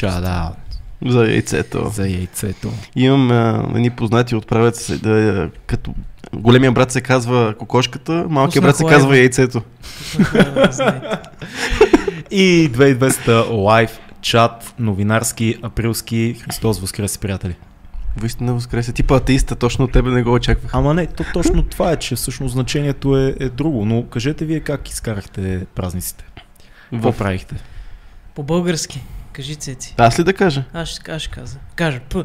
Shout out За яйцето. за яйцето. Имам а, едни познати отправят се да, като големия брат се казва кокошката, малкият брат се казва лайва. яйцето. И 2200 лайв чат, новинарски, априлски. Христос възкресе, приятели. Воистина възкресе. Типа атеиста, точно от тебе не го очаквах. Ама не, то точно това е, че всъщност значението е, е друго. Но кажете вие как изкарахте празниците? Какво правихте? По-български. Кажи цеци. Аз ли да кажа? Аз ще, аз ще каза. Кажа. П.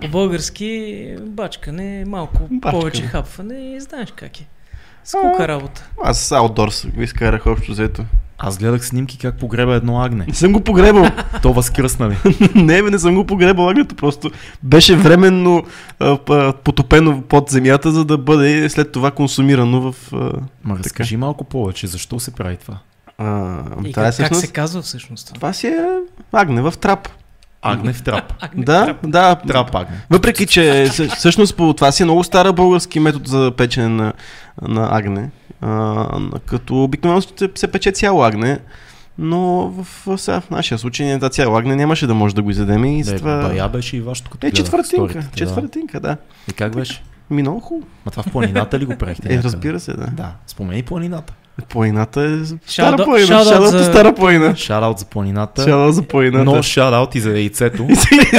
По-български бачкане, малко Бачкане. повече хапване и знаеш как е. Скука работа. Аз аутдорс го изкарах общо взето. Аз гледах снимки как погреба едно агне. Не съм го погребал. То възкръсна ли? не, бе, не съм го погребал агнето, просто беше временно а, а, потопено под земята, за да бъде след това консумирано в... А, Ма разкажи малко повече, защо се прави това? А, И това, е как, как всъщност, се казва всъщност това? това си е агне в трап. Агне в трап. Агне Да, трап. да. Трап агне. Въпреки, че съ- всъщност по това си е много стара български метод за печене на, на агне. А, като обикновено се, се пече цяло агне, но в, в, сега, в нашия случай ние цяло агне нямаше да може да го изядем и Да, затова... бая беше и вашето като Е, четвъртинка, сторитата, четвъртинка, да. Да. И как беше? Ми много хубаво. Ма това в планината ли го правихте? Е, някъде? разбира се, да. Да, спомени планината. Планината е стара Shout-out- планина. Шараут за- стара планина. Шараут за планината. Шараут за планината. Но шараут и за яйцето.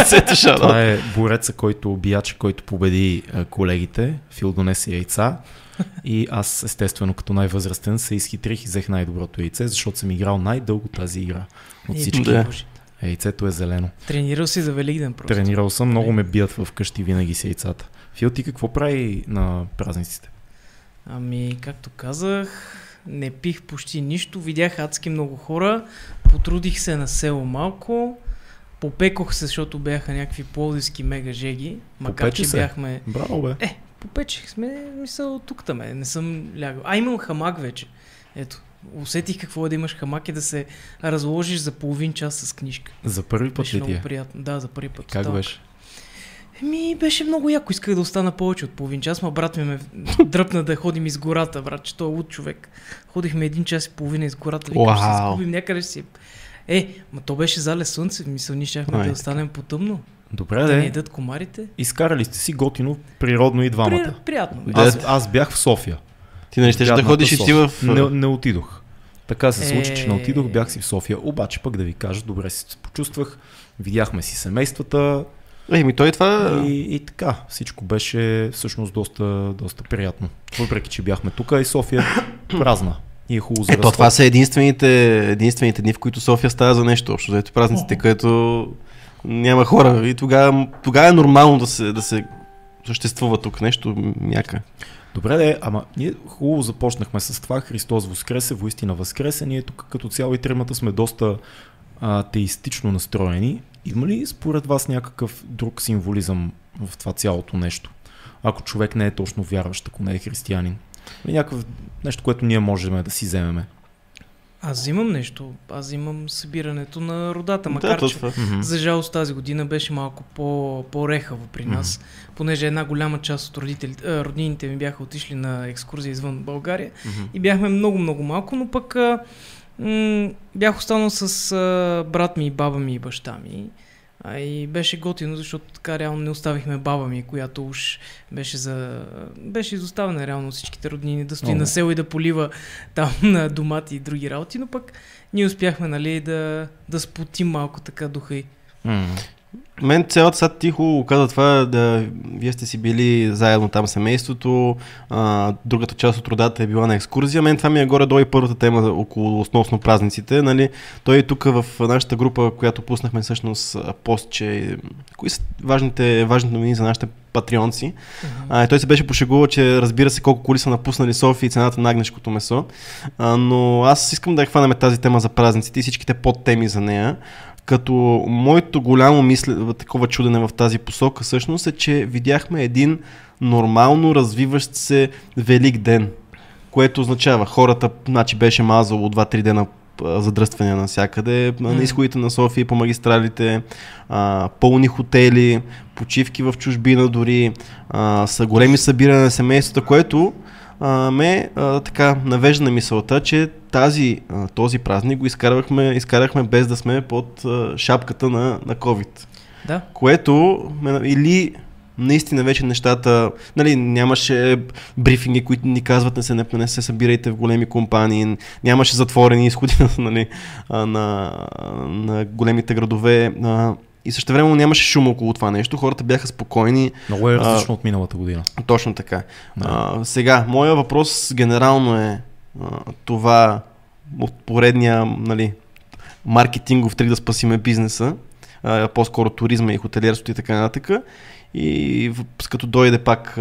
Сето шараут. Това е бореца, който бияча, който победи колегите. Фил донесе яйца. И аз, естествено, като най-възрастен, се изхитрих и взех най-доброто яйце, защото съм играл най-дълго тази игра от Е, всички. Да. Яйцето е зелено. Тренирал си за Великден просто. Тренирал съм, много ме бият в къщи винаги с яйцата. Фил, ти какво прави на празниците? Ами, както казах, не пих почти нищо, видях адски много хора, потрудих се на село малко, попекох се, защото бяха някакви плодивски мега жеги, макар Попече че се. бяхме... Браво, бе. Е, попечих сме, мисъл, тук там е, не съм лягал. А, имам хамак вече. Ето, усетих какво е да имаш хамак и да се разложиш за половин час с книжка. За първи път Беше ли ти много е? приятно. Да, за първи път. Как беше? Еми, беше много яко. Исках да остана повече от половин час, ма брат ми ме дръпна да ходим из гората, брат, че той е луд човек. Ходихме един час и половина из гората, викам, ще се изгубим някъде си. Е, ма то беше зале слънце, мисъл, ние щяхме Ай, да останем по тъмно. Добре, Да не де. едат комарите. Изкарали сте си готино, природно и двамата. При, приятно. Да. беше. Аз, аз бях в София. Ти не щеш да Гадната ходиш и ти в... Не, не отидох. Така се случи, че не Е. отидох, бях си в София. Обаче пък да ви кажа, добре се почувствах. Видяхме си семействата Еми, Е, той това... и, и така. Всичко беше всъщност доста, доста приятно. Въпреки, че бяхме тук и София празна. И е хубаво за Ето, това са единствените, единствените дни, в които София става за нещо общо. Ето празниците, където няма хора. И тогава, тогава е нормално да се, да се съществува тук нещо мяка. Добре, де, ама ние хубаво започнахме с това. Христос възкресе, воистина възкресе. Ние тук като цяло и тримата сме доста а, теистично настроени. Има ли според вас някакъв друг символизъм в това цялото нещо? Ако човек не е точно вярващ, ако не е християнин. Или някакъв нещо, което ние можем да си вземеме. Аз взимам нещо. Аз взимам събирането на родата, макар да, че за жалост тази година беше малко по, по-рехаво при нас, понеже една голяма част от родителите, роднините ми бяха отишли на екскурзия извън България и бяхме много-много малко, но пък м- бях останал с а, брат ми, баба ми и баща ми. А и беше готино, защото така реално не оставихме баба ми, която уж беше за... беше изоставена реално всичките роднини да стои О. на село и да полива там на домати и други работи, но пък ние успяхме, нали, да, да спотим малко така духа и. Мен цялата сега тихо каза това, да вие сте си били заедно там семейството, а, другата част от родата е била на екскурзия. Мен това ми е горе-долу и първата тема около основно празниците. Нали? Той е тук в нашата група, която пуснахме всъщност а, пост, че кои са важните, важните новини за нашите патреонци. А, и той се беше пошегувал, че разбира се колко коли са напуснали София и цената на агнешкото месо. А, но аз искам да я хванем тази тема за празниците и всичките подтеми за нея. Като моето голямо мисля, такова чудене в тази посока всъщност е, че видяхме един нормално развиващ се велик ден, което означава хората, значи беше мазало 2-3 дена задръствания навсякъде, а, на изходите на София по магистралите, а, пълни хотели, почивки в чужбина дори, а, са големи събирания на семействата, което а, ме а, така навежда на мисълта, че тази, а, този празник го изкарахме, изкарахме без да сме под а, шапката на, на COVID. Да. Което или наистина вече нещата, нали, нямаше брифинги, които ни казват не се, не, не се събирайте в големи компании, нямаше затворени изходи нали, а, на, на големите градове. А, и също време нямаше шум около това нещо. Хората бяха спокойни. Много е различно от миналата година. Точно така. Да. А, сега, моя въпрос генерално е а, това от поредния нали, маркетингов трик да спасиме бизнеса, а, по-скоро туризма и хотелиерството и така нататък. И като дойде пак,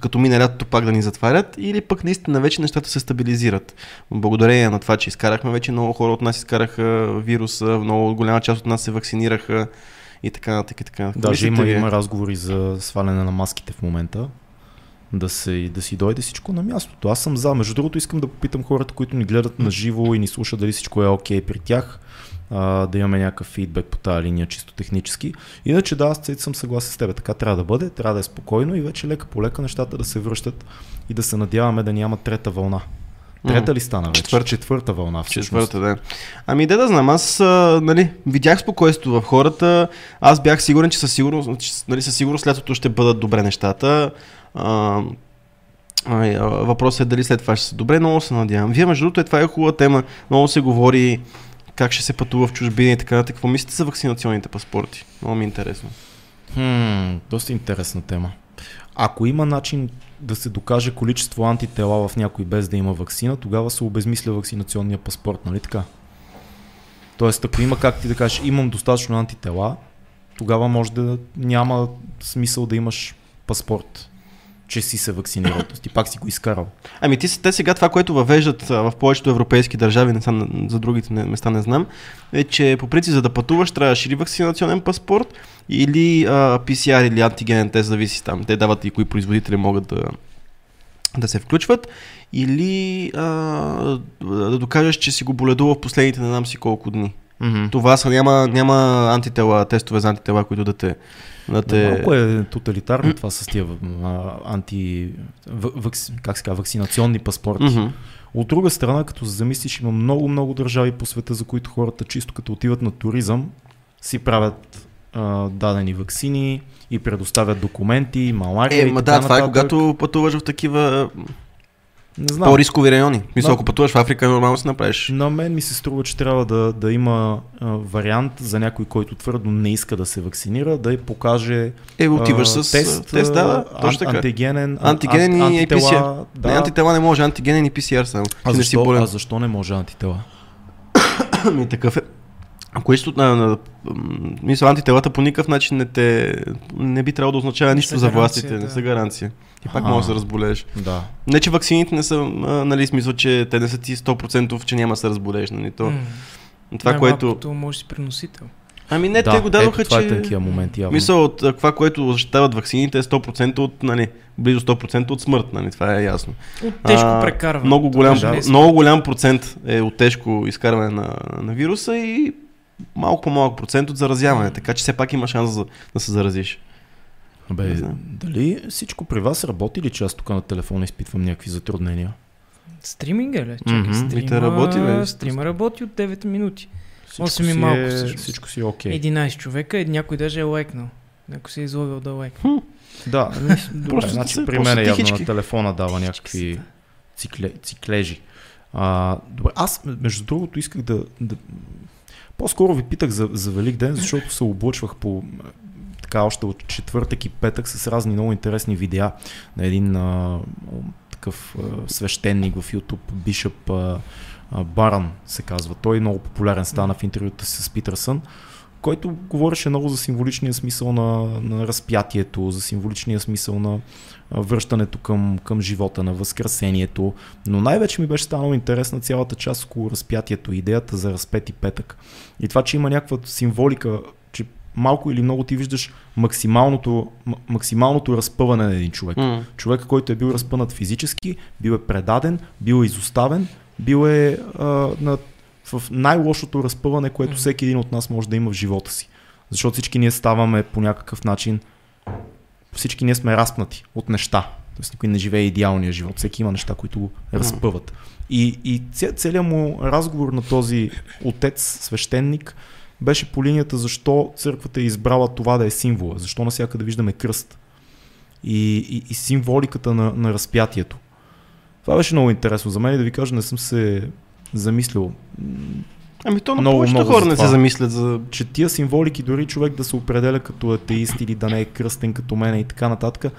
като мине лятото пак да ни затварят, или пък наистина вече нещата се стабилизират. Благодарение на това, че изкарахме вече много хора от нас изкараха вируса, много голяма част от нас се вакцинираха и така нататък. И така. Даже Мислите има, има разговори за сваляне на маските в момента. Да, се, да си дойде всичко на мястото. Аз съм за. Между другото искам да попитам хората, които ни гледат на живо и ни слушат дали всичко е окей при тях. А, да имаме някакъв фидбек по тази линия, чисто технически. Иначе да, аз съм съгласен с теб. Така трябва да бъде, трябва да е спокойно и вече лека по лека нещата да се връщат и да се надяваме да няма трета вълна. Трета ли стана вече? Четвърта. Четвърта вълна всъщност. Четвърта, да. Ами де да знам, аз а, нали, видях спокойствието в хората, аз бях сигурен, че със сигурност, че, нали, със сигурност лятото ще бъдат добре нещата. А, въпросът е дали след това ще са добре, много се надявам. Вие, между другото, е, това е хубава тема, много се говори как ще се пътува в чужбина и така нататък. Какво мислите за вакцинационните паспорти? Много ми е интересно. Хм, доста интересна тема. Ако има начин да се докаже количество антитела в някой без да има вакцина, тогава се обезмисля вакцинационния паспорт, нали така? Тоест, ако има как ти да кажеш, имам достатъчно антитела, тогава може да няма смисъл да имаш паспорт, че си се вакцинирал. Ти пак си го изкарал. Ами ти, те сега това, което въвеждат в повечето европейски държави, не знам, за другите места не знам, е, че по принцип за да пътуваш трябваш или вакцинационен паспорт, или а, PCR или антигенен тест, зависи там. Те дават и кои производители могат да, да се включват, или а, да докажеш, че си го боледувал в последните не знам си колко дни. Mm-hmm. Това са, няма, няма антитела, тестове за антитела, които да те... Да те... Малко е тоталитарно това с тия а, анти... Как се казва, вакцинационни паспорти. Мгм. От друга страна, като се замислиш, има много-много държави по света, за които хората чисто като отиват на туризъм, си правят а, дадени вакцини и предоставят документи, малария Е, и така да, това е когато пътуваш в такива Не знам. по-рискови райони. Мисля, ако пътуваш в Африка, нормално си направиш. На мен ми се струва, че трябва да, да има а, вариант за някой, който твърдо не иска да се вакцинира, да покаже Е, отиваш а, с тест, тест да, точно така. антигенен, Антигенен ан- и антитела, PCR. Да. Не, антитела не може, антигенен и PCR само. а, защо, а защо не може антитела? Ами такъв е. А количеството на, на, мисля, антителата по никакъв начин не те, не би трябвало да означава Не нищо за властите, не да. са гаранция. Ти пак можеш да се разболееш. Да. Не, че ваксините не са, а, нали, смисъл, че те не са ти 100% че няма да се разболееш, нали, то. М. Това, което... Може си приносител. Ами не, да, те го дадоха, ето, това че... е тънкия момент явно. Мисъл от това, което защитават ваксините е 100% от, нали, близо 100% от смърт, нали, това е ясно. От тежко А, прекарване. Много голям, е много голям процент е от тежко изкарване на, на вируса и малко по-малък процент от заразяване, така че все пак има шанс за, да се заразиш. Бе, Не знам. дали всичко при вас работи ли, че аз тук на телефона изпитвам някакви затруднения? Стриминга ли? Чакай, Мгм. стрима, работи, бе. стрима работи от 9 минути. Всичко Осем и си малко е, всъщност. Всичко си е окей. 11 човека и някой даже е лайкнал. Някой се е излагал да лайкне. Да, добре, Просто значи при мен явно на телефона дава някакви да. цикле, циклежи. А, добре, аз между другото исках да, да... По-скоро ви питах за, за Велик ден, защото се облъчвах по така още от четвъртък и петък с разни много интересни видеа на един а, такъв а, свещеник в YouTube, Бишъп а, а, Баран се казва. Той много популярен стана в интервюта си с Питърсън, който говореше много за символичния смисъл на, на разпятието, за символичния смисъл на връщането към, към живота, на възкресението. Но най-вече ми беше станало интересна цялата част около разпятието, идеята за разпети петък. И това, че има някаква символика, че малко или много ти виждаш максималното, максималното разпъване на един човек. М. Човек, който е бил разпънат физически, бил е предаден, бил е изоставен, бил е а, на, в най-лошото разпъване, което Мгм. всеки един от нас може да има в живота си. Защото всички ние ставаме по някакъв начин, всички ние сме разпнати от неща. Тоест никой не живее идеалния живот. Всеки има неща, които го разпъват. И, и целият му разговор на този отец, свещеник, беше по линията защо църквата е избрала това да е символа, защо навсякъде виждаме кръст и, и, и символиката на, на разпятието. Това беше много интересно за мен и да ви кажа, не съм се замислил. Ами то на много, повечето много хора не се замислят за... Че тия символики, дори човек да се определя като атеист или да не е кръстен като мен и така нататък,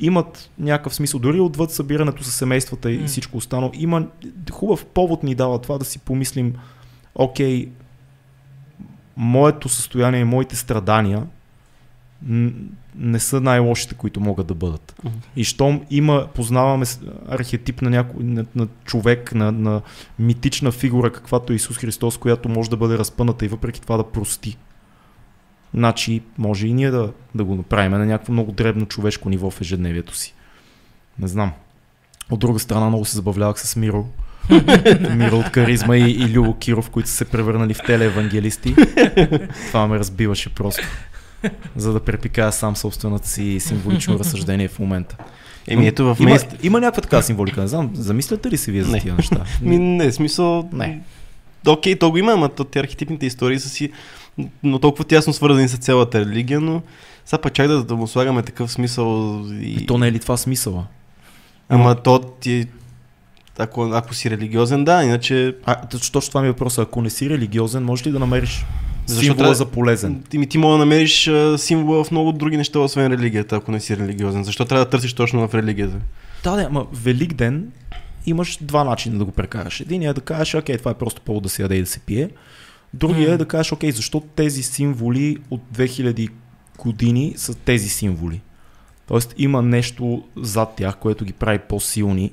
имат някакъв смисъл. Дори отвъд събирането с семействата и всичко останало, има хубав повод ни дава това да си помислим, окей, моето състояние и моите страдания не са най-лошите, които могат да бъдат. Uh-huh. И щом има, познаваме архетип на, няко, на, на човек, на, на митична фигура, каквато е Исус Христос, която може да бъде разпъната и въпреки това да прости. Значи, може и ние да, да го направим на някакво много дребно човешко ниво в ежедневието си. Не знам. От друга страна много се забавлявах с Миро. Миро от Каризма и, и Любо Киров, които са се превърнали в телеевангелисти. Това ме разбиваше просто. За да препикая сам собствената си символично разсъждение в момента. Еми ето в има, мест... има някаква така символика, не знам, замисляте ли се вие за не. тия неща? Ми, не, смисъл... Не. Окей, то го има, ама те архетипните истории са си но толкова тясно свързани с цялата религия, но сега пък чак да, да му слагаме такъв смисъл. И... и то не е ли това смисъла? Ама но... то ти ако, ако си религиозен, да, иначе... А, точно това ми е въпросът. Ако не си религиозен, можеш ли да намериш Защо символа трябва... за полезен? Ти, ти мога да намериш символа в много други неща, освен религията, ако не си религиозен. Защо трябва да търсиш точно в религията? Да, да, ама Велик ден имаш два начина да го прекараш. Един е да кажеш, окей, това е просто повод да се яде и да се пие. Другия mm. е да кажеш, окей, защо тези символи от 2000 години са тези символи? Тоест има нещо зад тях, което ги прави по-силни.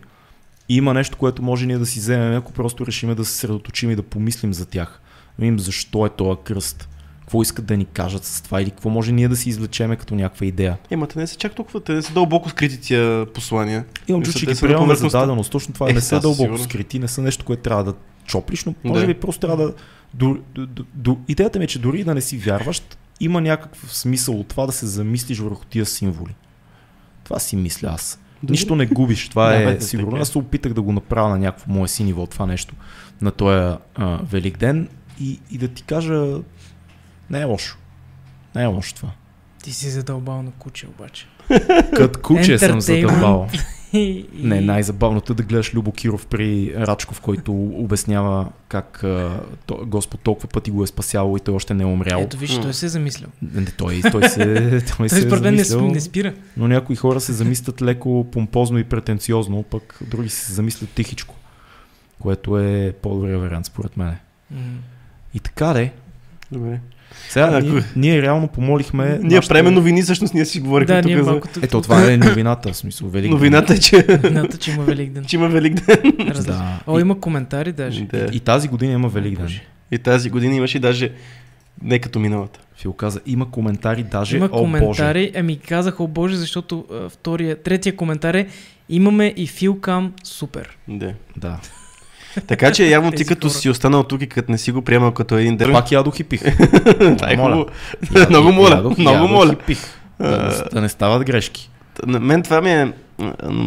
И има нещо, което може ние да си вземем, ако просто решим да се средоточим и да помислим за тях. Да видим защо е този кръст. Какво искат да ни кажат с това или какво може ние да си извлечеме като някаква идея. Ема те не са чак толкова, те не са дълбоко скрити тия послания. Имам чувство, че ги приемаме за даденост. Точно това е, не са дълбоко сигурно. скрити, не са нещо, което трябва да чоплиш, но може би просто трябва да до, до, до, идеята ми е, че дори да не си вярващ, има някакъв смисъл от това да се замислиш върху тия символи. Това си мисля аз. Дори... Нищо не губиш, това да, е бе, сигурно. Аз се опитах да го направя на някакво мое си ниво, това нещо, на този Велик ден и, и да ти кажа, не е лошо. Не е лошо това. Ти си задълбал на куче обаче. Кът куче съм задълбал. Не, най-забавното е да гледаш Любо Киров при Рачков, който обяснява как а, то, Господ толкова пъти го е спасявал и той още не е умрял. Ето виж, той се е замислял. Не, той, той се, той, той се е замислял, не, не спира. Но някои хора се замислят леко помпозно и претенциозно, пък други се замислят тихичко, което е по-добрия вариант според мен. И така де. Добре. Сега а, ние, ние реално помолихме. Ние нашата... преме новини, всъщност ние си говорихме да, тук. Ние за... Ето това е новината, в смисъл Велик Новината е, че... Новината, че има Велик ден. че има Велик ден. Да. О, има коментари даже. Да. И, и тази година има Велик ден. И тази година имаше даже не като миналата. Фил каза, има коментари даже, има о коментари, Боже. ами казах, о Боже, защото втория, третия коментар е, имаме и Филкам супер. Да. Да. Така че явно ти като си останал тук и като не си го приемал като един ден. Пак ядох и пих. моля. много моля. Много моля. пих. Да, не стават грешки. На мен това ми е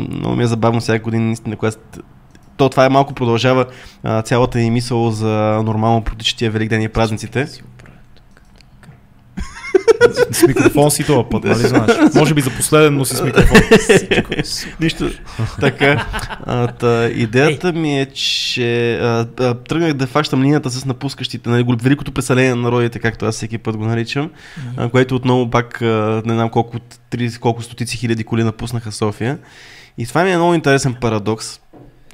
много ми е забавно всяка година, наистина, когато то това е малко продължава а, цялата ни мисъл за нормално протичатия Велик ден и празниците. С микрофон си това път, нали знаеш? Може би за последен, но си с микрофон. Нищо. Така. А, та, идеята ми е, че а, тръгнах да фащам линията с напускащите, нали, великото преселение на народите, както аз всеки път го наричам, а, което отново пак а, не знам колко, 30, колко стотици хиляди коли напуснаха София. И това ми е много интересен парадокс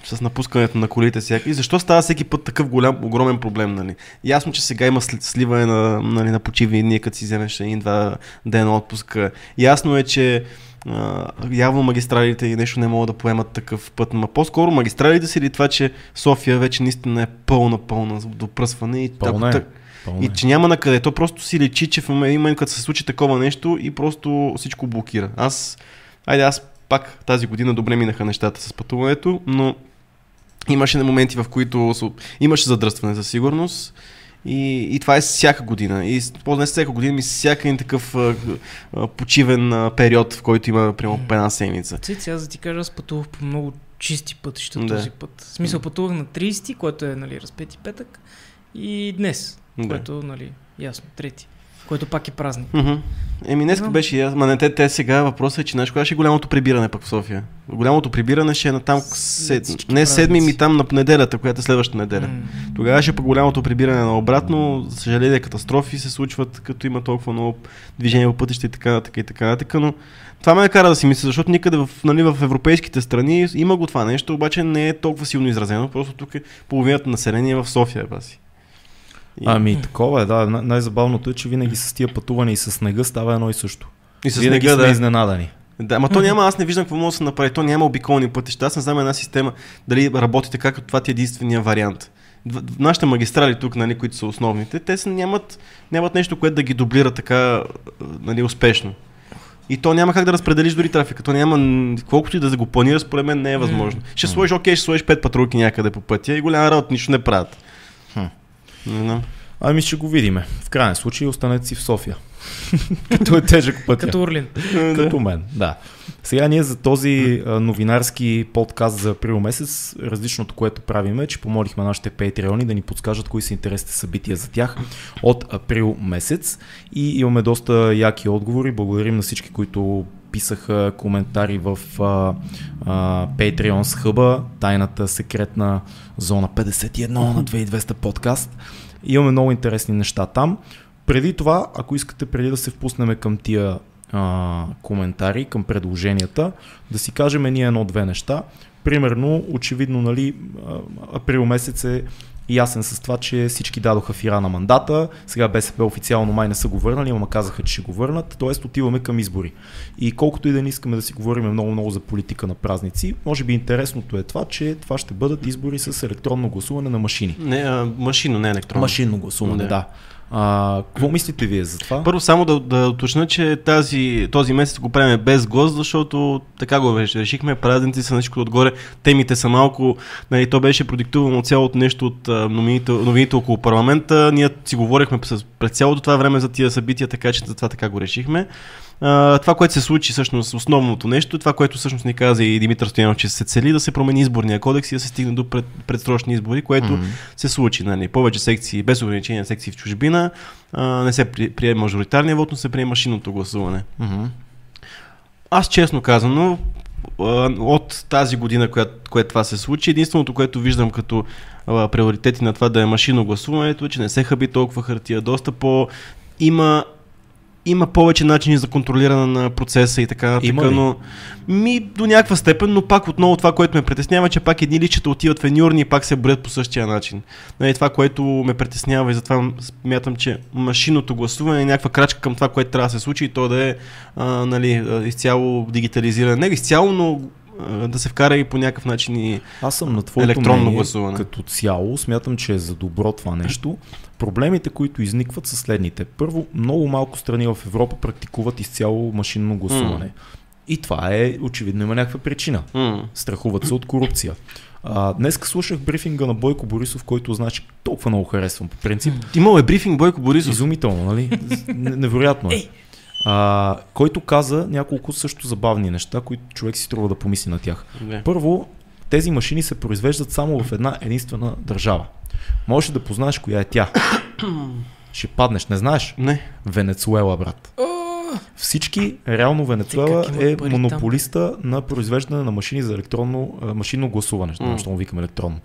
с напускането на колите всяка. И защо става всеки път такъв голям, огромен проблем, нали? Ясно, че сега има сливане на, нали, на почивни дни, като си вземеш един-два дена отпуск. Ясно е, че Uh, явно магистралите и нещо не могат да поемат такъв път, но по-скоро магистралите си или това, че София вече наистина е пълна, пълна до пръсване и, пълна е. и че няма на къде. То просто си лечи, че в момента, като се случи такова нещо и просто всичко блокира. Аз, айде, аз пак тази година добре минаха нещата с пътуването, но Имаше моменти, в които имаше задръстване за сигурност И, и това е всяка година. И по не всяка година, ми всяка един такъв а, а, почивен а, период, в който има примерно по една седмица. Цици, аз да ти кажа, аз пътувах по много чисти пътища Да. този път. В смисъл пътувах на 30, което е нали, разпети петък, и днес, Да. което, нали, ясно, трети, което пак е празник. Мгм. Еми, днес Знам. беше. Ма не, те, те сега въпросът е, че знаеш кога ще е голямото прибиране пък в София? Голямото прибиране ще е на там, сед... не седми, ми там на неделята, която е следващата неделя. М. Тогава ще е пък голямото прибиране на обратно. За съжаление, катастрофи се случват, като има толкова много движение по пътища и така нататък и така нататък, но това ме кара да си мисля, защото никъде в, нали, в европейските страни има го това нещо, обаче не е толкова силно изразено, просто тук е половината население в София, баси. Ами такова е, да. Най- Най-забавното е, че винаги с тия пътувания и с снега става едно и също. и с винаги снега, сме да. изненадани. Да, ама то няма, аз не виждам какво може да се направи. То няма обиколни пътища. Аз не знам една система дали работи така, като това ти е единствения вариант. Нашите магистрали тук, нали, които са основните, те са, нямат, нямат нещо, което да ги дублира така нали, успешно. И то няма как да разпределиш дори трафика. То няма, колкото и да го планира, според мен не е възможно. Ще сложиш, окей, ще сложиш пет патрулки някъде по пътя и голяма работа, нищо не правят. Не знам. Ами ще го видиме. В крайен случай останете си в София. Като е тежък път. Като Орлин. Като мен, да. Сега ние за този новинарски подкаст за април месец, различното, което правим е, че помолихме нашите патреони да ни подскажат кои са интересните събития за тях от април месец и имаме доста яки отговори. Благодарим на всички, които писаха коментари в а, а, Patreon с хъба, тайната секретна зона 51 на 2200 подкаст. Имаме много интересни неща там. Преди това, ако искате преди да се впуснем към тия а, коментари, към предложенията, да си кажем ние едно-две неща. Примерно, очевидно, нали, април месец е ясен с това, че всички дадоха фира на мандата. Сега БСП официално май не са го върнали, ама казаха, че ще го върнат. Тоест отиваме към избори. И колкото и да не искаме да си говорим много-много за политика на празници, може би интересното е това, че това ще бъдат избори с електронно гласуване на машини. Не, а, машинно, не електронно. Машинно гласуване, Да. да. А, какво мислите вие за това? Първо само да, да уточня, че тази, този месец го правим без гост, защото така го. Решихме, празници са всичко отгоре, темите са малко, нали, то беше продиктувано от цялото нещо от новините, новините около парламента. Ние си говорихме с, през цялото това време за тия събития, така че за това така го решихме. А, това, което се случи, всъщност, основното нещо, това, което всъщност ни каза и Димитър Стоянов, че се цели да се промени изборния кодекс и да се стигне до пред, предсрочни избори, което Мгм. се случи. Нали. Повече секции, без ограничения секции в чужбина, а, не се при, приема мажоритарния вод, но се приема машинното гласуване. Мгм. Аз честно казано, от тази година, която, което това се случи, единственото, което виждам като а, приоритети на това да е машинно гласуването, е, че не се хаби толкова хартия, доста по... Има има повече начини за контролиране на процеса и така нататък, но ми до някаква степен, но пак отново това, което ме притеснява, че пак едни личета отиват в едни урни и пак се броят по същия начин. Нали, това, което ме притеснява и затова смятам, че машинното гласуване е някаква крачка към това, което трябва да се случи и то да е а, нали, изцяло дигитализиране. Не изцяло, но да се вкара и по някакъв начин и Аз съм на твоето Електронно мнение, гласуване. като цяло. Смятам, че е за добро това нещо. Проблемите, които изникват са следните. Първо, много малко страни в Европа практикуват изцяло машинно гласуване. И това е, очевидно има някаква причина. м- Страхуват се от корупция. А, днеска слушах брифинга на Бойко Борисов, който значи толкова много харесвам по принцип. Имал е брифинг Бойко Борисов. Изумително, нали? Невероятно е. Ей! А, който каза няколко също забавни неща, които човек си струва да помисли на тях. Не. Първо, тези машини се произвеждат само в една единствена държава. Можеш да познаеш коя е тя. Ще паднеш, не знаеш? Не. Венецуела, брат. Всички, реално Венецуела имат е пари там? монополиста на произвеждане на машини за електронно, машинно гласуване, М. mm. му викаме електронно.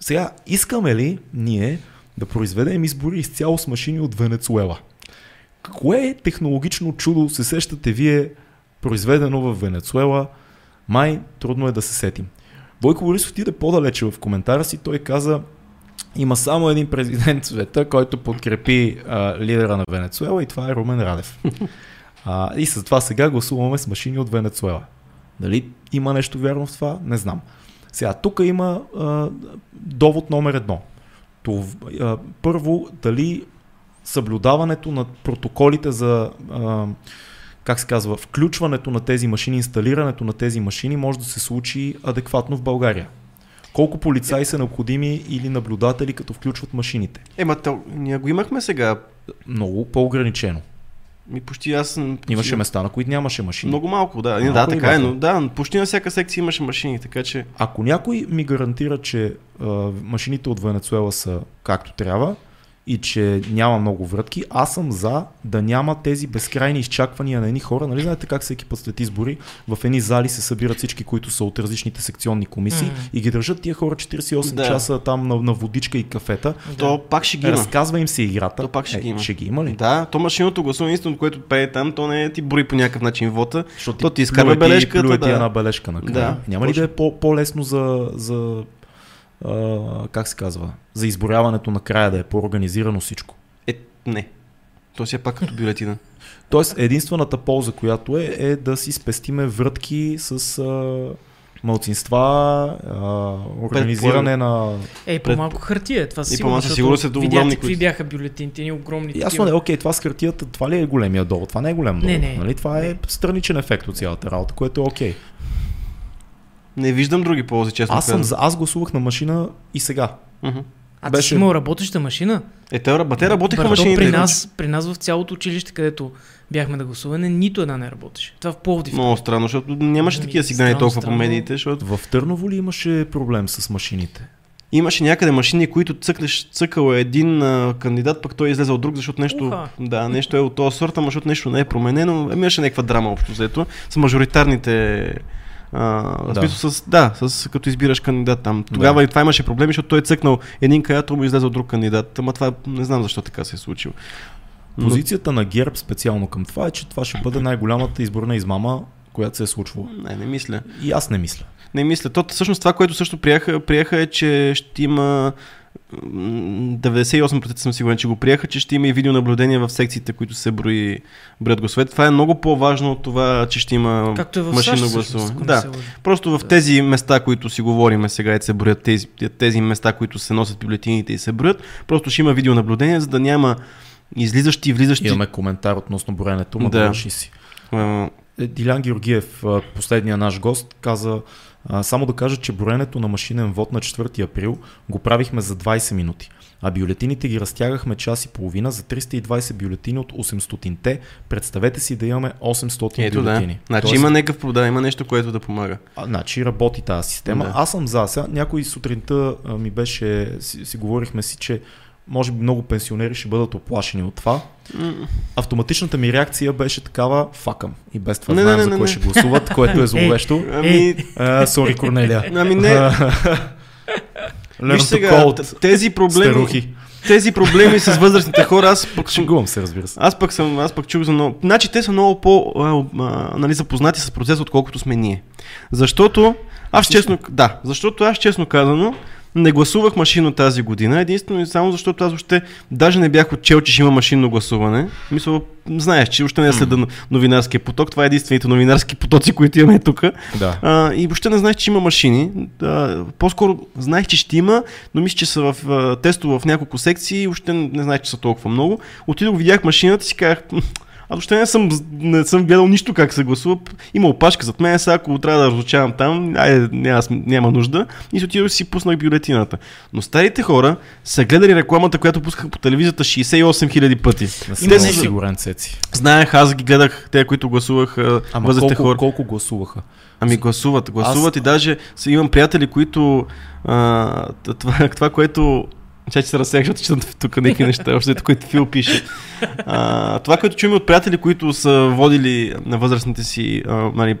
Сега, искаме ли ние да произведем избори изцяло с машини от Венецуела? Кое технологично чудо се сещате вие, произведено в Венецуела? Май трудно е да се сетим. Бойко Борисов отиде по-далече в коментара си. Той каза, има само един президент в света, който подкрепи а, лидера на Венецуела и това е Румен Радев. А, и с това сега гласуваме с машини от Венецуела. Дали има нещо вярно в това? Не знам. Сега, тук има а, довод номер едно. Това, а, първо, дали съблюдаването на протоколите за а, как се казва, включването на тези машини, инсталирането на тези машини може да се случи адекватно в България. Колко полицаи са необходими или наблюдатели, като включват машините? Ема, то, ние го имахме сега. Много по-ограничено. Ми почти аз... Имаше места, на които нямаше машини. Много малко, да. Малко да, така е, но да, почти на всяка секция имаше машини, така че... Ако някой ми гарантира, че а, машините от Венецуела са както трябва и че няма много врътки, аз съм за да няма тези безкрайни изчаквания на едни хора. Нали знаете как всеки път след избори в едни зали се събират всички, които са от различните секционни комисии Мгм. и ги държат тия хора 48 Да. часа там на, на водичка и кафета. То пак ще ги има. Разказва им се играта. То пак ще Е, ги има. Ще ги има ли? Да, то машинното гласуване, истинно, което прави там, то не е ти брои по някакъв начин вота. Защото То ти изкарва ти- бележката, ти да. една бележка накрая. Да, Няма ли точно. да е по- по-лесно за, за а, как се казва, за изборяването накрая да е по-организирано всичко? Е, не. То си е пак като бюлетина. Тоест, единствената полза, която е, е да си спестиме врътки с а, малцинства, а, организиране на... Ей, Пред- по-малко хартия, това И си по-малко защото сигурно видяхте огромни, какви които- бяха бюлетините, ни огромни Ясно е, окей, това с хартията, това ли е големия долу? Това не е голям долу. Не, не. Нали? Това е страничен ефект от цялата работа, което е окей. Не виждам други ползи, честно Аз, съм, за- аз гласувах на машина и сега. Мгм. А ти беше- си имал работеща машина? Е, те, раб- те работеха Бърдо, машините. при нас, при нас в цялото училище, където бяхме да гласуване, нито една не работеше. Това в Пловдив. Много странно, защото нямаше Ами, такива сигнали странно, толкова по странно. медиите, защото В Търново ли имаше проблем с машините? имаше някъде машини, които цъкнеш, цъкал е един а, кандидат, пък той е излезал друг, защото нещо, Уха. да, нещо е от този сорта, ама защото нещо не е променено. Ами, Имаше някаква драма общо взето с мажоритарните А, Да. смисъл с, да, с, като избираш кандидат там. Тогава Да. и това имаше проблеми, защото той е цъкнал един кандидат, му излезе от друг кандидат. Ама това не знам защо така се е случило. Позицията на ГЕРБ специално към това е, че това ще бъде най-голямата изборна измама, която се е случвала. Не, не мисля. И аз не мисля. Не мисля. То, всъщност това, което също приеха, приеха е, че ще има 98% съм сигурен, че го приеха, че ще има и видеонаблюдение в секциите, които се брои, броят гласовете. Това е много по-важно от това, че ще има Както е в машинно гласуване. Да. Просто в тези места, които си говориме сега и се броят, тези, тези места, които се носят бюлетините и се броят, просто ще има видеонаблюдение, за да няма излизащи и влизащи. Имаме коментар относно броенето, ма Да. си. Е, Дилян Георгиев, последния наш гост, каза а, само да кажа, че броенето на машинен вод на 4 април го правихме за 20 минути. А бюлетините ги разтягахме час и половина за 320 бюлетини от 800-те. Представете си да имаме 800 Ето да. бюлетини. Значи Тоест, има някакъв прода, има нещо, което да помага. а, значи работи тази система. Да. Да. Аз съм за. Сега, някой сутринта а, ми беше, си, си говорихме си, че може би много пенсионери ще бъдат оплашени от това. Автоматичната ми реакция беше такава, факъм. И без това Не, знаем не, за не, кой не. ще гласуват, което е зловещо. Ами, А, Сори, Корнелия. ами не. Learn Виж сега, тези проблеми, Старухи. тези проблеми с възрастните хора, аз пък съм Шегувам се, разбира се. Аз пък съм, аз пък чух за много. Значи те са много по а, а, нали, запознати с процеса, отколкото сме ние. Защото, аз честно, да, защото аз честно казано, не гласувах машинно тази година, единствено и само защото аз въобще даже не бях отчел, че ще има машинно гласуване. Мисля, знаеш, че въобще не следа новинарския поток. Това е единствените новинарски потоци, които имаме тук. Да. А, и въобще не знаех, че има машини. А, по-скоро знаех, че ще има, но мисля, че са в а, тестово в няколко секции и въобще не, не знаех, че са толкова много. Отидох, видях машината и си казах, «М, аз въобще не съм, не съм гледал нищо как се гласува. Има опашка зад мен, сега ако трябва да разучавам там, айде, няма, няма нужда. И си отидох си пуснах бюлетината. Но старите хора са гледали рекламата, която пусках по телевизията 68 000 пъти. Не съм сигурен, Цеци. Знаех, аз ги гледах, те, които гласувах, Ама възрастните колко, хора. колко гласуваха? Ами гласуват, гласуват Аз- и даже имам приятели, които а, това, това, което Чай, че се разсеях, защото четам тук някакви неща, още които Фил пише. А, това, което чуем от приятели, които са водили на възрастните си а, нали,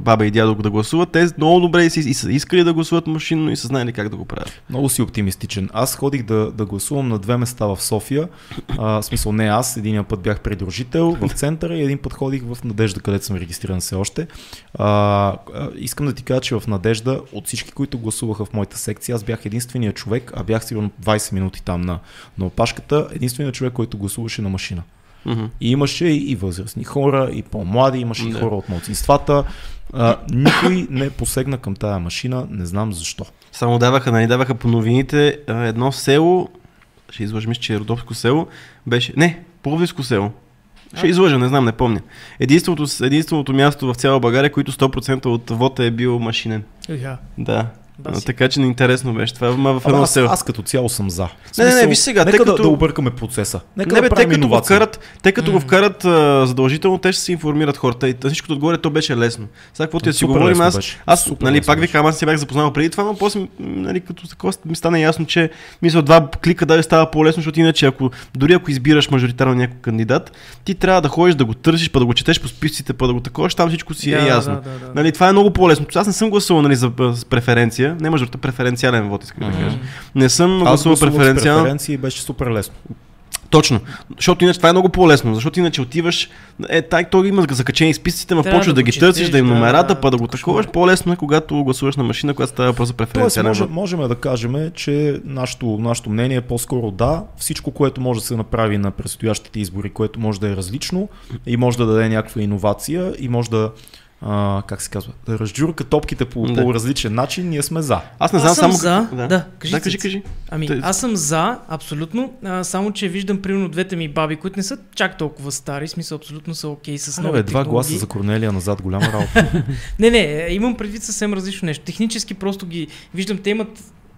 баба и дядо да гласуват, те много добре и, са искали да гласуват машинно и са знаели как да го правят. Много си оптимистичен. Аз ходих да, да гласувам на две места в София. А, в смисъл не аз, един път бях придружител в центъра и един път ходих в Надежда, където съм регистриран все още. А, искам да ти кажа, че в Надежда от всички, които гласуваха в моята секция, аз бях единствения човек, а бях сигурно 20 минути там на, на опашката, единственият човек, който гласуваше на машина. Мгм. И имаше и възрастни хора, и по-млади, имаше и хора от младсинствата. А, никой не посегна към тая машина, не знам защо. Само даваха, нали, даваха по новините едно село, ще излъжа, мисля, че е Родопско село, беше, не, Пловдивско село. Ще излъжа, не знам, не помня. Единственото, единственото място в цяла България, което 100% от вота е бил машинен. Еха. Да. Баси. така че интересно беше това. Ма в едно аз, село. аз като цяло съм за. Не, не, не, виж сега, Нека тъй да, като- да объркаме процеса. Нека Не, да бе, те правим като го вкарат, те като го М. вкарат а, задължително, те ще се информират хората. И всичкото отгоре то беше лесно. Сега каквото я си Супер говорим, аз, беше. аз Супер нали, пак ви казвам, аз се бях запознал преди това, но после нали, като такова ми стана ясно, че мисля, два клика даже става по-лесно, защото иначе ако, дори ако избираш мажоритарно някой кандидат, ти трябва да ходиш да го търсиш, па да го четеш по списъците, па да го таковаш, там всичко си да, е ясно. Да, да, да. Нали, това е много по-лесно. Аз не съм гласувал нали, за с преференция, не мажоритарен, преференциален вод, искам да кажа. Не съм гласувал преференциално. преференции и беше супер лесно. Точно. Защото иначе това е много по-лесно. Защото иначе отиваш. Е, тай, той има закачени списъците, ма почваш да да, ги търсиш, да им да, номерата, па да го такуваш. По-лесно е, когато гласуваш на машина, която става просто Тоест, преференциален. може, вод. можем да кажем, че нашето, нашето мнение е по-скоро да. Всичко, което може да се направи на предстоящите избори, което може да е различно и може да даде някаква иновация и може да а, как се казва, да разджурка топките по, Да. по различен начин, ние сме за. Аз не Аз знам съм само. за. Да, Да, кажи, да, кажи, кажи. Ами, Те- аз съм за, абсолютно, а, само че виждам примерно двете ми баби, които не са чак толкова стари, смисъл абсолютно са окей с А, нови бе, два гласа за Корнелия назад, голяма работа. Не, не, е, имам предвид съвсем различно нещо. Технически просто ги виждам, те имат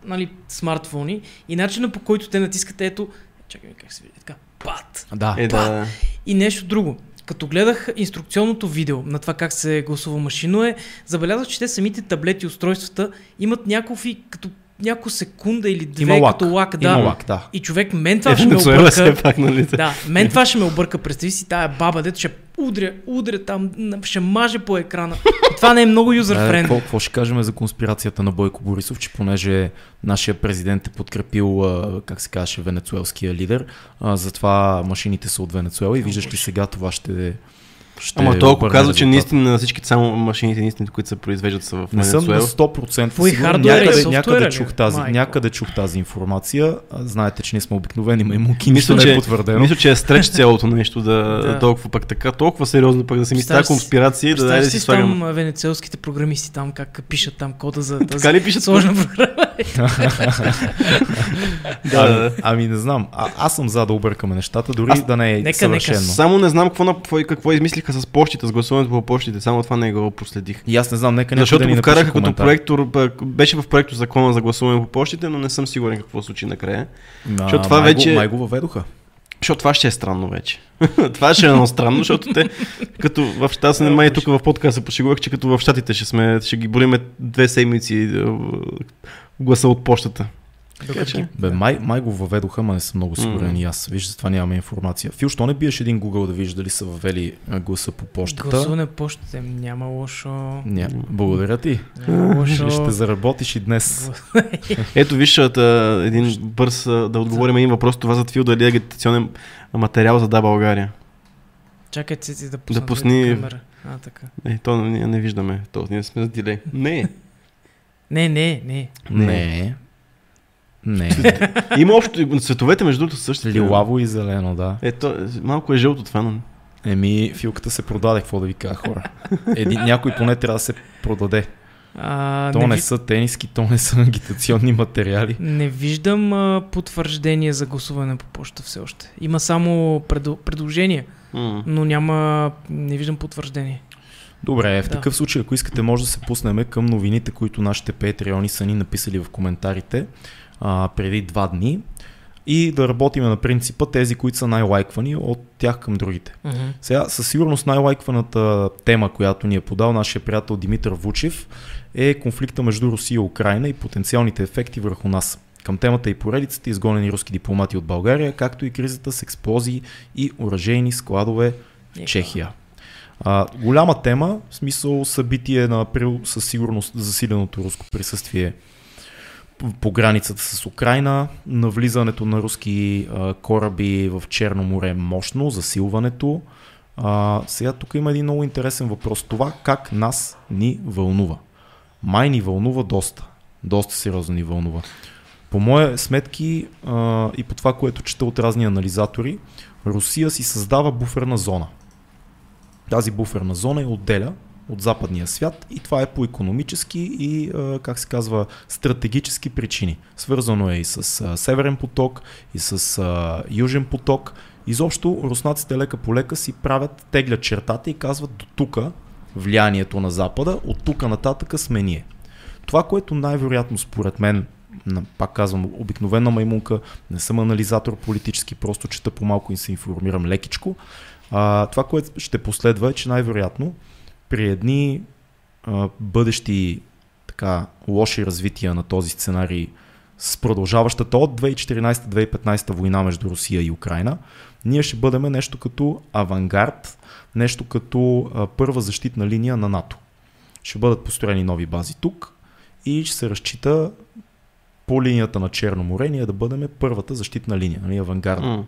нали, смартфони и начина по който те натискат, ето, чакай ми как се види, така, пат. да. Е, да. И нещо друго. Като гледах инструкционното видео на това как се гласува машино е, забелязах, че те самите таблети, устройствата имат някакви, като няколко секунда или две, Има лак. като лак, да. Има лак, да. И човек, мен това Е, ще ме обърка. пак, нали? Да, мен това ще ме обърка. Представи си тая баба, дето ще удря, удря там, ще маже по екрана. Това не е много Е, юзер какво, какво ще кажем за конспирацията на Бойко Борисов, че понеже нашия президент е подкрепил, как се казваше, венецуелския лидер, затова машините са от Венецуела и виждаш ли сега това ще... ще Ама то ако казва, че наистина всичките само машините, наистина, които се произвеждат са в Не съм на Венецуела. 100% Твой сигурен. хардуер и Някъде, софтуера някъде, ли? чух тази, Майко. някъде чух тази информация. Знаете, че ние сме обикновени маймуки, нищо Мисля, не е че, потвърдено. мисля, че е стреч цялото нещо да, Да. толкова пък така, толкова сериозно пък да се мисли тази конспирация и да дай да си си слагам. там а, венецуелските програмисти там как пишат там кода за тази Така ли пишат? сложна програма. Да, ами, да. ами не знам. А, аз съм за да объркаме нещата, дори Аз- да не е Нека, съвършено. нека. Само не знам какво, какво, какво измислиха с почтите, с гласуването по почтите, само това не го проследих. И аз не знам, нека Защото да ни вкараха като проектор, беше в проекто закона за гласуване по почтите, но не съм сигурен какво се случи накрая. А, Защото това май вече- Го, май го въведоха. Защото това ще е странно вече. това ще е едно странно, защото те, като в щата се май тук в подкаста се пошегувах, че като в щатите ще, сме, ще ги бориме две седмици гласа от почтата. Докато Бе, май, май го въведоха, ма не съм много сигурен М. и аз. Виж, затова нямаме информация. Фил, що не биеш един Google да видиш дали са въвели гласа по почтата? гласуване по почтите няма лошо. Ня, благодаря ти. Няма лошо. Ще заработиш и днес. Ето виж един бърз да отговорим един въпрос. Това за Твил дали е агитационен материал за Да България. Чакай си да пусна Да пусни- камера. А, така. Е, то ние не виждаме. То, ние сме за дилей. Не. Не, не, не. Не. Не. Има общо. Цветовете между другото същите. Лилаво и зелено, да. Ето, малко е жълто това, но... Еми, филката се продаде, какво да ви кажа хора. Един, някой поне трябва да се продаде. А, То не, не ви- са тениски, то не са агитационни материали. не виждам а, потвърждение за гласуване по почта все още. Има само предо... предложения, М. но няма... Не виждам потвърждение. Добре, в Да. такъв случай, ако искате, може да се пуснем към новините, които нашите патреони са ни написали в коментарите а, преди два дни и да работим на принципа тези, които са най-лайквани от тях към другите. Uh-huh. Сега, със сигурност най-лайкваната тема, която ни е подал нашия приятел Димитър Вучев е конфликта между Русия и Украина и потенциалните ефекти върху нас. Към темата и поредицата изгонени руски дипломати от България, както и кризата с експлозии и оръжейни складове в Чехия. А, голяма тема, в смисъл събитие на април със сигурност засиленото руско присъствие по- границата с Украина, навлизането на руски а, кораби в Черно море мощно, засилването. А, сега тук има един много интересен въпрос. Това как нас ни вълнува. Май ни вълнува доста. Доста сериозно ни вълнува. По мои сметки а, и по това, което чета от разни анализатори, Русия си създава буферна зона. Тази буферна зона я отделя от западния свят и това е по економически и, как се казва, стратегически причини. Свързано е и с Северен поток, и с Южен поток. Изобщо руснаците лека по лека си правят, теглят чертата и казват до тука влиянието на Запада, от тук нататъка сме ние. Това, което най-вероятно според мен, пак казвам, обикновена маймунка, не съм анализатор политически, просто чета по-малко и се информирам лекичко. А, това, което ще последва е, че най-вероятно при едни а, бъдещи така лоши развития на този сценарий с продължаващата от 2014-2015 война между Русия и Украина, ние ще бъдем нещо като авангард, нещо като а, първа защитна линия на НАТО. Ще бъдат построени нови бази тук и ще се разчита по линията на Черно море ние да бъдем първата защитна линия, нали, авангард. Mm.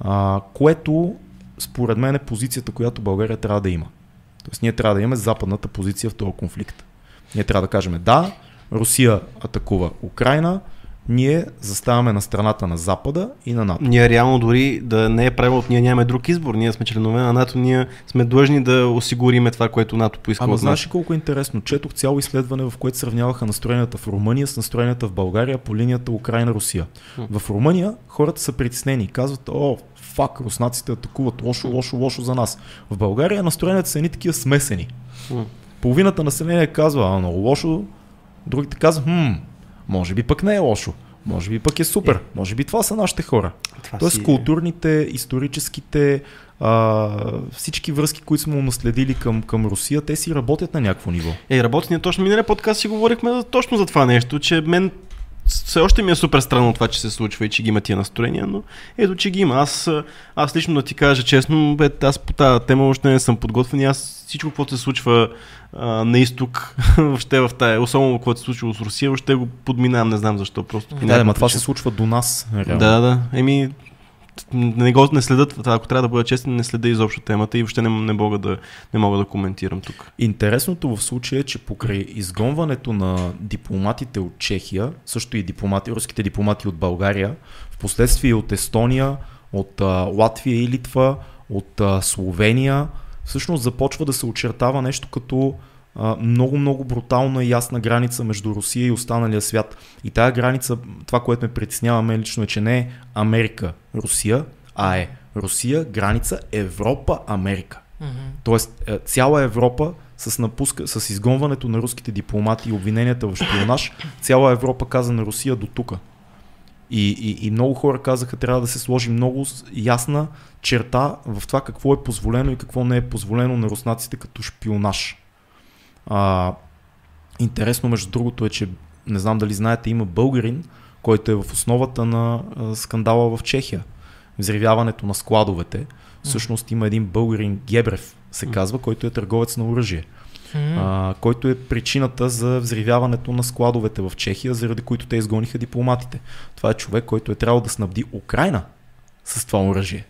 А, което според мен е позицията, която България трябва да има. Тоест ние трябва да имаме западната позиция в този конфликт. Ние трябва да кажем да, Русия атакува Украина, ние заставаме на страната на Запада и на НАТО. Ние реално дори да не е правило, ние нямаме друг избор. Ние сме членове на НАТО, ние сме длъжни да осигуриме това, което НАТО поиска Ама знаеш колко е интересно? Четох цяло изследване, в което сравняваха настроенията в Румъния с настроенията в България по линията Украина-Русия. В Румъния хората са притеснени. Казват, о, фак, руснаците атакуват лошо, лошо, лошо за нас. В България настроенията са едни такива смесени. Половината население казва, а много лошо, другите казват, хм, може би пък не е лошо. Може би пък е супер. Е. Може би това са нашите хора. Това Тоест си... културните, историческите, а, всички връзки, които сме наследили към, към Русия, те си работят на някакво ниво. Е, работят ние точно миналия подкаст си говорихме точно за това нещо, че мен все още ми е супер странно това, че се случва и че ги има тия настроения, но ето, че ги има. Аз, аз лично да ти кажа честно, бе, аз по тази тема още не съм подготвен и аз всичко, което се случва а, на изток, въобще в тая, особено което се случва с Русия, въобще го подминавам, не знам защо. Просто да, да, това се случва до нас. Реално. Да, да. Еми, не, го, не следят, ако трябва да бъда честен, не следа изобщо темата и въобще не, не, мога да, не мога да коментирам тук. Интересното в случая е, че покрай изгонването на дипломатите от Чехия, също и дипломати, руските дипломати от България, в последствие от Естония, от а, Латвия и Литва, от а, Словения, всъщност започва да се очертава нещо като много-много брутална и ясна граница между Русия и останалия свят. И тая граница, това, което ме притеснява мен лично е, че не е Америка, Русия, а е Русия, граница, Европа, Америка. Mm-hmm. Тоест, е, цяла Европа с, напуска, с изгонването на руските дипломати и обвиненията в шпионаж, цяла Европа каза на Русия до тука. И, и, и много хора казаха, трябва да се сложи много ясна черта в това какво е позволено и какво не е позволено на руснаците като шпионаж. А, интересно, между другото, е, че не знам дали знаете, има българин, който е в основата на скандала в Чехия. Взривяването на складовете. Всъщност има един българин, Гебрев се казва, който е търговец на оръжие. А, който е причината за взривяването на складовете в Чехия, заради които те изгониха дипломатите. Това е човек, който е трябвало да снабди Украина с това оръжие.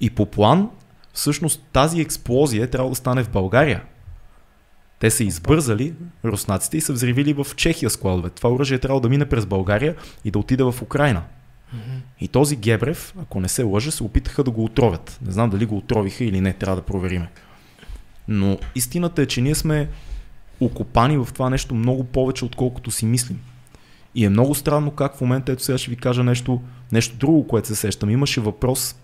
И по план, всъщност тази експлозия е трябвало да стане в България. Те са избързали руснаците и са взривили в Чехия складове. Това оръжие е трябвало да мине през България и да отиде в Украина. Mm-hmm. И този Гебрев, ако не се лъжа, се опитаха да го отровят. Не знам дали го отровиха или не, трябва да провериме. Но истината е, че ние сме окопани в това нещо много повече, отколкото си мислим. И е много странно как в момента, ето сега ще ви кажа нещо, нещо друго, което се сещам. Имаше въпрос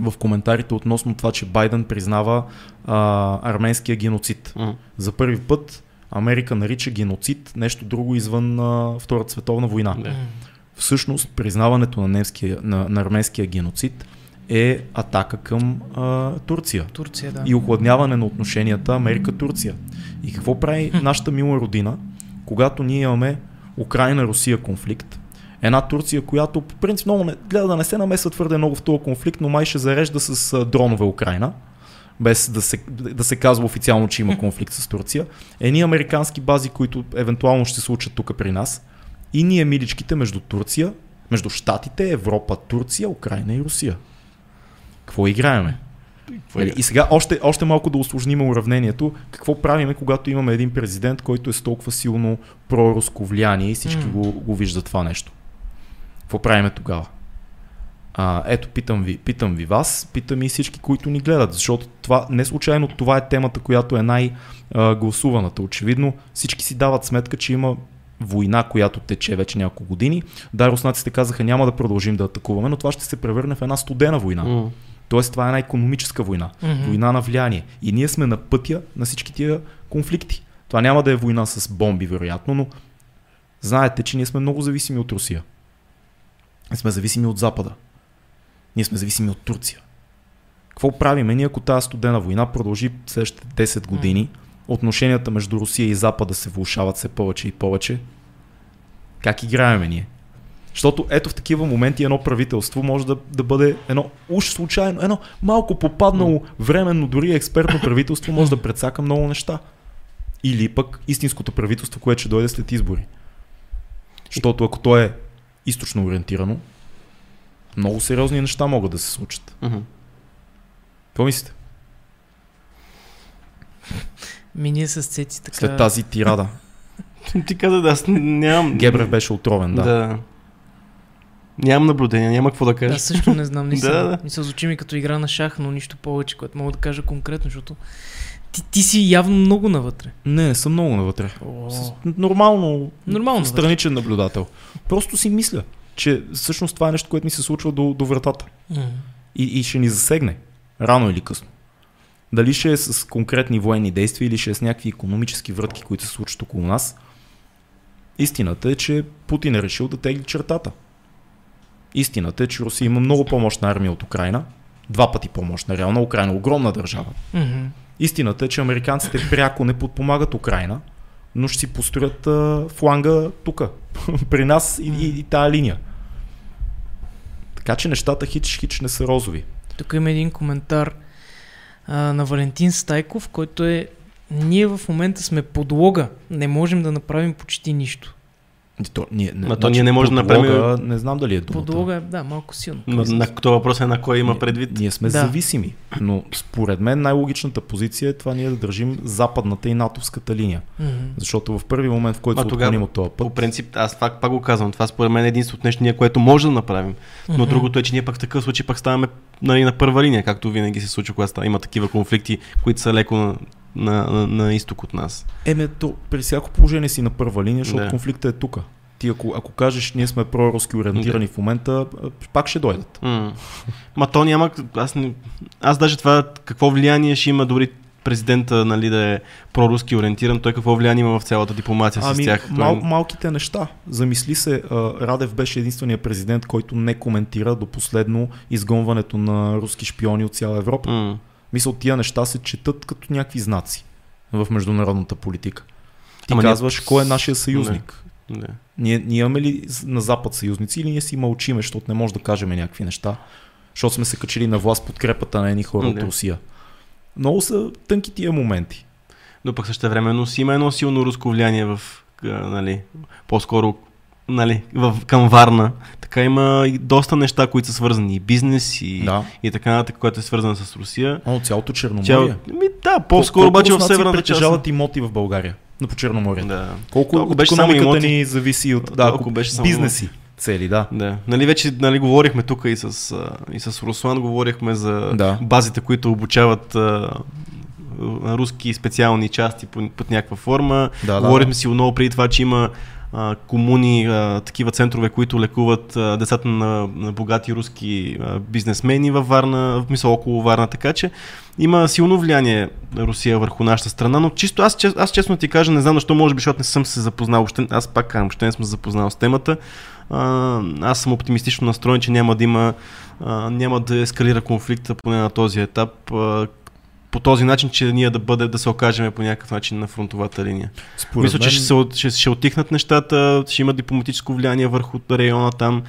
в коментарите относно това, че Байден признава а, арменския геноцид. Mm. За първи път Америка нарича геноцид нещо друго извън а, Втората световна война. Mm. Всъщност, признаването на, немския, на, на арменския геноцид е атака към а, Турция. Турция, да. И охладняване на отношенията Америка-Турция. И какво прави нашата мила родина, когато ние имаме Украина-Русия конфликт, Една Турция, която по принцип много не, гледа да не се намесва твърде много в този конфликт, но май ще зарежда с дронове Украина без да се, да се казва официално, че има конфликт с Турция. Едни американски бази, които евентуално ще се случат тук при нас. И ние миличките между Турция, между Штатите, Европа, Турция, Украина и Русия. Какво играеме? И сега още, още малко да усложним уравнението. Какво правиме, когато имаме един президент, който е с толкова силно проруско влияние и всички mm. го, го виждат това нещо? Какво правиме тогава? А, ето, питам ви, питам ви вас, питам и всички, които ни гледат, защото това, не случайно това е темата, която е най-гласуваната. Очевидно всички си дават сметка, че има война, която тече вече няколко години. Да, руснаците казаха няма да продължим да атакуваме, но това ще се превърне в една студена война. Mm. Тоест това е една економическа война, mm-hmm. война на влияние. И ние сме на пътя на всички тия конфликти. Това няма да е война с бомби, вероятно, но знаете, че ние сме много зависими от Русия. Сме зависими от Запада. Ние сме зависими от Турция. Какво правиме ние, ако тази студена война продължи следващите 10 години, отношенията между Русия и Запада се влушават все повече и повече? Как играеме ние? Защото ето в такива моменти едно правителство може да, да бъде едно уж случайно, едно малко попаднало временно, дори експертно правителство може да предсака много неща. Или пък истинското правителство, което ще дойде след избори. Защото ако то е източно ориентирано, много сериозни неща могат да се случат. Мгм. Какво мислите? Ми ние с Цеци така... След тази тирада. Ти каза да аз нямам... Гебрев беше отровен, да. да. Нямам наблюдение, няма какво да кажа. Аз също не знам, да, да. да. Мисля, звучи ми като игра на шах, но нищо повече, което мога да кажа конкретно, защото ти, ти си явно много навътре. Не, не съм много навътре. О, С- Нормално, Нормално навътре. страничен наблюдател. Просто си мисля, че всъщност това е нещо, което ми се случва до, до вратата. И, и ще ни засегне. Рано или късно. Дали ще е с конкретни военни действия или ще е с някакви економически вратки, които се случват около нас. Истината е, че Путин е решил да тегли чертата. Истината е, че Русия има много по-мощна армия от Украина. Два пъти по-мощна. Реално Украина е огромна държава. Мгм. Истината е, че американците пряко не подпомагат Украина, но ще си построят а, фланга тук, при нас и, и, и тая линия. Така че нещата хич, хич не са розови. Тук има един коментар а, на Валентин Стайков, който е ние в момента сме подлога, не можем да направим почти нищо. И То, ние, не, Ма то ние не можем да направим- Не знам дали е думата. Подлога да, малко силно. На, на този въпрос е на кой има Ние- предвид. Ние сме Да. зависими, но според мен най-логичната позиция е това ние да държим западната и натовската линия. Мгм. Защото в първи момент, в който се отклоним от този По път, принцип, аз пак, пак го казвам, това според мен е единственото нещо, ние, което може да направим. Но Мгм. другото е, че ние пък в такъв случай пак ставаме нали, на първа линия, както винаги се случва, когато има такива конфликти, които са леко на, на, на, изток от нас. Еме, то при всяко положение си на първа линия, защото Да. конфликтът е тук. Ти ако, ако кажеш, ние сме проруски ориентирани в момента, пак ще дойдат. М. Ма то няма. Аз, не, аз даже това какво влияние ще има дори президента нали, да е проруски ориентиран, той какво влияние има в цялата дипломация Ами, с тях. мал, малките неща. Замисли се, Радев беше единствения президент, който не коментира до последно изгонването на руски шпиони от цяла Европа. М. Мисля, тия неща се четат като някакви знаци в международната политика. Ти Ама ние- казваш, кой е нашия съюзник. Да. Ние, ние имаме ли на Запад съюзници или ние си мълчиме, защото не може да кажем някакви неща, защото сме се качили на власт подкрепата на едни хора от Да. Русия. Много са тънки тия моменти. Но пък също времено си има едно силно руско влияние в, нали, по-скоро нали, в, към Варна. Така има и доста неща, които са свързани и бизнес и, Да. и така нататък, което е свързано с Русия. О, цялото Черноморие. Цяло... Ми, да, по-скоро Колко обаче в северната част. притежават имоти в България, на по Черноморие. Да. Колко Толкова от беше само имоти. ни зависи от да, ако беше само бизнеси цели, да. Да. Нали вече нали, говорихме тук и с, а, и с Руслан, говорихме за Да. базите, които обучават а, а, руски специални части по, под някаква форма. Да, Говорихме да. си много преди това, че има комуни, такива центрове, които лекуват децата на, богати руски бизнесмени във Варна, в мисъл около Варна, така че има силно влияние Русия върху нашата страна, но чисто аз, аз честно ти кажа, не знам защо, може би, защото не съм се запознал, още, аз пак казвам, още не съм се запознал с темата. Аз съм оптимистично настроен, че няма да има, няма да ескалира конфликта поне на този етап. По този начин, че ние да бъде да се окажем по някакъв начин на фронтовата линия. Според Мисля, че мен- ще, се, ще, ще отихнат нещата, ще има дипломатическо влияние върху района там.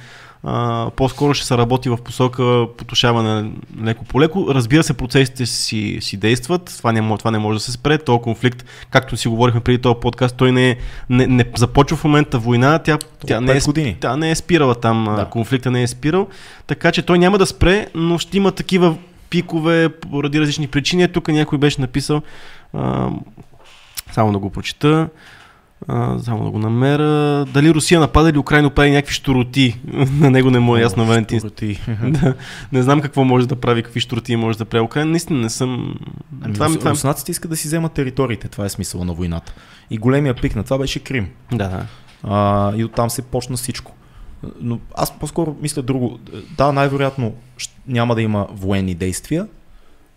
А, по-скоро ще се работи в посока потушаване леко по леко. Разбира се, процесите си, си действат, това не, това не може да се спре. Този конфликт, както си говорихме преди този подкаст, той не, е, не, не започва в момента война, тя, тя, не, е, години. тя не е спирала там, да. конфликта не е спирал, така че той няма да спре, но ще има такива пикове поради различни причини. Тук някой беше написал, а, само да го прочита, а, само да го намеря. Дали Русия напада или Украина прави някакви штороти? на него не му е ясно, Валентин. Да, не знам какво може да прави, какви штороти може да прави Украина. Наистина не съм... Ами, това, това, руснаците искат да си вземат териториите, това е смисъла на войната. И големия пик на това беше Крим. да, да. А, и оттам се почна всичко. Но аз по-скоро мисля друго. Да, най-вероятно няма да има военни действия,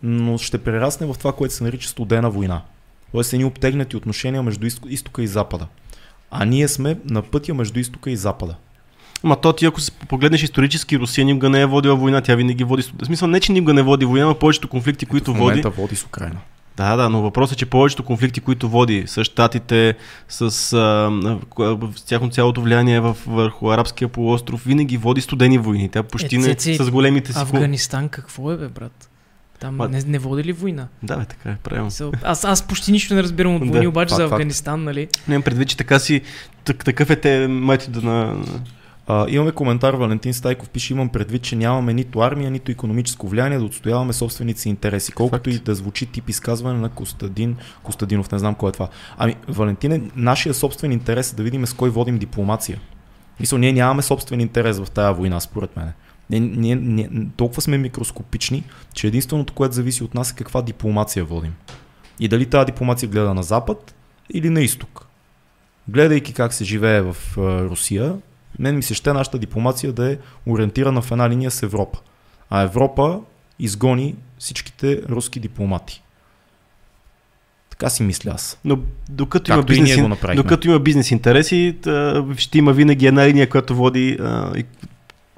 но ще прерасне в това, което се нарича студена война. Тоест едни обтегнати отношения между изток- изтока и запада. А ние сме на пътя между изтока и запада. Ма то ти ако се погледнеш исторически, Русия никога не е водила война, тя винаги води. В смисъл не, че никога не води война, но повечето конфликти, които в води. води с Украина. Да, да, но въпросът е, че повечето конфликти, които води с щатите, с, а, с тяхното цялото влияние в, върху арабския полуостров, винаги води студени войни. Тя почти Е, не с големите си. Афганистан какво е, бе, брат? Там Ма- не, не води ли война? Да, бе, така е, правилно. Аз, аз почти нищо не разбирам от войни, Да, обаче факт, за факт. Афганистан, нали? Не предвид, че така си, так, такъв е те метода на... А, имаме коментар, Валентин Стайков пише, имам предвид, че нямаме нито армия, нито економическо влияние да отстояваме собствените си интереси. Колкото Факт. и да звучи тип изказване на Костадин Костадинов, не знам кой е това. Ами, Валентине, нашия собствен интерес е да видим с кой водим дипломация. Мисля, ние нямаме собствен интерес в тази война, според мен. Ние, ние, ние, толкова сме микроскопични, че единственото, което зависи от нас е каква дипломация водим. И дали тази дипломация гледа на запад или на изток. Гледайки как се живее в Русия, мен ми се ще нашата дипломация да е ориентирана в една линия с Европа. А Европа изгони всичките руски дипломати. Така си мисля аз. Но докато има, Както бизнес, го докато има бизнес интереси, ще има винаги една линия, която води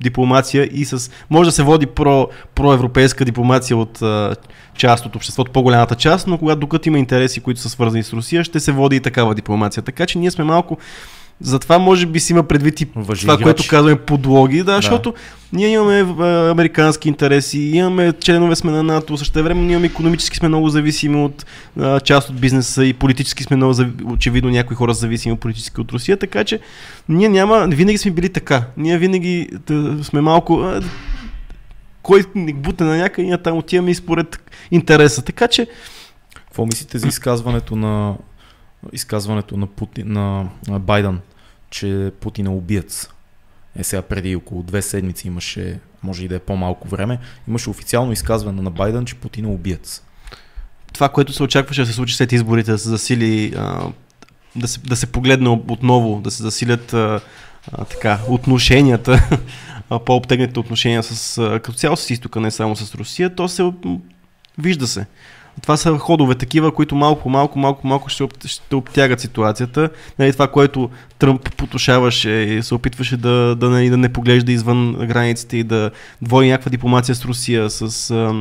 дипломация и с... Може да се води про, проевропейска дипломация от а, част от обществото, по-голямата част, но когато докато има интереси, които са свързани с Русия, ще се води и такава дипломация. Така че ние сме малко... Затова може би си има предвид и Въжи това, играч. което казваме подлоги, да, Да. защото ние имаме а, американски интереси, имаме членове сме на НАТО, също време имаме економически сме много зависими от а, част от бизнеса и политически сме много, очевидно някои хора зависими политически от Русия, така че ние няма, винаги сме били така. Ние винаги да, сме малко а, кой ни бутне на някъде, ние там отиваме и според интереса. Така че Какво мислите за изказването на изказването на, Путин, на, на Байден, че Путин е убиец? Е сега преди около две седмици имаше, може и да е по-малко време, имаше официално изказване на Байден, че Путин е убиец. това, което се очакваше да се случи след изборите, да се засили, да, се, да се погледне отново, да се засилят така, отношенията, по-обтегнатите отношения с, като цяло с изтока, не само с Русия, то се вижда се. Това са ходове такива, които малко по малко, малко малко ще, об, ще обтягат ситуацията. Нали, това, което Тръмп потушаваше и се опитваше да, да, нали, да не поглежда извън границите и да води някаква дипломация с Русия, с а,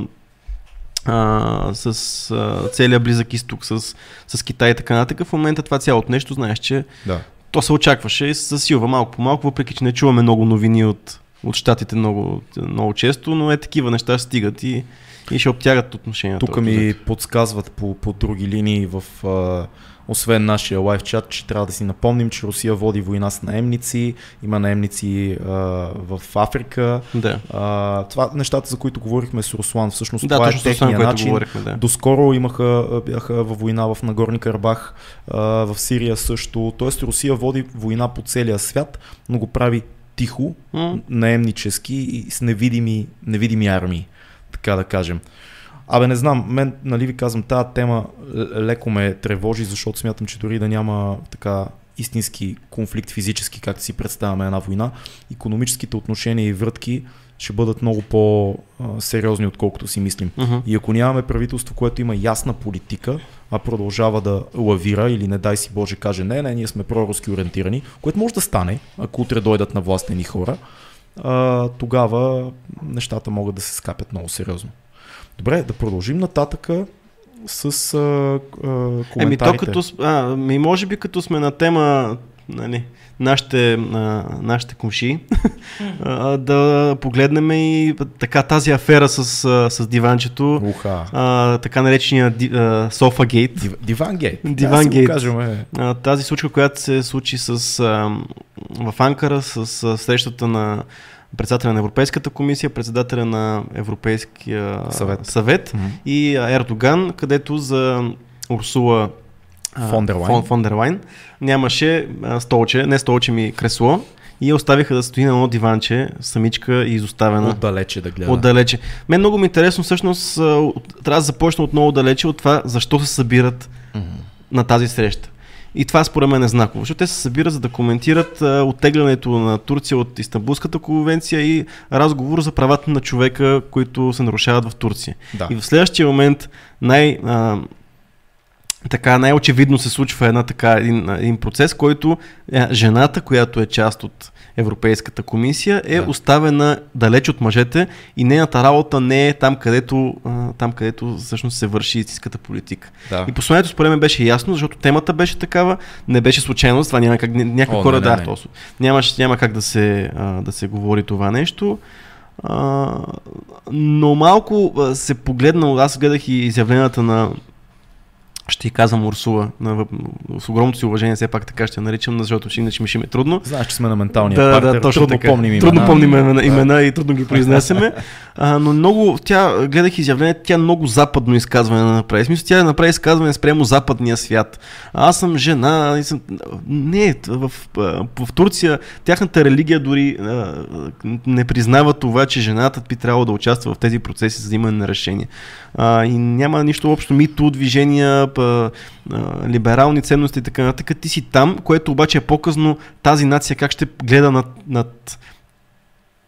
а, с а, целия близък изток, с, с Китай и така нататък. В момента това цялото нещо, знаеш, че Да. то се очакваше и се засилва малко по малко, въпреки че не чуваме много новини от, от щатите много, много често, но е такива неща стигат и, и ще обтягат отношенията. Тук ми подсказват по, по други линии в а, освен нашия лайв чат, че трябва да си напомним, че Русия води война с наемници, има наемници а, в Африка. Да. А, това нещата, за които говорихме с Руслан, всъщност Да, това е техния начин. говорихме, да. Доскоро имаха, бяха във война в Нагорни Карабах, а, в Сирия също. Тоест Русия води война по целия свят, но го прави тихо, М, наемнически и с невидими, невидими армии, така да кажем. Абе, не знам, мен, нали ви казвам, тази тема леко ме тревожи, защото смятам, че дори да няма така истински конфликт физически, както си представяме една война, економическите отношения и врътки ще бъдат много по-сериозни, отколкото си мислим. мгм. И ако нямаме правителство, което има ясна политика, а продължава да лавира или не дай си Боже каже не, не, ние сме проруски ориентирани, което може да стане, ако утре дойдат на властени хора, а, тогава нещата могат да се скапят много сериозно. Добре, да продължим нататъка с а, а, коментарите. Еми то като, а, ми може би като сме на тема, нали, нашите, а, нашите комши, а, да погледнем и така тази афера с, с диванчето, Уха. а, така наречения Софагейт. Див, Диван Гейт. Диван Гейт. е. Тази случка, която се случи с, а, в Анкара с а, срещата на председателя на Европейската комисия, председателя на Европейския Съвет. съвет Мгм. и Ердоган, където за Урсула Фон дер Лайн. Фон, фон дер Лайн нямаше а, столче, не столче ми кресло и я оставиха да стои на едно диванче, самичка и изоставена. Отдалече да гледа. Отдалече. Мен много ми е интересно, всъщност, трябва да започна отново далече от това, защо се събират Мгм. на тази среща. И това според мен е знаково, защото те се събират за да коментират а, оттеглянето на Турция от Истанбулската конвенция и разговор за правата на човека, които се нарушават в Турция. Да. И в следващия момент най... А, така най-очевидно се случва една така, един, един процес, който е, жената, която е част от Европейската комисия, е Да. оставена далеч от мъжете и нейната работа не е там, където, там, където всъщност се върши истинската политика. Да. И посланието според мен беше ясно, защото темата беше такава, не беше случайно, това няма как, някакви хора да, не, то- нямаше, няма как да се, да се говори това нещо. А, но малко се погледнал, аз гледах и изявленията на ще ти казвам Урсула, на, с огромното си уважение, все пак така ще я наричам, защото ще- иначе ми ще ми е трудно. Знаеш, че сме на менталния Да, партер, да, точно трудно така. помним имена. Трудно помним имена, имена и трудно ги произнесеме. А, но много, тя, гледах изявление, тя много западно изказване направи. В смисъл, тя направи изказване спрямо западния свят. Аз съм жена. И съм... Не, в, в Турция тяхната религия дори а, не признава това, че жената би трябвало да участва в тези процеси за взимане на решения. А, и няма нищо общо мито, движения, а, либерални ценности и така нататък. Ти си там, което обаче е по-късно тази нация как ще гледа над, над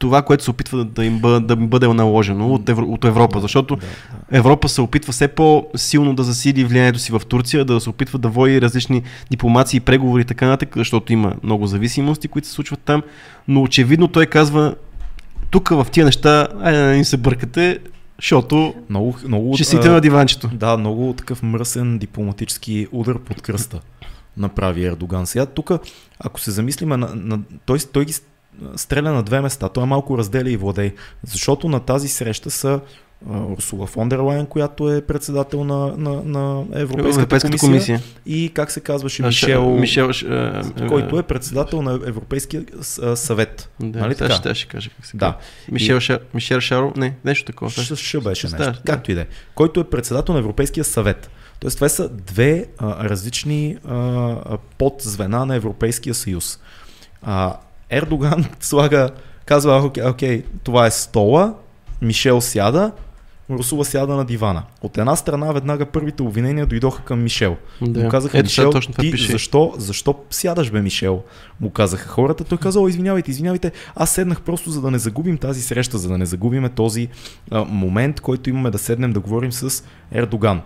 това, което се опитва да им бъде, да им бъде наложено от, Евро, от Европа, защото Да, да. Европа се опитва все по-силно да засили влиянието си в Турция, да се опитва да води различни дипломации, преговори и така нататък, защото има много зависимости, които се случват там, но очевидно той казва тук в тия неща, айде да не се бъркате, защото Много, много, ще сидите а, на диванчето. Да, много такъв мръсен дипломатически удар под кръста направи Ердоган. Сега тук, ако се замислиме, на, на, той, той ги стреля на две места. Той малко разделя и владей. Защото на тази среща са Урсула фон дер която е председател на, на, на Европейската, Европейската комисия, комисия. и как се казваше Мишел, Мишел който е председател на Европейския съвет. Да, нали така? ще, ще кажа как се Да. Мишел, Ша, Мишел Шаро, не, нещо такова. Ш, ш беше нещо. става, Както и да е. Който е председател на Европейския съвет. Тоест, това са две а, различни а, подзвена на Европейския съюз. А, Ердоган слага, казва, окей, окей, това е стола, Мишел сяда, Русула сяда на дивана. От една страна веднага първите обвинения дойдоха към Мишел. Да. Му казаха, Ето Мишел, точно ти пише. защо, защо сядаш бе, Мишел? Му казаха хората. Той казал, извинявайте, извинявайте, аз седнах просто за да не загубим тази среща, за да не загубиме този а, момент, който имаме да седнем да говорим с Ердоган.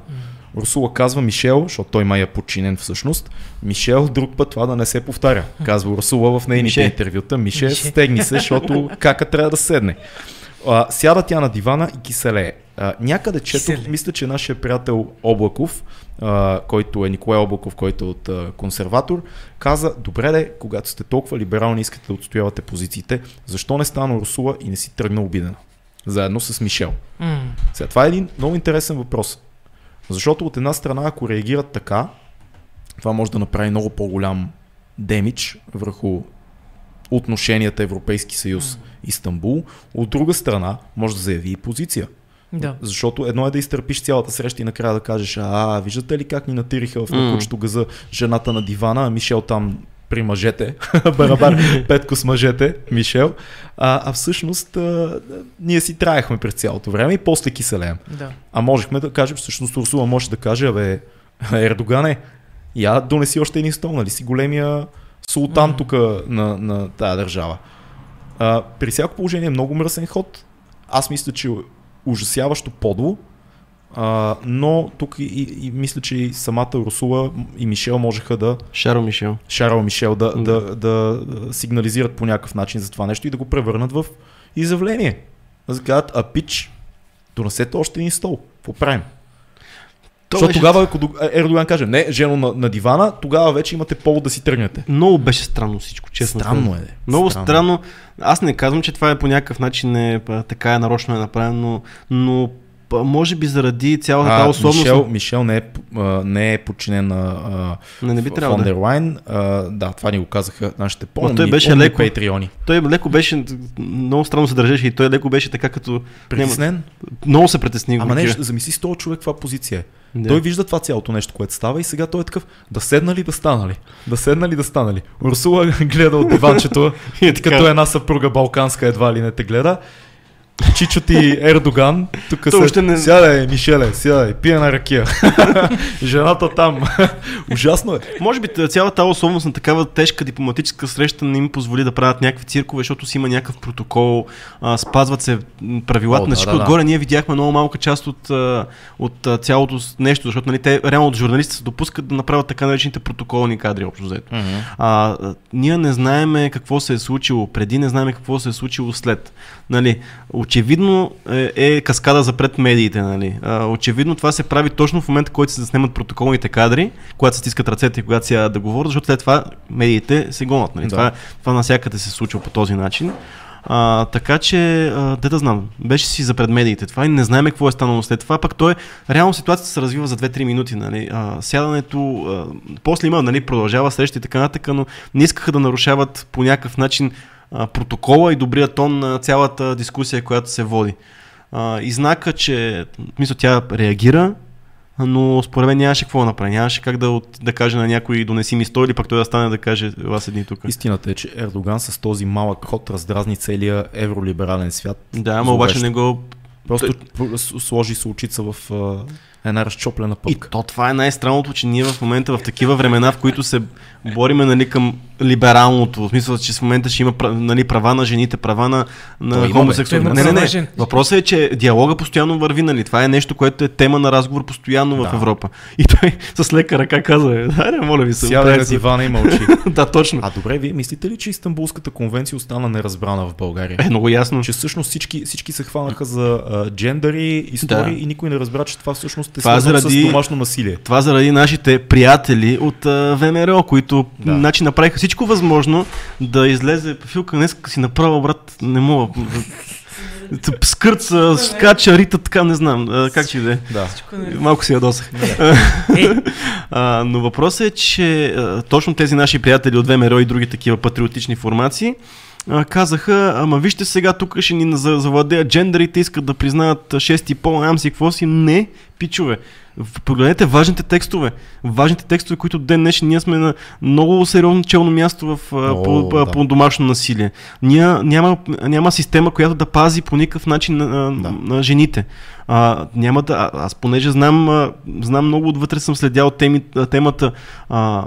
Русула казва Мишел, защото той май е подчинен всъщност. Мишел, друг път това да не се повтаря. Казва Русула в нейните Мише. интервюта. Мише, Мише. стегни се, защото кака трябва да седне. А, сяда тя на дивана и киселее. А, някъде чето, Киселее. мисля, че нашия приятел Облаков, а, който е Николай Облаков, който е от а, консерватор, каза, добре де, когато сте толкова либерални искате да отстоявате позициите, защо не стана Русула и не си тръгна обидена? Заедно с Мишел. М. Сега, това е един много интересен въпрос. Защото от една страна, ако реагират така, това може да направи много по-голям демидж върху отношенията Европейски съюз Истанбул. От друга страна, може да заяви и позиция. Да. Защото едно е да изтърпиш цялата среща и накрая да кажеш, а, виждате ли как ни натириха в накучето газа жената на дивана, а Мишел там при мъжете, барабар Петко с мъжете, Мишел, а, а всъщност а, ние си траехме през цялото време и после киселеем. Да. А можехме да кажем, всъщност Урсула може да каже, абе, Ердогане, я донеси още един стол, нали си големия султан Мгм. тук на, на тази държава. А, при всяко положение е много мръсен ход. Аз мисля, че е ужасяващо подло, а, но тук и, и, мисля, че и самата Русула и Мишел можеха да, Шаро Мишел. Шарл Мишел да, Да. да, сигнализират по някакъв начин за това нещо и да го превърнат в изявление. Да кажат, а пич, донесете още един стол. Какво правим? То Защото беше- тогава, ако Дог- Ердоган каже, не, жено на, на дивана, тогава вече имате повод да си тръгнете. Много беше странно всичко, честно. Странно е. де. Много странно. Аз не казвам, че това е по някакъв начин е, така е нарочно е направено, но може би заради цялата тази А, условност. Мишел, Мишел не, е, не е подчинен на Не, не би трябвало фон да. е. дер Лайн. Да, това ни го казаха нашите по той беше леко. патреони. Той леко беше, много странно се държеше и той леко беше така като... Притеснен? Много се притесни. Ама не, замисли с този човек каква позиция е. Да. Той вижда това цялото нещо, което става и сега той е такъв, да седна ли да стана ли? Да седна ли да стана ли? Урсула гледа от диванчето, И е така. като една съпруга балканска едва ли не те гледа. Чичо ти Ердоган, тук се... още не- Сядай, Мишеле, сядай, пия на ракия. Жената там. Ужасно е. Може би цялата тази условност на такава тежка дипломатическа среща не им позволи да правят някакви циркове, защото си има някакъв протокол, а, спазват се правилата О, на да, всичко. да, да. Отгоре ние видяхме много малка част от, от цялото нещо, защото нали, те реално от журналистите се допускат да направят така наречените протоколни кадри, общо взето. А, а, ние не знаеме какво се е случило преди, не знаеме какво се е случило след. Нали, очевидно е, е каскада за пред медиите. Нали. А, очевидно това се прави точно в момента, който се заснемат протоколните кадри, когато се стискат ръцете и когато сега да говорят, защото след това медиите се гонят. Нали. Да. Това, това навсякъде се случва по този начин. А, така че, а, де да знам, беше си за пред медиите това и не знаем какво е станало след това, пък той реално ситуацията се развива за 2-3 минути. Нали. А, сядането, а, после има, нали, продължава среща и така нататък, но не искаха да нарушават по някакъв начин а, протокола и добрия тон на цялата дискусия, която се води. А, и знака, че, мисля, тя реагира, но според мен нямаше какво да направи. Нямаше как да, от, да каже на някой донеси ми 100 или пък той да стане да каже ела седни тук. Истината е, че Ердоган с този малък ход раздразни целия евролиберален свят. Да, ама обаче не го... Просто с- сложи се очица в една разчоплена И пъпка. то това е най-странното, че ние в момента в такива времена, в които се бориме нали, към либералното, в смисъл, че в момента ще има нали, права на жените, права на, на хомосексуалните. Не, не, не. Въпросът е, че диалога постоянно върви, нали? Това е нещо, което е тема на разговор постоянно в Да. Европа. И той с лека ръка каза, «Е, хайде, моля ви се. Сядай на се». дивана и мълчи. да, точно. А добре, вие мислите ли, че Истанбулската конвенция остана неразбрана в България? Е, много ясно. Че всъщност всички, всички се хванаха за а, джендъри, истории Да. и никой не разбра, че това всъщност е Това свързано заради- с домашно насилие. Това заради нашите приятели от а, ВМРО, които Да. да. значи, направиха всичко възможно да излезе Филка. Днес си направил, брат, не мога. Скърца, скача, рита, така не знам. А, как ще иде? Да. Малко си ядосах. Е, А, но въпросът е, че а, точно тези наши приятели от ВМРО и други такива патриотични формации а, казаха, ама вижте сега тук ще ни за- завладеят джендерите, искат да признаят шести пол, ам си какво си. Не, пичове. Погледнете важните текстове. Важните текстове, които ден днешен ние сме на много сериозно челно място в, а, О, по, да. по домашно насилие. Ние, няма, няма система, която да пази по никакъв начин на, Да. на жените. А, няма да, а- аз понеже знам, а, знам много отвътре съм следял теми, а, темата. А,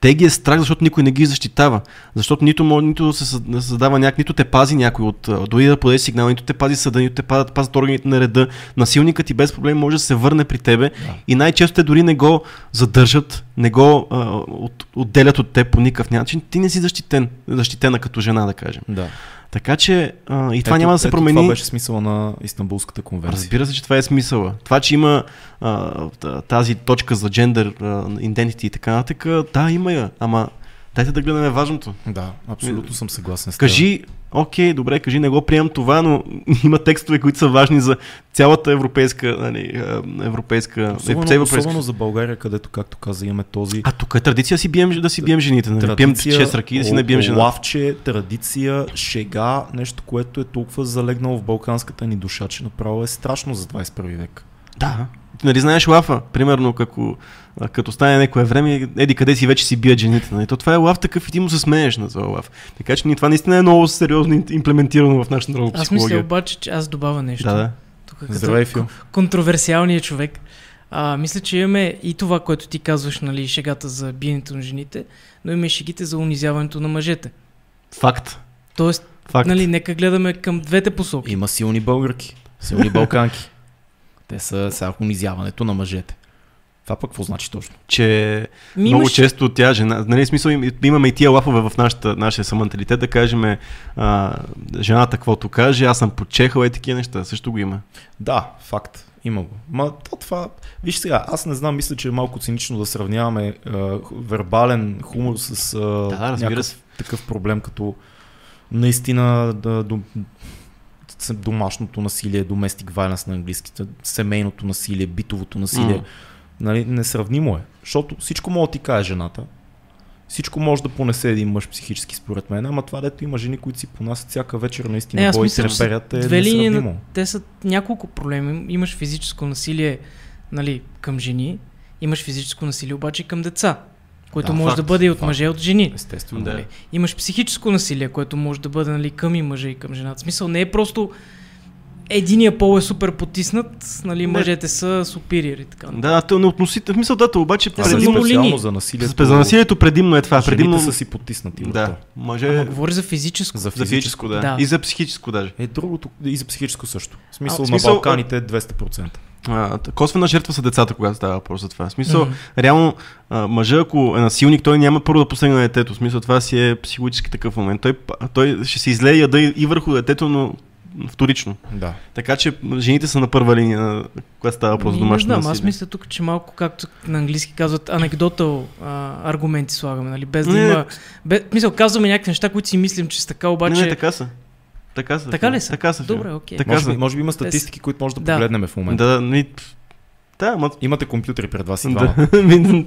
те ги е страх, защото никой не ги защитава. Защото нито, нито се съ- да създава някак, нито те пази някой от, дори да подаде сигнал, нито те пази съда, нито те пазят, пазят органите на реда. Насилникът ти без проблем може да се върне при тебе и най-често те дори не го задържат, не го а, от, отделят от теб по никакъв начин. Ти не си защитен, защитена като жена, да кажем. Да. Така че а, и това Ето- няма да се ето промени. Това беше смисъла на Истанбулската конвенция. Разбира се, че това е смисъла. Това, че има а, тази точка за джендър, идентити и така нататък, да, има я. Ама дайте да гледаме важното. Да, абсолютно съм съгласен с теб. Кажи, окей, добре, кажи, не го приемам това, но има текстове, които са важни за цялата европейска, нали, европейска, Особено, европейска. особено за България, където, както каза, имаме този А тук е традиция си бием, да си бием жените. Нали? Пием шест ръки и да си не бием жена. лавче, традиция, шега, нещо, което е толкова залегнало в балканската ни душа, че направо е страшно за 21 век. Да. Ти нали знаеш лафа, примерно, како, като стане някое време, еди къде си вече си бият жените. Нали? То това е лав такъв и ти му се смееш на това лав. Така че ни това наистина е много сериозно имплементирано в нашата нова аз мисля психология. обаче, че аз добавя нещо. Да, да. Тук като Здравей, Фил. контроверсиалният човек. А, мисля, че имаме и това, което ти казваш, нали, шегата за биенето на жените, но имаме и шегите за унизяването на мъжете. Факт. Тоест, Факт. нали, нека гледаме към двете посоки. Има силни българки, силни балканки. Те са сега унизяването на мъжете. Това пък какво значи точно? че Ми много имаш- често тя жена, нали, смисъл им- имаме и тия лафове в нашата, нашия саманталитет, да кажем а, жената каквото каже, аз съм почехала и такива неща, също го има. Да, факт. Има го. Ма то това... Виж сега, аз не знам, мисля, че е малко цинично да сравняваме а, вербален хумор с а, да, някакъв такъв проблем, като наистина да, с- домашното насилие, domestic violence на английски, т- семейното насилие, битовото насилие. М. Нали, несравнимо е. Защото всичко може да ти каже жената. Всичко може да понесе един мъж психически, според мен, ама това дето има жени, които си понасят всяка вечер наистина Не, бой и мисля, треперят е две линии на... Те са няколко проблеми. Имаш физическо насилие нали, към жени, имаш физическо насилие обаче към деца. Което Да, може факт, да бъде и от факт. мъже, и от жени. Естествено. Да. Нали? Имаш психическо насилие, което може да бъде нали, към и мъжа и към жената. В смисъл не е просто единия пол е супер потиснат, нали, Не. мъжете са супириери. Така. Да, то не относително. В смисъл, да, обаче са за предимно... линии. специално за насилието. За насилието предимно е това. Жените Предимно... са си потиснати. Да, то. мъже... Ама говори за физическо. За За физическо, да. Да. И за психическо даже. Е, другото и за психическо също. В смисъл, А, в смисъл, на Балканите е 200%. А, косвена жертва са децата, когато става въпрос за това. В смисъл, Мгм. реално, а, мъжа, ако е насилник, той няма първо да посегне на детето. В смисъл, това си е психологически такъв момент. Той, той ще се излее яда и и върху детето, но вторично. Да. Така че жените са на първа линия, когато става въпрос за домашно знам, аз мисля тук, че малко, както на английски казват, анекдотал а, аргументи слагаме, нали? Без да Не. има... Бе, мисъл, казваме някакви неща, които си мислим, че са така, обаче... Не, не, така са. Така са. Така ли са? Така са. Добре, окей. Така Може са. би, може би има статистики, които може да Да. погледнем в момента. Да, ми... Да, ма... Имате компютри пред вас и. Да, ми,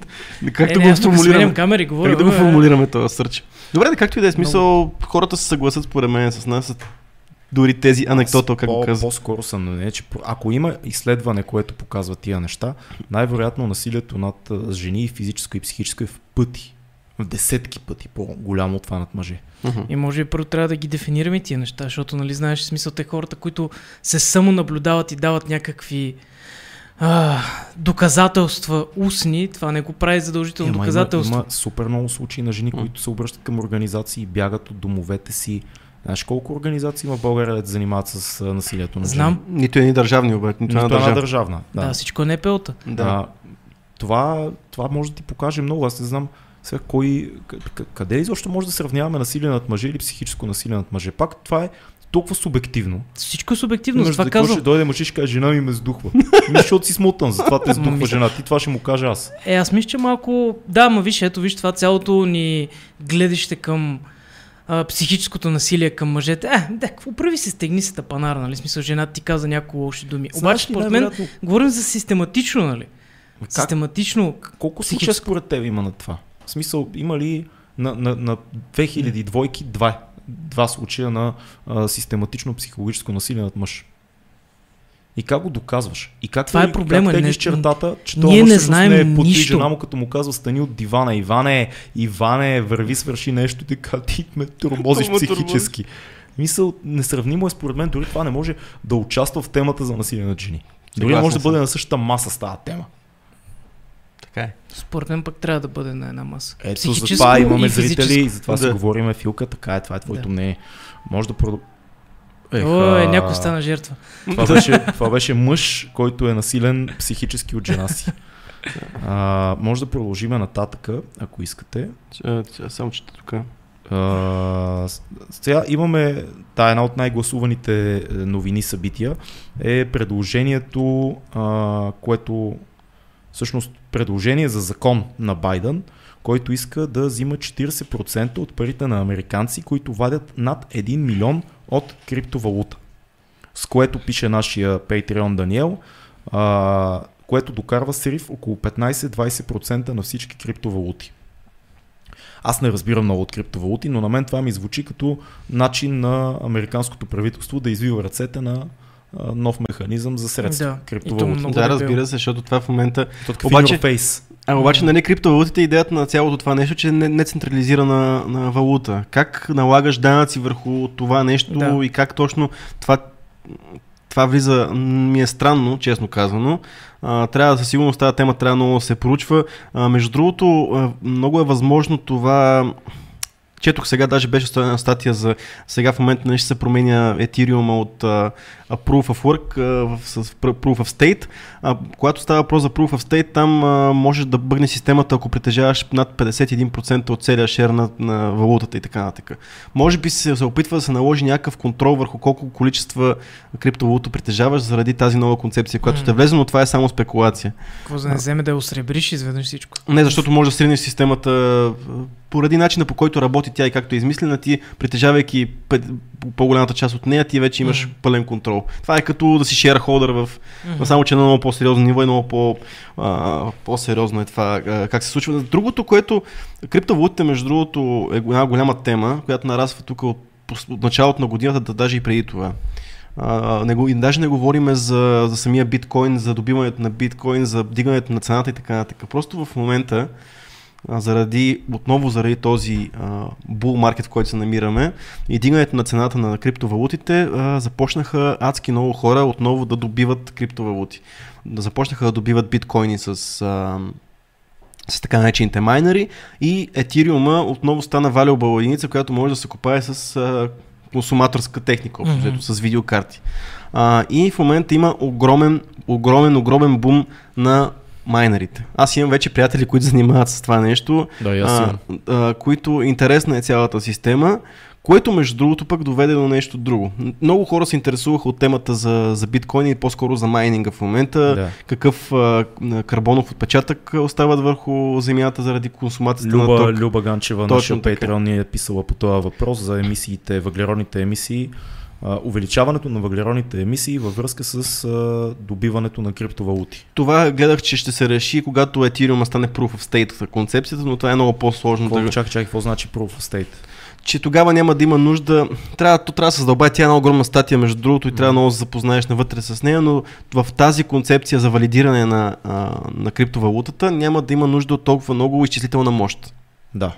както е, не, го формулираме. камери, говоря. Как да го формулираме този сърч? Добре, да както и да е смисъл, хората се съгласят според мен с нас, дори тези анекдота, как го каза. По-скоро съм мнение, че ако има изследване, което показва тия неща, най-вероятно насилието над жени, физическо и психическо е в пъти. В десетки пъти по-голямо от това над мъже. Мгм. И може би първо трябва да ги дефинираме тия неща, защото, нали, знаеш, смисъл те хората, които се самонаблюдават и дават някакви а, доказателства устни, това не го прави задължително Ема доказателство. Има, има супер много случаи на жени, които се обръщат към организации и бягат от домовете си. Знаеш колко организации има в България да се занимават с а, насилието на жени? Знам, Нито едни държавни обаче, нито Нито една държавна. да, Да. всичко е НПО-та. Да. А, това, това може да ти покаже много. Аз не знам сега кой, къде изобщо може да сравняваме насилие над мъже или психическо насилие над мъже. Пак това е толкова субективно. Всичко е субективно, Имаш това какво казвам. ще дойде мъж и ще каже, жена ми ме сдухва. Ми, защото си смутан, затова те сдухва Ми- жена. Ти това ще му кажа аз. Е, аз мисля, че малко... Да, ма виж, ето виж това цялото ни гледаще към а, психическото насилие към мъжете. Е, да, какво прави се, стегни се тапанар, нали? Смисъл, жената ти каза няколко лоши думи. Обаче, според мен, говорим за систематично, нали? как, Систематично. колко психическо- случая според теб има на това? В смисъл, има ли на, на, на 2000 двойки два, два случая на а, систематично психологическо насилие над мъж? И как го доказваш? И как, Това е проблема, Как не- чертата, че ние това не знаем не е потри нищо. жена му, като му казва стани от дивана. Иване, Иване, върви, свърши нещо, така ти ме тормозиш психически. Мисъл, несравнимо е според мен, дори това не може да участва в темата за насилие над жени. Дори не може да бъде на същата маса с тази тема. Така е. Според мен пък трябва да бъде на една маса. Ето Психическо затова имаме и зрители и затова Да. говориме, Филка, така е, това е твоето Да. мнение. Може да продължи. О, е, някой стана жертва. Това беше, това беше мъж, който е насилен психически от жена си. А, може да продължиме нататъка, ако искате. Само че тук. А, сега имаме, та една от най-гласуваните е, новини събития е предложението, а, което всъщност предложение за закон на Байден, който иска да взима 40% от парите на американци, които вадят над 1 милион от криптовалута. С което пише нашия Patreon Даниел, а, което докарва срив около 15-20% на всички криптовалути. Аз не разбирам много от криптовалути, но на мен това ми звучи като начин на американското правителство да извива ръцете на нов механизъм за средства. Да, криптовалути. Да, разбира се, защото това в момента... Обаче... Обаче- Face. А обаче, нали, криптовалутите, идеята на цялото това нещо, че е не- нецентрализирана на валута. Как налагаш данъци върху това нещо Да. и как точно това, това влиза, ми е странно, честно казано. А, трябва със сигурност тази тема трябва много да се проучва. А, между другото, а, много е възможно това Четох сега, даже беше една статия за сега в момента нещо се променя Ethereum от а, Proof of Work а, в, с pr- Proof of State. А, когато става въпрос за Proof of State, там а, може да бъгне системата, ако притежаваш над 51% от целия шер на, на валутата и така нататък. Може би се, се опитва да се наложи някакъв контрол върху колко количества криптовалута притежаваш заради тази нова концепция, която ще влезе, но това е само спекулация. Какво за да не вземе да я осребриш изведнъж всичко? Не, защото може да сринеш системата поради начина по който работи тя и както е измислена, ти притежавайки по-голямата част от нея, ти вече имаш Мгм. пълен контрол. Това е като да си шерхолдър в... Но само, че на много по-сериозно ниво и много по, а, по-сериозно е това а, как се случва. Другото, което криптовалутите, между другото, е една голяма тема, която нараства тук от, от началото на годината, да даже и преди това. А, не го, и даже не говорим за, за самия биткоин, за добиването на биткоин, за дигането на цената и така нататък. Просто в момента заради, отново заради този бул маркет, в който се намираме и дигането на цената на криптовалутите, а, започнаха адски много хора отново да добиват криптовалути. Да започнаха да добиват биткоини с, а, с така наречените майнери и етириума отново стана valuable единица, която може да се купае с а, консуматорска техника, mm-hmm. с видеокарти. А, и в момента има огромен, огромен, огромен бум на майнерите. Аз имам вече приятели, които занимават с това нещо, да, а, а, които интересна е цялата система, което между другото пък доведе до нещо друго. Много хора се интересуваха от темата за, за биткоини и по-скоро за майнинга в момента. Да. Какъв а, карбонов отпечатък остават върху земята заради консумацията Люба, на ток. Люба Ганчева, Точно нашия Patreon, ни е писала по този въпрос за емисиите, въглеродните емисии увеличаването на въглеродните емисии във връзка с а, добиването на криптовалути. Това гледах, че ще се реши, когато Ethereum стане Proof of State концепцията, но това е много по-сложно. Какво, да... Чакай, чакай, какво значи Proof of State? че тогава няма да има нужда. Трябва, то трябва да се задълбая тя е една огромна статия, между другото, и трябва много да се запознаеш навътре с нея, но в тази концепция за валидиране на, а, на криптовалутата няма да има нужда от толкова много изчислителна мощ. Да.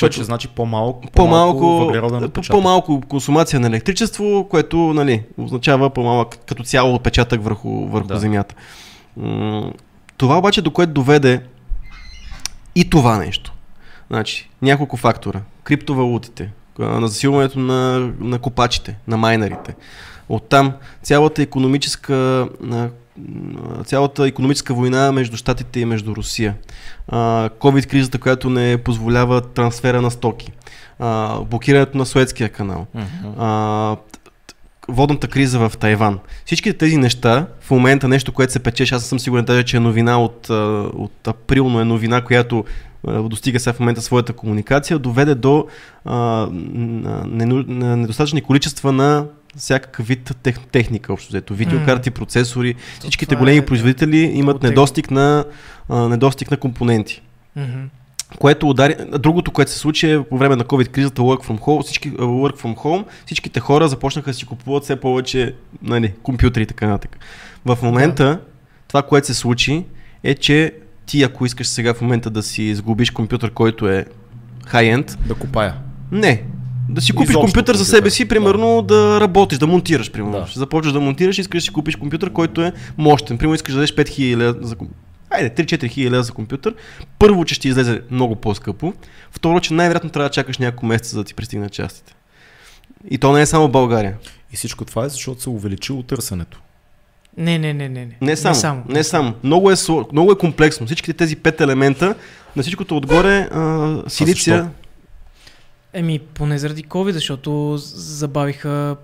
Което ще значи по-малко, по-малко, по-малко, по-малко консумация на електричество, което нали, означава по-малък като цяло отпечатък върху, върху да. земята. Това обаче до което доведе и това нещо. Значи, няколко фактора. Криптовалутите, на засилването на, на копачите, на майнерите. Оттам цялата економическа цялата економическа война между Штатите и между Русия. COVID-кризата, която не позволява трансфера на стоки. Блокирането на Суетския канал. Водната криза в Тайван. Всички тези неща, в момента нещо, което се печеше, аз съм сигурен даже, че е новина от, от април, но е новина, която достига сега в момента своята комуникация, доведе до а, недостатъчни количества на всякакъв вид тех, техника, общо взето. Видеокарти, mm. процесори, всичките големи е, производители имат недостиг на, а, недостиг на компоненти. Mm-hmm. Което удари... Другото, което се случи е по време на COVID кризата work from home, всички, work from home, всичките хора започнаха да си купуват все повече нали, компютри и така нататък. В момента yeah. това, което се случи е, че ти ако искаш сега в момента да си изгубиш компютър, който е high-end... Да купая. Не, да си купиш компютър, компютър за себе си, примерно да, да работиш, да монтираш, примерно. Да. Ще започваш да монтираш и искаш да си купиш компютър, който е мощен. Примерно искаш да дадеш 5000 лева за Айде, 3-4 хиляди лева за компютър. Първо, че ще излезе много по-скъпо. Второ, че най-вероятно трябва да чакаш няколко месеца, за да ти пристигнат частите. И то не е само в България. И всичко това е защото се увеличило търсенето. Не, не, не, не. Не, не само. Не само. Не само. Много, е, много е комплексно. Всичките тези пет елемента, на всичкото отгоре, а, силиция. Еми, поне заради COVID, защото забавиха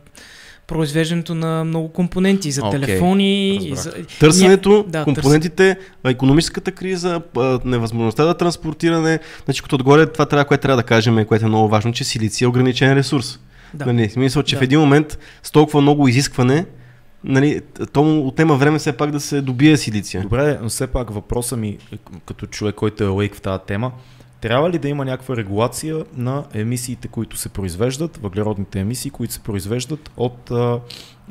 произвеждането на много компоненти за okay, телефони. И за... Търсенето, да, компонентите, търс... економическата криза, невъзможността да транспортиране. Значи, като отгоре това трябва, което трябва да кажем, което е много важно, че силици е ограничен ресурс. Да. Нали, смисъл, че да. в един момент с толкова много изискване, нали, то му отнема време все пак да се добие силиция. Добре, но все пак въпроса ми, като човек, който е лейк в тази тема, трябва ли да има някаква регулация на емисиите, които се произвеждат, въглеродните емисии, които се произвеждат от а,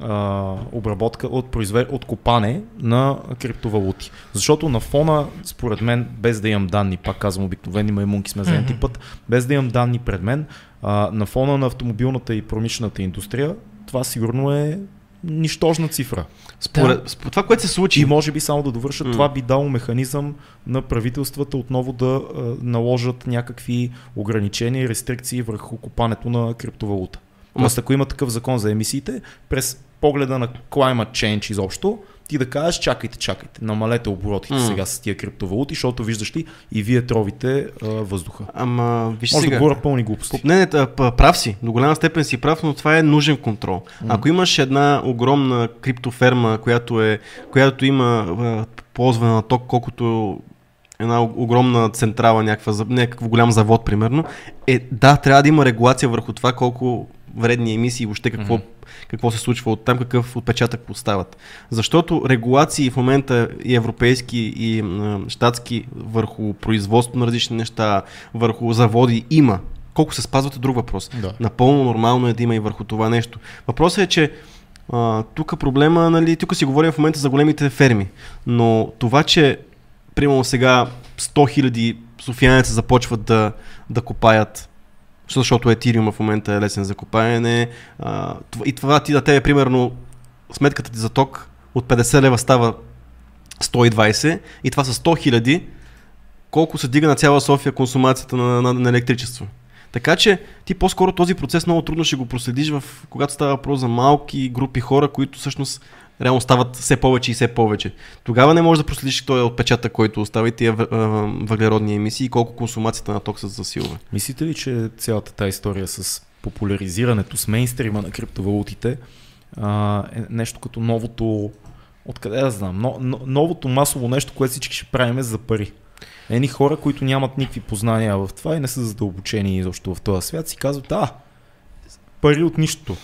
а, обработка, от, произве... от копане на криптовалути? Защото на фона, според мен, без да имам данни, пак казвам обикновени маймунки сме за mm-hmm. път, без да имам данни пред мен, а, на фона на автомобилната и промишлената индустрия, това сигурно е нищожна цифра. Според, да. според това, което се случи. И може би само да довърша, mm. това би дало механизъм на правителствата отново да а, наложат някакви ограничения и рестрикции върху купането на криптовалута. Тоест, ако има такъв закон за емисиите, през погледа на climate change изобщо, ти да кажеш, чакайте, чакайте, намалете оборотите mm. сега с тия криптовалути, защото виждаш ли и вие тровите а, въздуха. Ама, виж Може сега. да говоря пълни глупости. Не, не, прав си, до голяма степен си прав, но това е нужен контрол. Mm. Ако имаш една огромна криптоферма, която, е, която има а, ползване на ток, колкото една огромна централа, някаква, някакъв голям завод, примерно, е да, трябва да има регулация върху това колко вредни емисии и въобще какво, mm-hmm. какво се случва от там, какъв отпечатък поставят. Защото регулации в момента и европейски и щатски върху производство на различни неща, върху заводи има. Колко се спазват е друг въпрос. Да. Напълно нормално е да има и върху това нещо. Въпросът е, че тук проблема, нали, тук си говорим в момента за големите ферми, но това, че примерно сега 100 хиляди софиянеца започват да, да копаят защото Ethereum в момента е лесен за копаене. И това ти да тебе, примерно, сметката ти за ток от 50 лева става 120 и това са 100 хиляди, колко се дига на цяла София консумацията на, на, на електричество. Така че ти по-скоро този процес много трудно ще го проследиш, в, когато става въпрос за малки групи хора, които всъщност реално стават все повече и все повече. Тогава не можеш да проследиш този отпечатък, който остава и тия въглеродни емисии и колко консумацията на ток се засилва. Мислите ли, че цялата тази история с популяризирането, с мейнстрима на криптовалутите е нещо като новото, откъде да знам, но, но, новото масово нещо, което всички ще правим за пари. Едни хора, които нямат никакви познания в това и не са задълбочени изобщо в този свят, си казват, а, пари от нищото.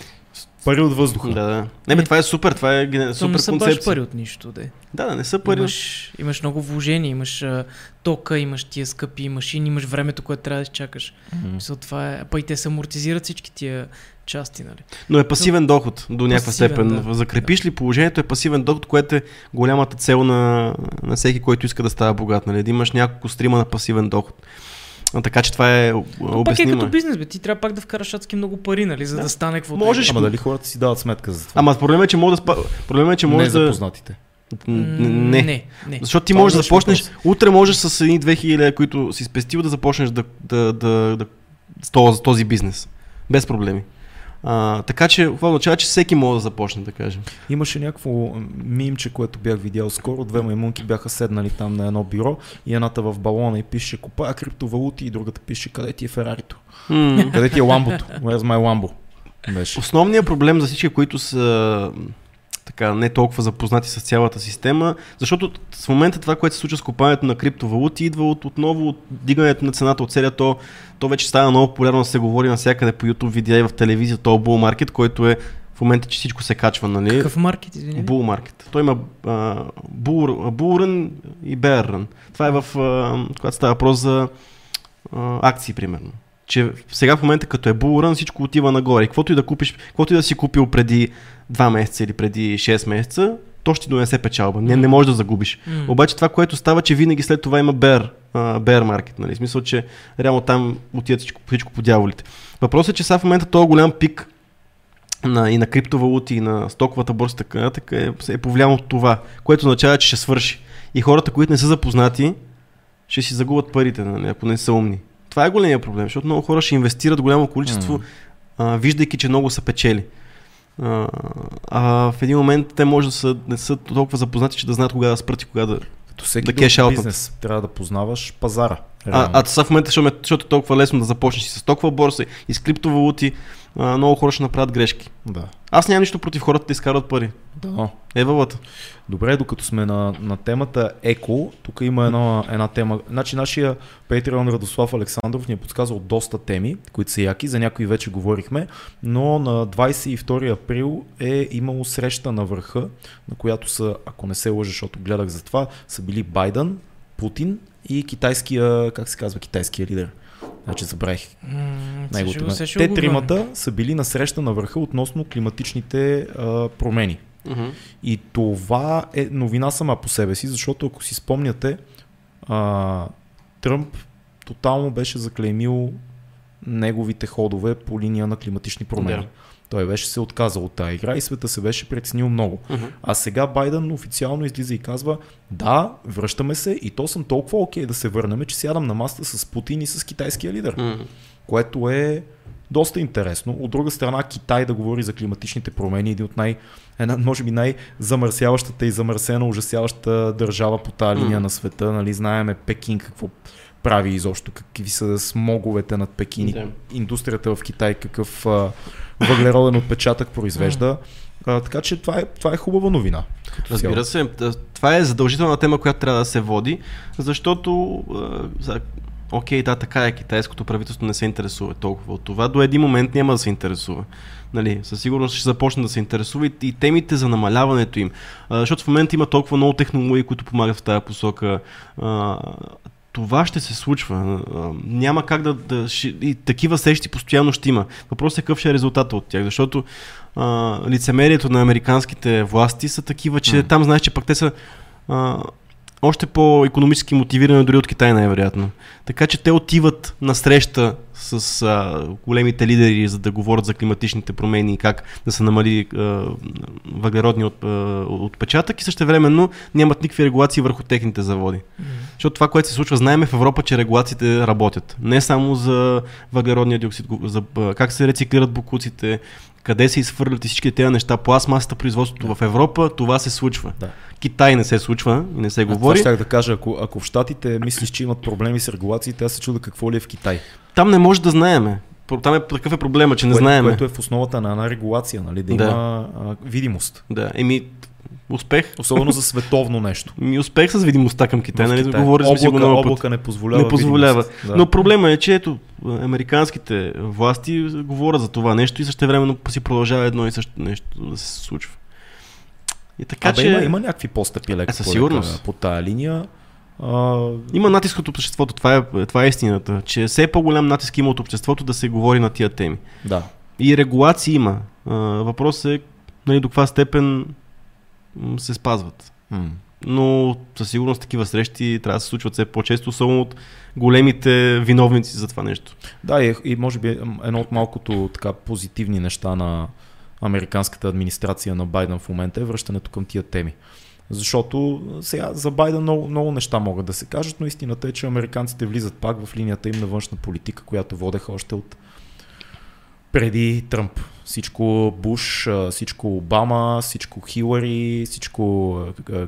Пари от въздуха. Да, да. Не, бе, това е супер, това е супер не са баш пари от нищо, да. Да, да, не са пари. Имаш, имаш много вложения, имаш а, тока, имаш тия скъпи машини, имаш времето, което трябва да чакаш. Mm-hmm. Мисъл, това е, па и те се амортизират всички тия части, нали? Но е пасивен доход до някаква степен. Да. Закрепиш ли положението е пасивен доход, което е голямата цел на, на всеки, който иска да става богат, нали? Да имаш няколко стрима на пасивен доход. А, така че това е обяснимо. Пак е като бизнес, бе. Ти трябва пак да вкараш адски много пари, нали, за да, да стане какво. Можеш. Ама дали хората си дават сметка за това? Ама проблемът е, че може да спа... проблемът е, че може не да... запознатите. Не. не, не. Защото ти можеш да започнеш, въпрос. утре можеш с едни 2000, които си спестил да започнеш да, да, да, да, с този бизнес. Без проблеми. А, така че това означава, че всеки може да започне, да кажем. Имаше някакво мимче, което бях видял скоро. Две маймунки бяха седнали там на едно бюро и едната в балона и пише купая криптовалути и другата пише къде ти е Ферарито. Mm. къде ти е ламбото? Where's my ламбо? Беше. Основният проблем за всички, които са така не толкова запознати с цялата система, защото в момента това, което се случва с купането на криптовалути, идва от отново от дигането на цената от целия то, то вече става много популярно да се говори навсякъде по YouTube видеа и в телевизия, то Bull Market, който е в момента, че всичко се качва, нали? Какъв маркет, извиня? Bull Market. Той има Bull Run и Bear Run. Това е в, а, когато става въпрос за а, акции, примерно че сега в момента като е булран всичко отива нагоре. Каквото и да купиш, каквото и да си купил преди 2 месеца или преди 6 месеца, то ще донесе печалба. Не, не можеш да загубиш. Mm. Обаче това, което става, че винаги след това има bear, uh, bear market. Нали? Смисъл, че реално там отиват всичко, всичко по дяволите. Въпросът е, че сега в момента този голям пик на, и на криптовалути, и на стоковата борса, така, така е, е повлиян от това, което означава, че ще свърши. И хората, които не са запознати, ще си загубят парите, нали, ако не са умни. Това е големия проблем, защото много хора ще инвестират голямо количество, mm. а, виждайки, че много са печели. А, а в един момент те може да са, не са толкова запознати, че да знаят кога да спрат и кога да, Като всеки да бизнес трябва да познаваш пазара. А, а това в момента, защото е толкова лесно да започнеш с толкова борса и с криптовалути, а, много хора ще направят грешки. Да. Аз нямам нищо против хората да изкарват пари. Да. Е вълата. Добре, докато сме на, на темата еко, тук има една, една тема. Значи нашия Patreon Радослав Александров ни е подсказал доста теми, които са яки, за някои вече говорихме, но на 22 април е имало среща на върха, на която са, ако не се лъжа, защото гледах за това, са били Байден, Путин и китайския, как се казва, китайския лидер. Значи забравих mm, Те тримата са били на среща на върха относно климатичните а, промени. Mm-hmm. И това е новина сама по себе си, защото ако си спомняте, а, Тръмп тотално беше заклеймил неговите ходове по линия на климатични промени. Yeah. Той беше се отказал от тази игра и света се беше притеснил много. Uh-huh. А сега Байден официално излиза и казва, да, връщаме се и то съм толкова окей okay да се върнем, че сядам на маста с Путин и с китайския лидер. Uh-huh. Което е доста интересно. От друга страна, Китай да говори за климатичните промени, един от най- една, може би най-замърсяващата и замърсена, ужасяваща държава по тази линия mm. на света. Нали, знаеме Пекин какво прави изобщо, какви са смоговете над Пекин, yeah. индустрията в Китай, какъв а, въглероден отпечатък произвежда. А, така че това е, това е хубава новина. Разбира се, това е задължителна тема, която трябва да се води, защото а, окей, да, така е, китайското правителство не се интересува толкова от това. До един момент няма да се интересува. Нали, със сигурност ще започне да се интересува и, и темите за намаляването им. А, защото в момента има толкова много технологии, които помагат в тази посока. А, това ще се случва. Няма как да. да и такива срещи постоянно ще има. Въпросът е какъв ще е резултата от тях, защото а, лицемерието на американските власти са такива, че mm. там знаеш, че пък те са. А, още по-економически мотивирани дори от Китай най-вероятно. Така че те отиват на среща с а, големите лидери, за да говорят за климатичните промени и как да се намали а, въглеродния от, а, отпечатък и също времено нямат никакви регулации върху техните заводи. Mm-hmm. Защото това, което се случва, знаеме в Европа, че регулациите работят. Не само за въглеродния диоксид, за как се рециклират букуците, къде се изхвърлят и всички тези неща, пластмасата, производството да. в Европа, това се случва. Да. Китай не се случва и не се а говори. Това ще да кажа, ако, ако в Штатите мислиш, че имат проблеми с регулациите, аз се чуда какво ли е в Китай. Там не може да знаеме. Там е такъв е проблема, че не което, знаеме. Което е в основата на една регулация, нали? Да, да. има а, видимост. Да, еми успех. Особено за световно нещо. Ми успех с видимостта към Китай, нали? Да говориш облака, го много облака не позволява. Не позволява. Да. Но проблема е, че ето, американските власти говорят за това нещо и също времено си продължава едно и също нещо да се случва. И така, Абе, че... има, има някакви постъпи леко е, сигурност. по тая линия. А... Има натиск от обществото, това е, това е истината, че все по-голям натиск има от обществото да се говори на тия теми. Да. И регулации има. А, въпросът е нали, до каква степен се спазват. Mm. Но със сигурност такива срещи трябва да се случват все по-често, само от големите виновници за това нещо. Да, и, и може би едно от малкото така позитивни неща на американската администрация на Байден в момента е връщането към тия теми. Защото сега за Байден много, много неща могат да се кажат, но истината е, че американците влизат пак в линията им на външна политика, която водеха още от преди Тръмп. Всичко Буш, всичко Обама, всичко Хилари, всичко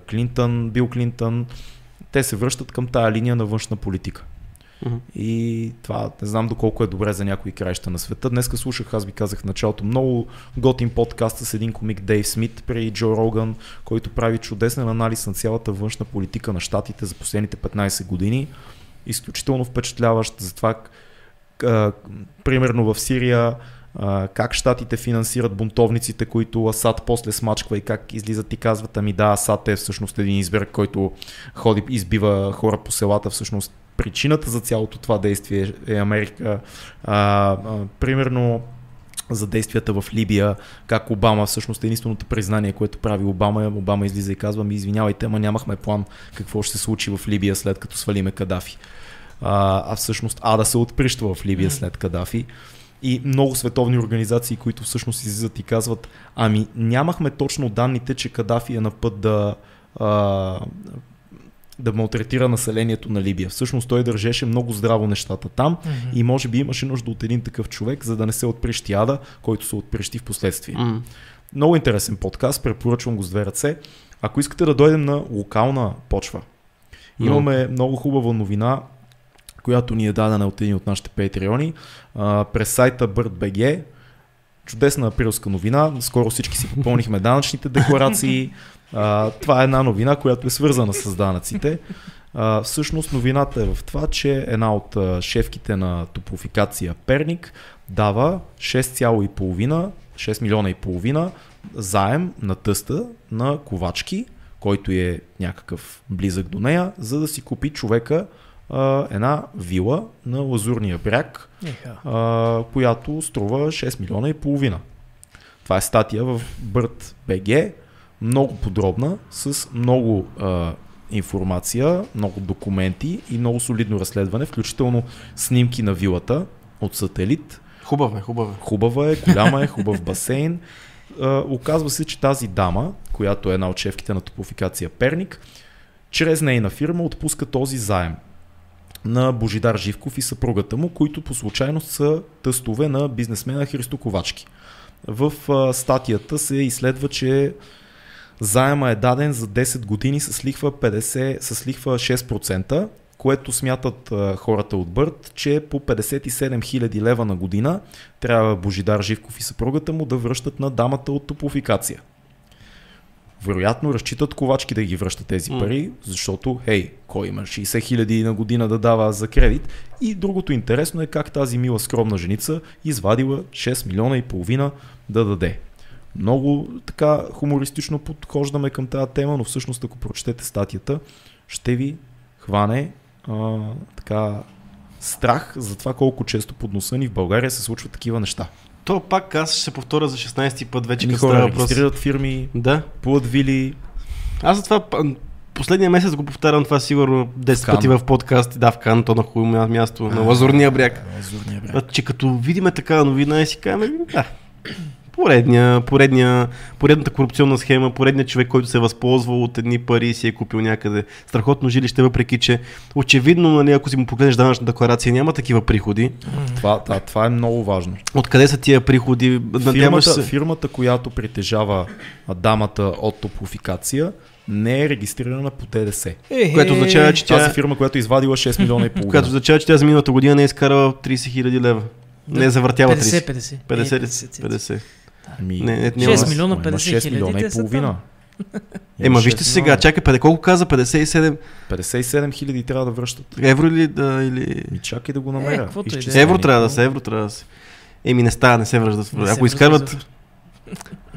Клинтън, Бил Клинтън, те се връщат към тая линия на външна политика. Uh-huh. И това не знам доколко е добре за някои краища на света. Днеска слушах, аз ви казах в началото, много готин подкаст с един комик Дейв Смит при Джо Роган, който прави чудесен анализ на цялата външна политика на щатите за последните 15 години. Изключително впечатляващ за това, примерно в Сирия, как щатите финансират бунтовниците, които Асад после смачква и как излизат и казват, ами да, Асад е всъщност един избер, който ходи, избива хора по селата, всъщност причината за цялото това действие е Америка. А, а, примерно за действията в Либия, как Обама, всъщност единственото признание, което прави Обама, Обама излиза и казва, ми извинявайте, ама нямахме план какво ще се случи в Либия след като свалиме Кадафи. А, а всъщност Ада се отприщва в Либия след Кадафи и много световни организации, които всъщност излизат и казват, ами нямахме точно данните, че Кадафи е на път да а, да малтретира населението на Либия. Всъщност той държеше много здраво нещата там mm-hmm. и може би имаше нужда от един такъв човек, за да не се отприщи ада, който се отприщи в последствие. Mm-hmm. Много интересен подкаст, препоръчвам го с две ръце. Ако искате да дойдем на локална почва, имаме mm-hmm. много хубава новина която ни е дадена от един от нашите патреони, през сайта BirdBG. Чудесна априлска новина. Скоро всички си попълнихме данъчните декларации. А, това е една новина, която е свързана с данъците. А, всъщност новината е в това, че една от шефките на топофикация Перник дава 6,5 6 милиона и половина заем на тъста на Ковачки, който е някакъв близък до нея, за да си купи човека а, една вила на Лазурния бряг, а, която струва 6 милиона и половина. Това е статия в Бърт БГ, много подробна, с много а, информация, много документи и много солидно разследване, включително снимки на вилата от сателит. Хубава е, хубава е. Хубава е, голяма е, хубав басейн. А, оказва се, че тази дама, която е една от шефките на топофикация Перник, чрез нейна фирма отпуска този заем на Божидар Живков и съпругата му, които по случайност са тъстове на бизнесмена Христо Ковачки. В а, статията се изследва, че заема е даден за 10 години с лихва, 50, с лихва 6%, което смятат а, хората от Бърт, че по 57 000 лева на година трябва Божидар Живков и съпругата му да връщат на дамата от топлофикация. Вероятно разчитат ковачки да ги връщат тези mm. пари, защото, хей, кой има 60 хиляди на година да дава за кредит. И другото интересно е как тази мила скромна женица извадила 6 милиона и половина да даде. Много така хумористично подхождаме към тази тема, но всъщност ако прочетете статията, ще ви хване а, така страх за това колко често под носа ни в България се случват такива неща. То пак аз ще се повторя за 16 ти път вече. Като хора регистрират фирми, да. плуват вили. Аз затова последния месец го повтарям това сигурно 10 Кан. пъти в подкаст. Да, в Кан, то на хубаво мя- място, на Лазурния бряг. Лазурния бряг. А, че като видиме такава новина и си кажем, «Ми, да, поредния, поредния, поредната корупционна схема, поредният човек, който се е възползвал от едни пари и си е купил някъде страхотно жилище, въпреки че очевидно, нали, ако си му погледнеш данъчна декларация, няма такива приходи. Това, да, това е много важно. Откъде са тия приходи? Фирмата, се. фирмата, която притежава дамата от топлофикация, не е регистрирана по ДДС. Е, Което означава, че Тази тя, фирма, която е извадила 6 милиона и половина. означава, че тя за миналата година не е изкарала 30 хиляди лева. Не е завъртяла 30. 50, 50. 50 ли? 50. 50. Ами, Не, не, Шест няма. милиона, Има 50 6 хиляди, милиона и са половина. Ема вижте 6 сега, милиона. чакай, пъде, колко каза? 57 57 хиляди трябва да връщат. евро или да, или... Ми чакай да го Е, намеря. каквото и да е. Евро трябва да се, евро трябва да се. Еми не става, не се връждат. Не се Ако изкарват,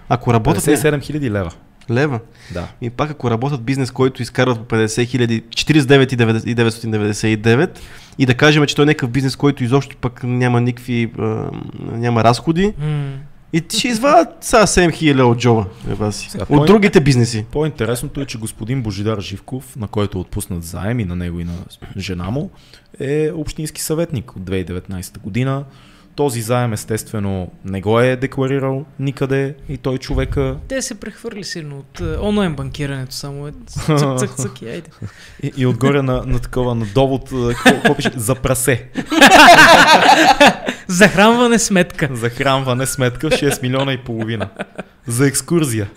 ако работят не, 57 хиляди лева. лева, Да. и пак ако работят бизнес, който изкарват по 50 хиляди, 49 и 999 и да кажем, че той е някакъв бизнес, който изобщо пък няма никакви, а, няма разходи, М. и ти ще извадят сега 7 хиляди от джоба. си. Сега, От по- другите бизнеси. По-интересното е, че господин Божидар Живков, на който е отпуснат заем и на него и на жена му, е общински съветник от 2019 година. Този заем естествено не го е декларирал никъде и той човека Те се прехвърли силно от е, онлайн банкирането само. Е, цък, цък, цък, и айде. и, и отгоре на, на такова на довод, какво, какво пише? За прасе. Захранване сметка. Захранване сметка 6 милиона и половина. За екскурзия.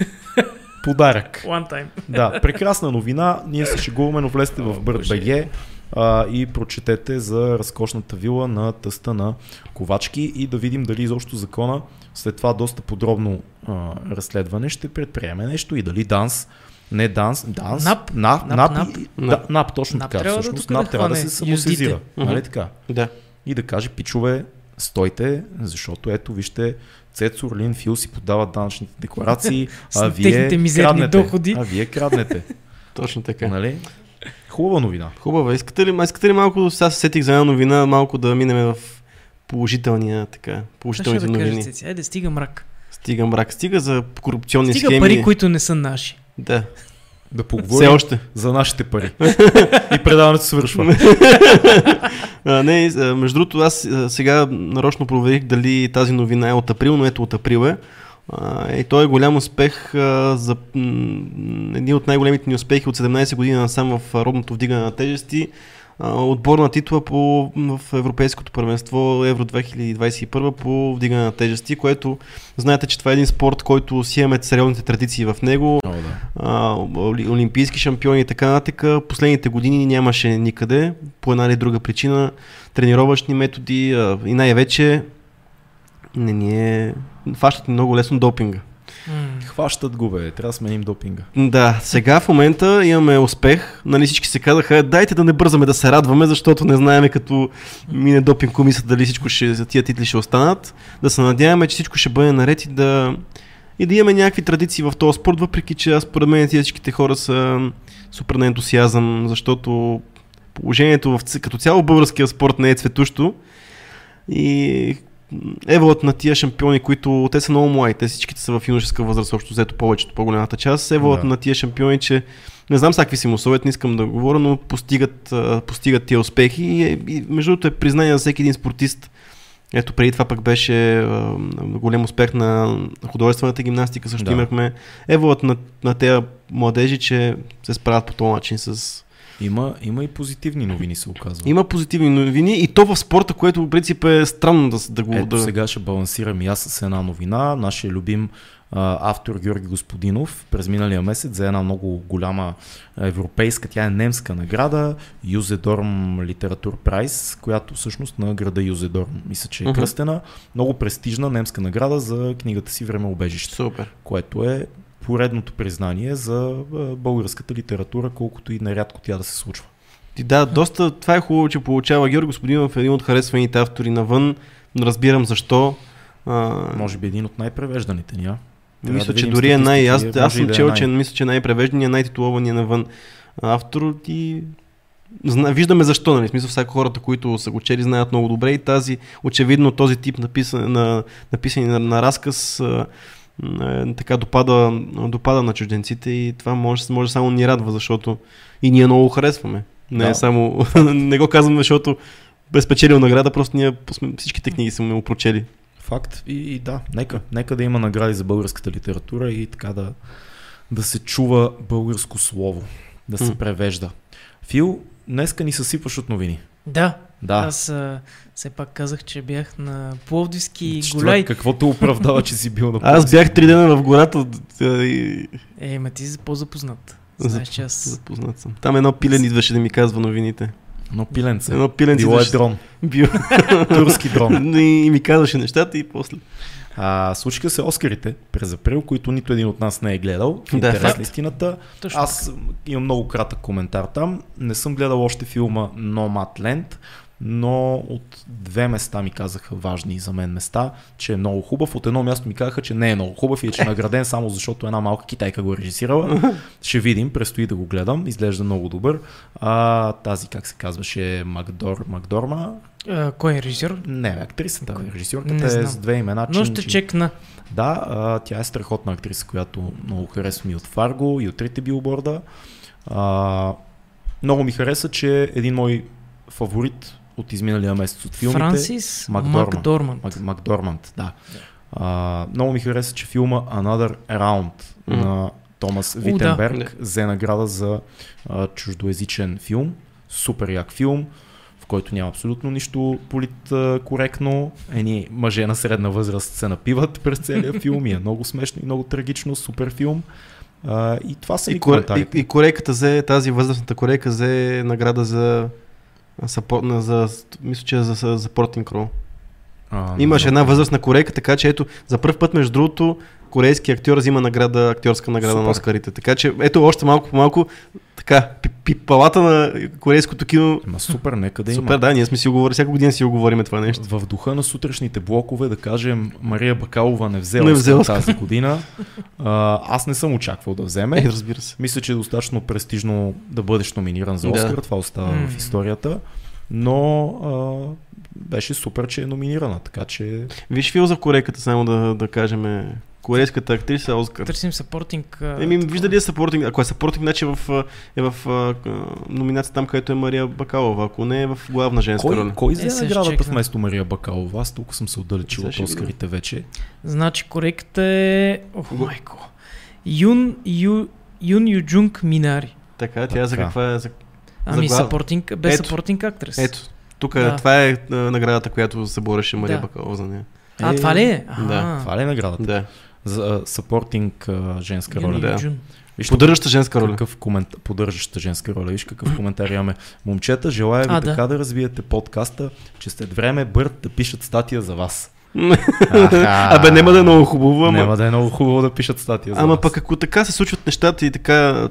Подарък. One time. Да, прекрасна новина. Ние се шегуваме, но влезте в BirdBG а, и прочетете за разкошната вила на тъста на Ковачки и да видим дали изобщо закона след това доста подробно а, разследване ще предприеме нещо и дали ДАНС не ДАНС, ДАНС, НАП. НАП, НАП, НАП, НАП. и- да, НАП, точно НАП така. трябва всъщност да НАП трябва да се самосезира. Нали така? Да. И да каже, пичове, стойте, защото ето вижте, Цецо, Орлин, Фил си подават данъчните декларации, С а вие техните мизерни краднете. доходи. А вие краднете. Точно така. нали? Хубава новина. Хубава. Искате ли, искате ли малко, сега се сетих за една новина, малко да минем в положителния, така, положителните да новини. кажа, Цеци? Айде, стига мрак. Стига мрак, стига за корупционни Стига схеми. пари, които не са наши. Да, Да все поговорим още. за нашите пари. и предаването свършва. а, не, между другото, аз сега нарочно проверих дали тази новина е от април, но ето от април е. А, и той е голям успех а, за м, едни от най-големите ни успехи от 17 години насам в а, робното вдигане на тежести. А, отборна титла по, в Европейското първенство Евро 2021 по вдигане на тежести, което знаете, че това е един спорт, който си имаме сериозните традиции в него. О, да. а, оли- олимпийски шампиони и така нататък. Последните години нямаше никъде, по една или друга причина, тренировъчни методи а, и най-вече не ни е... Фащат много лесно допинга. Хващат го, бе. Трябва да сменим допинга. Да, сега в момента имаме успех. Нали всички се казаха, дайте да не бързаме да се радваме, защото не знаеме като мине допинг комисията дали всичко ще, за тия титли ще останат. Да се надяваме, че всичко ще бъде наред и да, и да имаме някакви традиции в този спорт, въпреки че аз според мен всичките хора са супер на ентусиазъм, защото положението в, като цяло българския спорт не е цветущо. И еволът на тия шампиони, които те са много млади, те всичките са в юношеска възраст, общо взето повечето, по-голямата част. Еволът Да. на тия шампиони, че не знам са какви си му не искам да говоря, но постигат, постигат тия успехи и, и между другото е признание за всеки един спортист. Ето преди това пък беше а, голям успех на художествената гимнастика, също Да. имахме еволът на, на тези младежи, че се справят по този начин с... Има, има и позитивни новини, се оказва. Има позитивни новини и то в спорта, което в принцип е странно да, да го... Ето да... сега ще балансирам и аз с една новина. Нашия любим а, автор Георги Господинов през миналия месец за една много голяма европейска, тя е немска награда, Юзедорм Литератур Прайс, която всъщност на града Юзедорм, мисля, че е Мгм. кръстена. Много престижна немска награда за книгата си Времеобежище, Супер. което е поредното признание за българската литература, колкото и нарядко тя да се случва. И да, доста, това е хубаво, че получава Георги Господинов, един от харесваните автори навън. Разбирам защо. А, Може би един от най-превежданите ни, а? Трябва мисля, да че дори е най... Аз, аз съм да е чел, най- че мисля, че най-превеждания, най-титулования навън автор и Зна, виждаме защо, нали? Смисъл, всяко хората, които са го чели, знаят много добре и тази, очевидно този тип написан, на, написани на, на разказ а, е, така допада, допада на чужденците и това може, може само ни радва, защото и ние много харесваме. Не Да. е само, не го казваме, защото без печелил награда, просто ние всичките книги сме му прочели. Факт. И, и да, нека, нека да има награди за българската литература и така да, да се чува българско слово, да се превежда. Фил, днеска ни съсипваш от новини. Да, Да. аз а, все пак казах, че бях на Пловдивски Човек, голяй. Какво те оправдава, че си бил на Аз бях три дена в гората е, и Е, ма ти си по-запознат. Знаеш, че аз... запознат съм. Там едно пилен идваше да ми казва новините. Но пиленце. Едно пилен Било е дрон. Бил. Турски дрон. и, и ми казваше нещата и после. А, случиха се Оскарите през април, които нито един от нас не е гледал. В Да, интерес на истината. Точно Аз имам много кратък коментар там. Не съм гледал още филма Nomadland, но от две места ми казаха важни за мен места, че е много хубав. От едно място ми казаха, че не е много хубав и че е награден само защото една малка китайка го е режисирала. Ще видим, предстои да го гледам. Изглежда много добър. А, тази, как се казваше, Макдор, Макдорма. А, кой е режисьор? Не, актрисата, Кой? режисьорката Не е знам. с две имена. Но Чин- ще Чин- чекна. да, а, тя е страхотна актриса, която много харесвам и от Фарго, и от трите билборда. А, много ми хареса, че един мой фаворит от изминалия месец от филмите Франсис Макдорманд. Макдорманд. Мак, Макдорманд, да. А, много ми хареса, че филма Another Round Мгм. на Томас да. Витенберг взе награда за а, чуждоязичен филм. Супер як филм, в който няма абсолютно нищо политкоректно. Едни мъже на средна възраст се напиват през целия филм и е много смешно и много трагично. Супер филм. А, и това са И, и, коментарите. и корейката взе, тази възрастната корейка взе награда за Съпо, на- за, мисля, че е за, за, за. А, не Имаше знам. една възрастна корейка, така че ето, за първ път, между другото, корейски актьор взима награда, актьорска награда Супер. на Оскарите. Така че, ето, още малко по малко, така, пи- пипалата на корейското кино. Ма супер, нека да Супер, има. да, ние сме си оговорили, всяка година си оговориме това нещо. В духа на сутрешните блокове, да кажем, Мария Бакалова не взе, Не не взе взе Оскар. тази година. А, аз не съм очаквал да вземе. Е, разбира се. Мисля, че е достатъчно престижно да бъдеш номиниран за Да. Оскар. Това остава М. в историята. Но а, беше супер, че е номинирана. Така че Виж фил за корейката, само да, да кажем. Корейската актриса Оскар. Търсим съпортинг. а, Еми, вижда ли е съпортинг? Ако е съпортинг, значи е в, е в а, номинация там, където е Мария Бакалова. Ако не е в главна женска кой, роля. кой Е, взе ще наградата вместо Мария Бакалова? Аз толкова съм се отдалечил от. Оскарите вече. Значи коректа е... Ох, майко. Юн, Ю, Юн Юджунг Минари. Така, тя за Така. каква е? За... Ами глав- съпортинг, без Ето. съпортинг актрес. Ето, тук Да. това е наградата, която се бореше Мария Да. Бакалова за нея. А, Е, това ли е? А, да, Това ли е наградата? Да. За съпортинг женска роля. Да. Виж Поддържаща женска роля. какъв коментар, поддържаща женска роля. Виж какъв коментар имаме. Момчета, желая ви А, да. така да развиете подкаста, че след време Бърт да пишат статия за вас. Абе, няма да е много хубаво, ама... Няма да е много хубаво да пишат статия за Ама вас. пък ако така се случват нещата и така,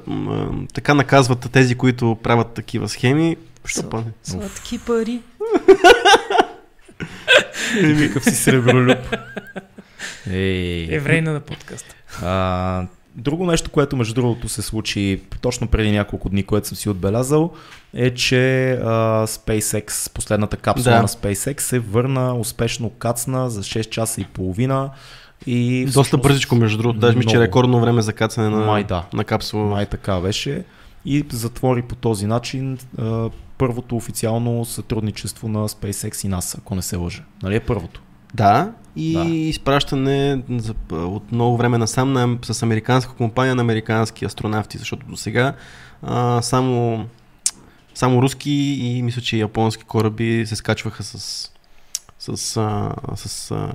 така наказват тези, които правят такива схеми, що Са- па не? Сладки пари. Какъв си сребролюб. Ей. Еврейна на подкаста. А, друго нещо, което между другото се случи точно преди няколко дни, което съм си отбелязал, е, че а, SpaceX, последната капсула Да. на SpaceX се върна успешно кацна за 6 часа и половина. И Доста всъщност- бързичко, между другото. Даже мисля, че е рекордно време за кацане на, Май да. на капсула. Май така беше. И затвори по този начин а, първото официално сътрудничество на SpaceX и NASA, ако не се лъжа. Нали е първото? Да, и Да. изпращане за, от много време насам на, с американска компания на американски астронавти, защото до сега само, само руски и мисля, че японски кораби се скачваха с, с, с а,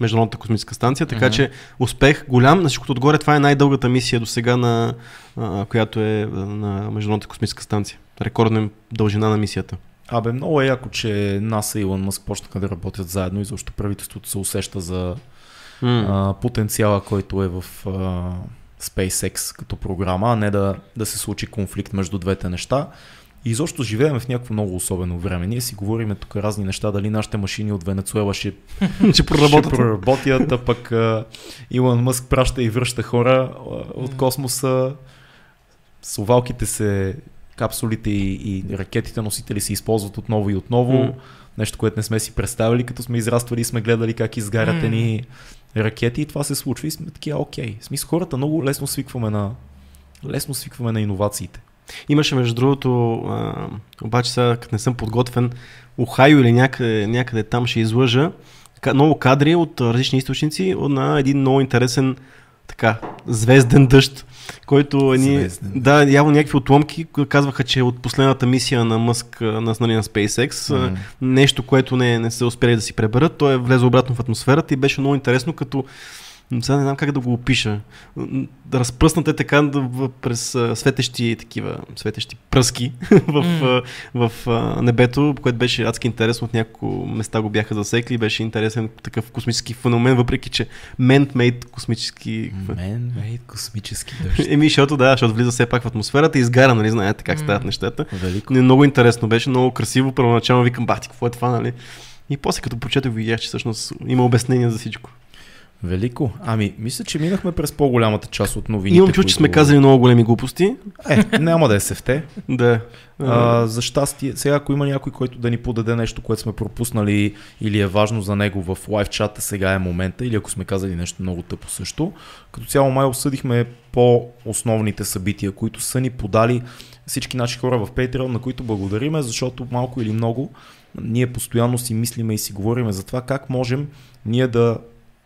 Международната космическа станция, така Мгм. че успех голям. На всичкото отгоре това е най-дългата мисия до сега, на, а, която е на Международната космическа станция. Рекордна дължина на мисията. Абе, много е яко, че НАСА и Илон Мъск почнаха да работят заедно и защо правителството се усеща за М. а, потенциала, който е в а, SpaceX като програма, а не да, да се случи конфликт между двете неща. И изобщо живеем в някакво много особено време. Ние си говорим тук разни неща, дали нашите машини от Венецуела ще, Ще проработят. ще проработят, а пък а, Илон Мъск праща и връща хора а, от космоса. Совалките се капсулите и, и ракетите носители се използват отново и отново. М. Нещо, което не сме си представили, като сме израствали и сме гледали как изгарят М. едни ракети и това се случва и сме такива окей. В смисъл хората много лесно свикваме на лесно свикваме на иновациите. Имаше между другото, а, обаче сега като не съм подготвен, Охайо или някъде, някъде там ще излъжа, много кадри от различни източници на един много интересен така, звезден дъжд, който едни, Звезден. да, явно някакви отломки казваха, че е от последната мисия на Мъск на, нали, на SpaceX, Мгм. нещо, което не, не са успели да си преберат, той е влезе обратно в атмосферата и беше много интересно, като сега не знам как да го опиша. Разпръснат е така да, в, през светещи такива, светещи пръски в, в а, небето, което беше адски интересно. От няколко места го бяха засекли. Беше интересен такъв космически феномен, въпреки че man-made космически... Мейт, космически дъжд. Еми, защото да, защото влиза все пак в атмосферата и изгаря, нали, знаете как стават М. нещата. Велико. Не, много интересно беше, много красиво. Първоначално викам, бати, какво е това, нали? И после като прочетох видях, че всъщност има обяснение за всичко. Велико. Ами, мисля, че минахме през по-голямата част от новините. Имам чувство, че сме казали много големи глупости. Е, няма да е сефте. Да. А, за щастие, сега ако има някой, който да ни подаде нещо, което сме пропуснали или е важно за него в лайв чата, сега е момента, или ако сме казали нещо много тъпо също. Като цяло май обсъдихме по-основните събития, които са ни подали всички наши хора в Patreon, на които благодариме, защото малко или много ние постоянно си мислиме и си говориме за това как можем ние да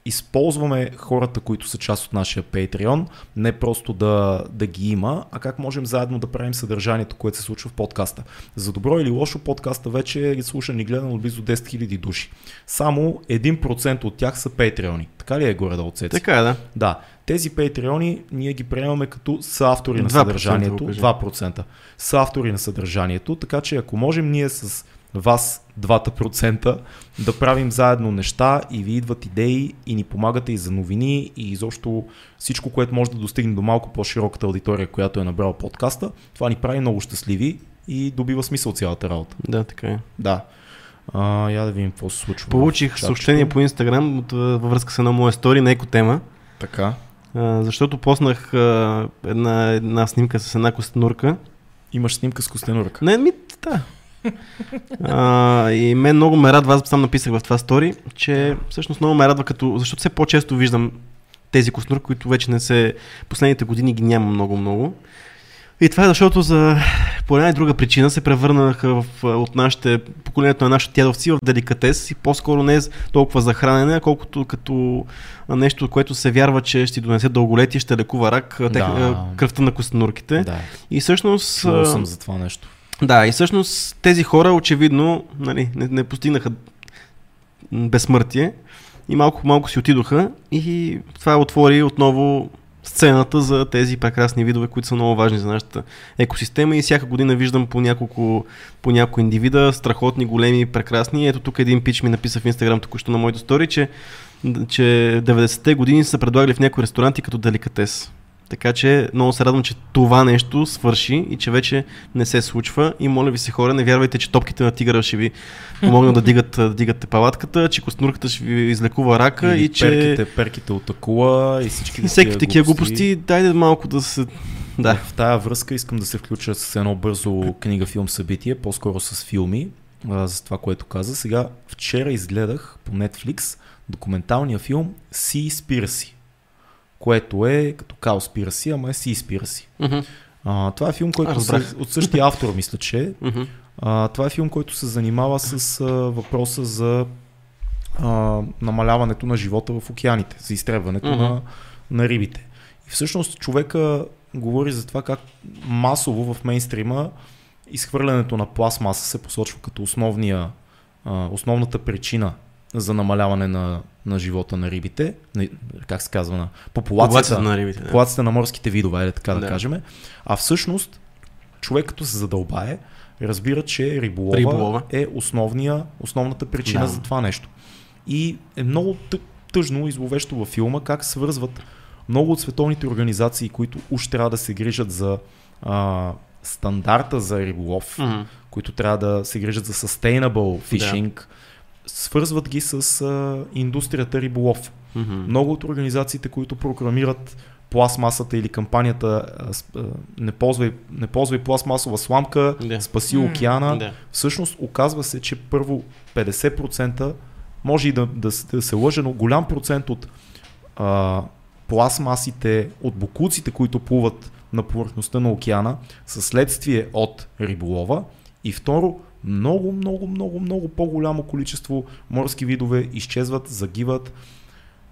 използваме хората, които са част от нашия Patreon, не просто да, да ги има, а как можем заедно да правим съдържанието, което се случва в подкаста. За добро или лошо подкаста вече е слушан и гледан от близо 10 000 души. Само 1% от тях са Патреони. Така ли е горе да отсети? Така е, да. Да. Тези Патреони ние ги приемаме като съавтори на 2% съдържанието. го кажи. 2%. Съавтори на съдържанието, така че ако можем ние с вас, двата процента, да правим заедно неща и ви идват идеи и ни помагате и за новини и изобщо всичко, което може да достигне до малко по-широката аудитория, която е набрала подкаста, това ни прави много щастливи и добива смисъл цялата работа. Да, така е. Да. А, я да видим какво се случва. Получих чатчето. съобщение по Инстаграм във връзка с една моя стори на екотема, Така. а, защото поснах а, една, една снимка с една костенурка. Имаш снимка с костенурка. Не, ми, да. А, и мен много ме радва, аз сам написах в това стори, че всъщност много ме радва, като, защото все по-често виждам тези костенурки, които вече не се, последните години ги няма много-много. И това е защото за по една и друга причина се превърнаха в, от нашите, поколението на нашите дядовци в деликатес и по-скоро не е толкова за хранене, а колкото като нещо, което се вярва, че ще ти донесе дълголетие, ще лекува рак, Да. кръвта на костенурките. Да. И всъщност... Чувал съм за това нещо. Да, и всъщност тези хора очевидно нали, не, не постигнаха безсмъртие и малко малко си отидоха и това отвори отново сцената за тези прекрасни видове, които са много важни за нашата екосистема и всяка година виждам по няколко, по няколко индивида, страхотни, големи, прекрасни. Ето тук един пич ми написа в Инстаграм току-що на моите стори, че, че 90-те години са предлагали в някои ресторанти като деликатес. Така че много се радвам, че това нещо свърши и че вече не се случва. И моля ви се хора, не вярвайте, че топките на тигъра ще ви помогнат да, дигат, да дигате палатката, че костнурката ще ви излекува рака Или и че... перките, перките от акула и всички И всеки такива глупости, дайде малко да се... Да. В тая връзка искам да се включа с едно бързо книга, филм, събитие, по-скоро с филми, а, за това, което каза. Сега, вчера изгледах по Netflix документалния филм Sea Spiracy, което е като Спираси, ама е Spiracy. Мгм. А, това е филм, който се, от същия автор, мисля, че е. А, това е филм, който се занимава с а, въпроса за а, намаляването на живота в океаните, за изтребването на, на рибите. И всъщност човека говори за това как масово в мейнстрима изхвърлянето на пластмаса се посочва като основния, а, основната причина за намаляване на, на живота на рибите, на, как се казва, на популацията, Популацията на рибите. Да. популацията на морските видове, е така да, Да. кажем. А всъщност, човек като се задълбае, разбира, че риболова, Риболова. е основния, основната причина Да. за това нещо. И е много тъ- тъжно и зловещо във филма как свързват много от световните организации, които уж трябва да се грижат за а, стандарта за риболов, Мгм. които трябва да се грижат за sustainable fishing, свързват ги с а, индустрията риболов. Мгм. Много от организациите, които прокламират пластмасата или кампанията а, не, ползвай, не ползвай пластмасова сламка, Да. спаси океана. Да. Всъщност оказва се, че първо 50% може и да, да, се- да се лъже, но голям процент от а, пластмасите, от бокуците, които плуват на повърхността на океана, са следствие от риболова. И второ, много, много, много, много по-голямо количество морски видове изчезват, загиват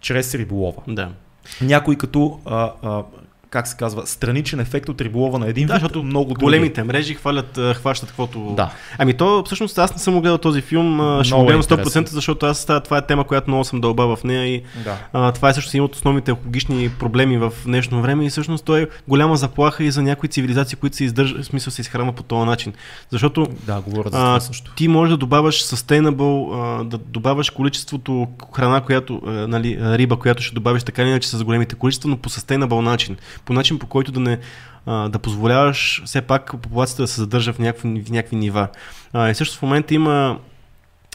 чрез риболова. Да. Някои като, а, а, как се казва, страничен ефект от риболова на един Да, вид, защото много други. Големите мрежи хвалят, хващат каквото... Да. Ами то, всъщност, аз не съм гледал този филм, а, ще го Много е гледам 100%, интересен. защото аз това, е тема, която много съм дълба в нея и Да. а, това е също един от основните екологични проблеми в днешно време и всъщност той е голяма заплаха и за някои цивилизации, които се издържат, в смисъл се изхранват по този начин. Защото Да, говоря за това също. ти можеш да добавяш sustainable, а, да добавяш количеството храна, която, а, нали, а, риба, която ще добавиш така или иначе с големите количества, но по sustainable начин. По начин, по който да не а, да позволяваш все пак популацията да се задържа в някакви, в някакви нива. А, и също в момента има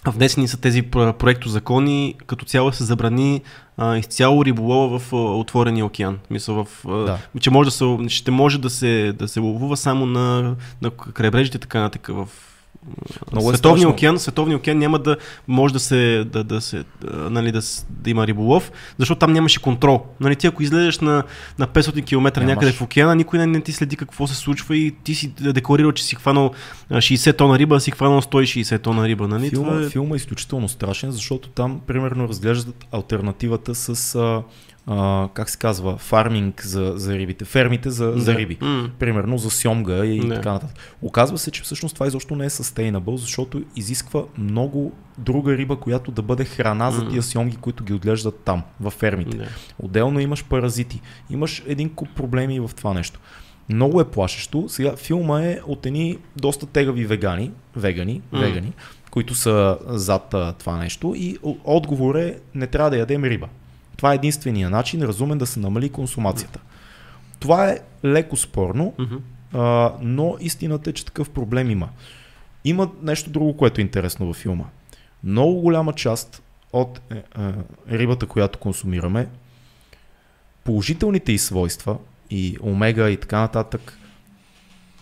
Внесени са тези про- проектозакони, като цяло се забрани а, изцяло риболова в а, отворения океан. Мисъл в, а, Да. че може да се, ще може да се, да се ловува само на, на крайбрежите, така нататък. В Много е Световния страшно. океан, Световния океан няма да може да се, да, да, се, нали, да, да има риболов, защото там нямаше контрол. Нали, ти ако излезеш на, на 500 км Нямаш. някъде в океана, никой не, не ти следи какво се случва и ти си декларирал, че си хванал а, 60 тона риба, а си хванал 160 тона риба. Нали? Филма, Това е... филма е изключително страшен, защото там примерно разглеждат альтернативата с, а, а, как се казва, фарминг за, за рибите, фермите за, за Да. риби. М. Примерно за сьомга и Да. така нататък. Оказва се, че всъщност това изобщо не е sustainable, защото изисква много друга риба, която да бъде храна за М. тия сьомги, които ги отглеждат там, в фермите. Да. Отделно имаш паразити. Имаш един куп проблеми в това нещо. Много е плашещо. Сега филма е от едни доста тегави вегани, вегани, М. вегани, които са зад а, това нещо и отговор е не трябва да ядем риба. Това е единствения начин разумен да се намали консумацията. Това е леко спорно, а, но истината е, че такъв проблем има. Има нещо друго, което е интересно във филма. Много голяма част от е, е, рибата, която консумираме, положителните й свойства и омега и така нататък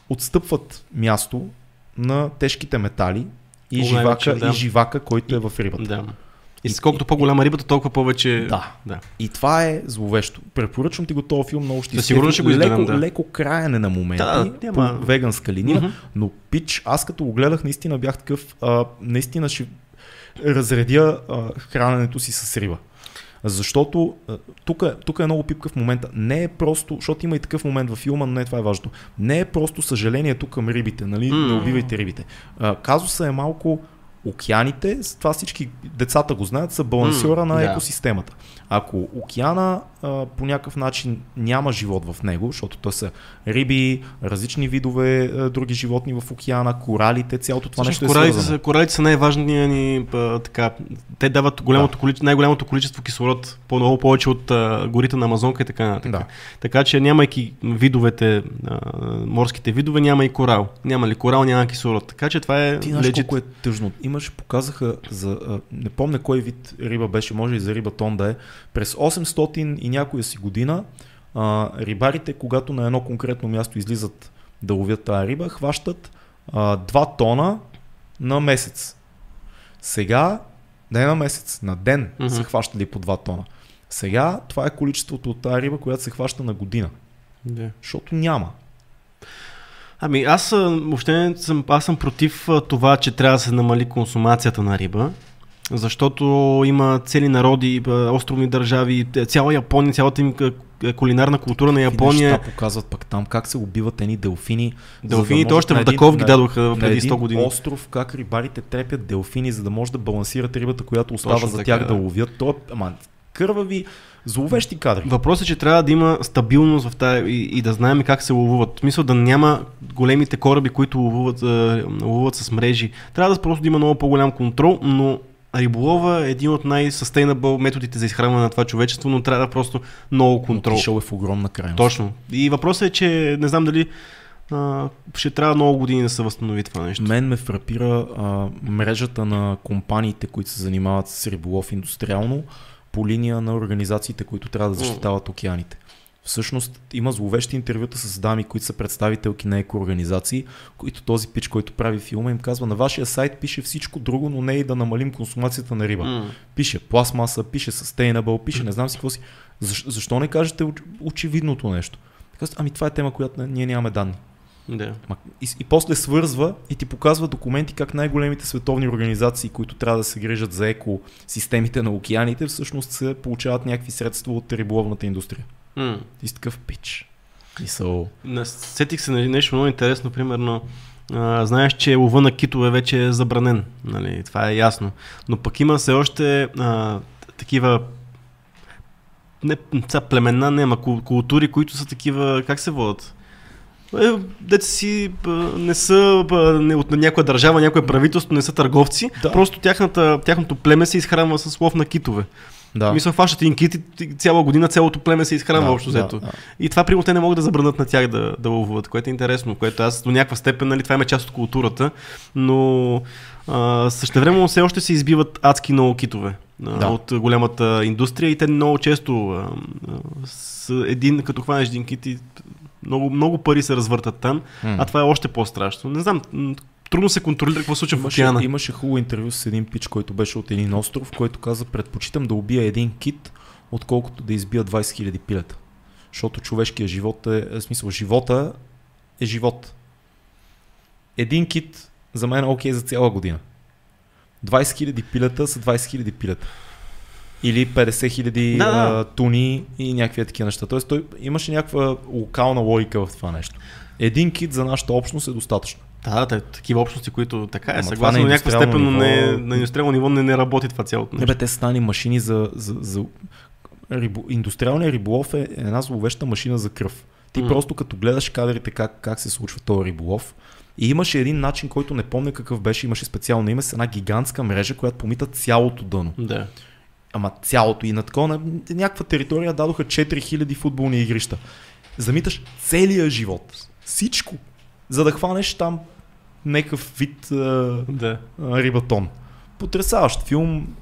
отстъпват място на тежките метали и О, живака, да. и живака, който е в рибата. Да. И с колкото по-голяма рибата, толкова повече... Да. да. И това е зловещо. Препоръчвам ти го този филм, много ще изкефи. сигурност ще го изгледам, леко, да. леко краене на моменти Да, да, няма- по веганска линия, Мгм. но пич, аз като го гледах, наистина бях такъв, а, наистина ще разредя а, храненето си с риба. Защото тук, е- е много пипка в момента. Не е просто, защото има и такъв момент във филма, но не това е важно. Не е просто съжалението към рибите, нали? М. Не убивайте рибите. А, казуса е малко океаните, това всички децата го знаят, са балансьора М, на да. екосистемата. Ако океана а, по някакъв начин няма живот в него, защото то са риби, различни видове а, други животни в океана, коралите, цялото това Всъщност, нещо е коралите, свързано. са, коралите са най-важният ни, а, така, те дават голямото количество, най-голямото количество кислород, по-много повече от а, горите на Амазонка и така нататък. Да. Така че нямайки видовете, а, морските видове, няма и корал. Няма ли корал, няма кислород. Така че това е Ти знаеш колко е тъжно. Имаш, показаха за, а, не помня кой вид риба беше, може и за риба тон да е, през 800 и някоя си година а, рибарите, когато на едно конкретно място излизат да ловят тази риба, хващат а, 2 тона на месец. Сега, не на месец, на ден Мгм. са хващали по 2 тона. Сега това е количеството от тази риба, която се хваща на година. Да. Защото няма. Ами аз въобще съм, аз съм против това, че трябва да се намали консумацията на риба, защото има цели народи, островни държави, т- цяла Япония, цялата им а, а, кулинарна култура на Япония. неща показват пък там как се убиват едни делфини. да Делфините може още в Даков ги дадоха преди един 100 години. остров, как рибарите трепят делфини, за да може да балансират рибата, която остава Точно за така, тях да да. ловят. То, е- ама, кървави, зловещи кадри. Въпросът е, че трябва да има стабилност в тая и, и да знаем как се ловуват. Смисъл да няма големите кораби, които ловуват, ловуват с мрежи. Трябва да просто да има много по-голям контрол, но риболова е един от най-sustainable методите за изхранване на това човечество, но трябва да просто много контрол. Отишъл е в огромна крайност. Точно. И въпросът е, че не знам дали а, ще трябва много години да се възстанови това нещо. Мен ме фрапира а, мрежата на компаниите, които се занимават с риболов индустриално, по линия на организациите, които трябва да защитават океаните. Всъщност има зловещи интервюта с дами, които са представителки на екоорганизации, които този пич, който прави филма, им казва на вашия сайт пише всичко друго, но не и да намалим консумацията на риба. М. Пише пластмаса, пише sustainable, пише не знам си какво си. Защо, защо не кажете оч- очевидното нещо? Казват, ами това е тема, която ние нямаме данни. Да. И, и после свързва и ти показва документи как най-големите световни организации, които трябва да се грижат за екосистемите на океаните, всъщност се получават някакви средства от риболовната индустрия. М. И си такъв пич. Мисъл. Сетих се на нещо много интересно, примерно. А, знаеш, че лова на китове вече е забранен. Нали? Това е ясно. Но пък има все още а, такива не са племена, не, ама кул- култури, които са такива, как се водят? Е, деца си не са не, от някоя държава, някое правителство, не са търговци, Да. просто тяхната, тяхното племе се изхранва с лов на китове. Да. Да. Мисля, фащат един кит и цяла година цялото племе се изхранва да, общо да, взето. да. И това, примерно, те не могат да забранят на тях да, да ловуват, което е интересно, което аз до някаква степен, нали, това е част от културата, но а, същевременно все още се избиват адски много китове Да. от голямата индустрия и те много често а, а, с един, като хванеш един кит и много, много пари се развъртат там, М. а това е още по-страшно. Не знам, трудно се контролира какво се случва в Имаше, океана. имаше хубаво интервю с един пич, който беше от един остров, който каза, предпочитам да убия един кит, отколкото да избия 20 000 пилета. Защото човешкият живот е, в смисъл, живота е живот. Един кит за мен е окей за цяла година. 20 000 пилета са 20 000 пилета. Или 50 000 Да, да. туни и някакви такива неща. Тоест той имаше някаква локална логика в това нещо. Един кит за нашата общност е достатъчно. Да, да, такива общности, които така е, на на някаква степен, но не, ниво- на индустриално ниво не, не работи това цялото Не нещо. бе, те са станали машини за... за, за рибо, индустриалният риболов е една зловеща машина за кръв. Ти М. просто като гледаш кадрите как, как се случва този риболов и имаше един начин, който не помня какъв беше, имаше специално име с една гигантска мрежа, която помита цялото дъно. Да. Ама цялото и на такова на някаква територия дадоха 4000 футболни игрища. Замиташ целия живот. Всичко. За да хванеш там някакъв вид а, Да. а, рибатон. Потрясаващ филм.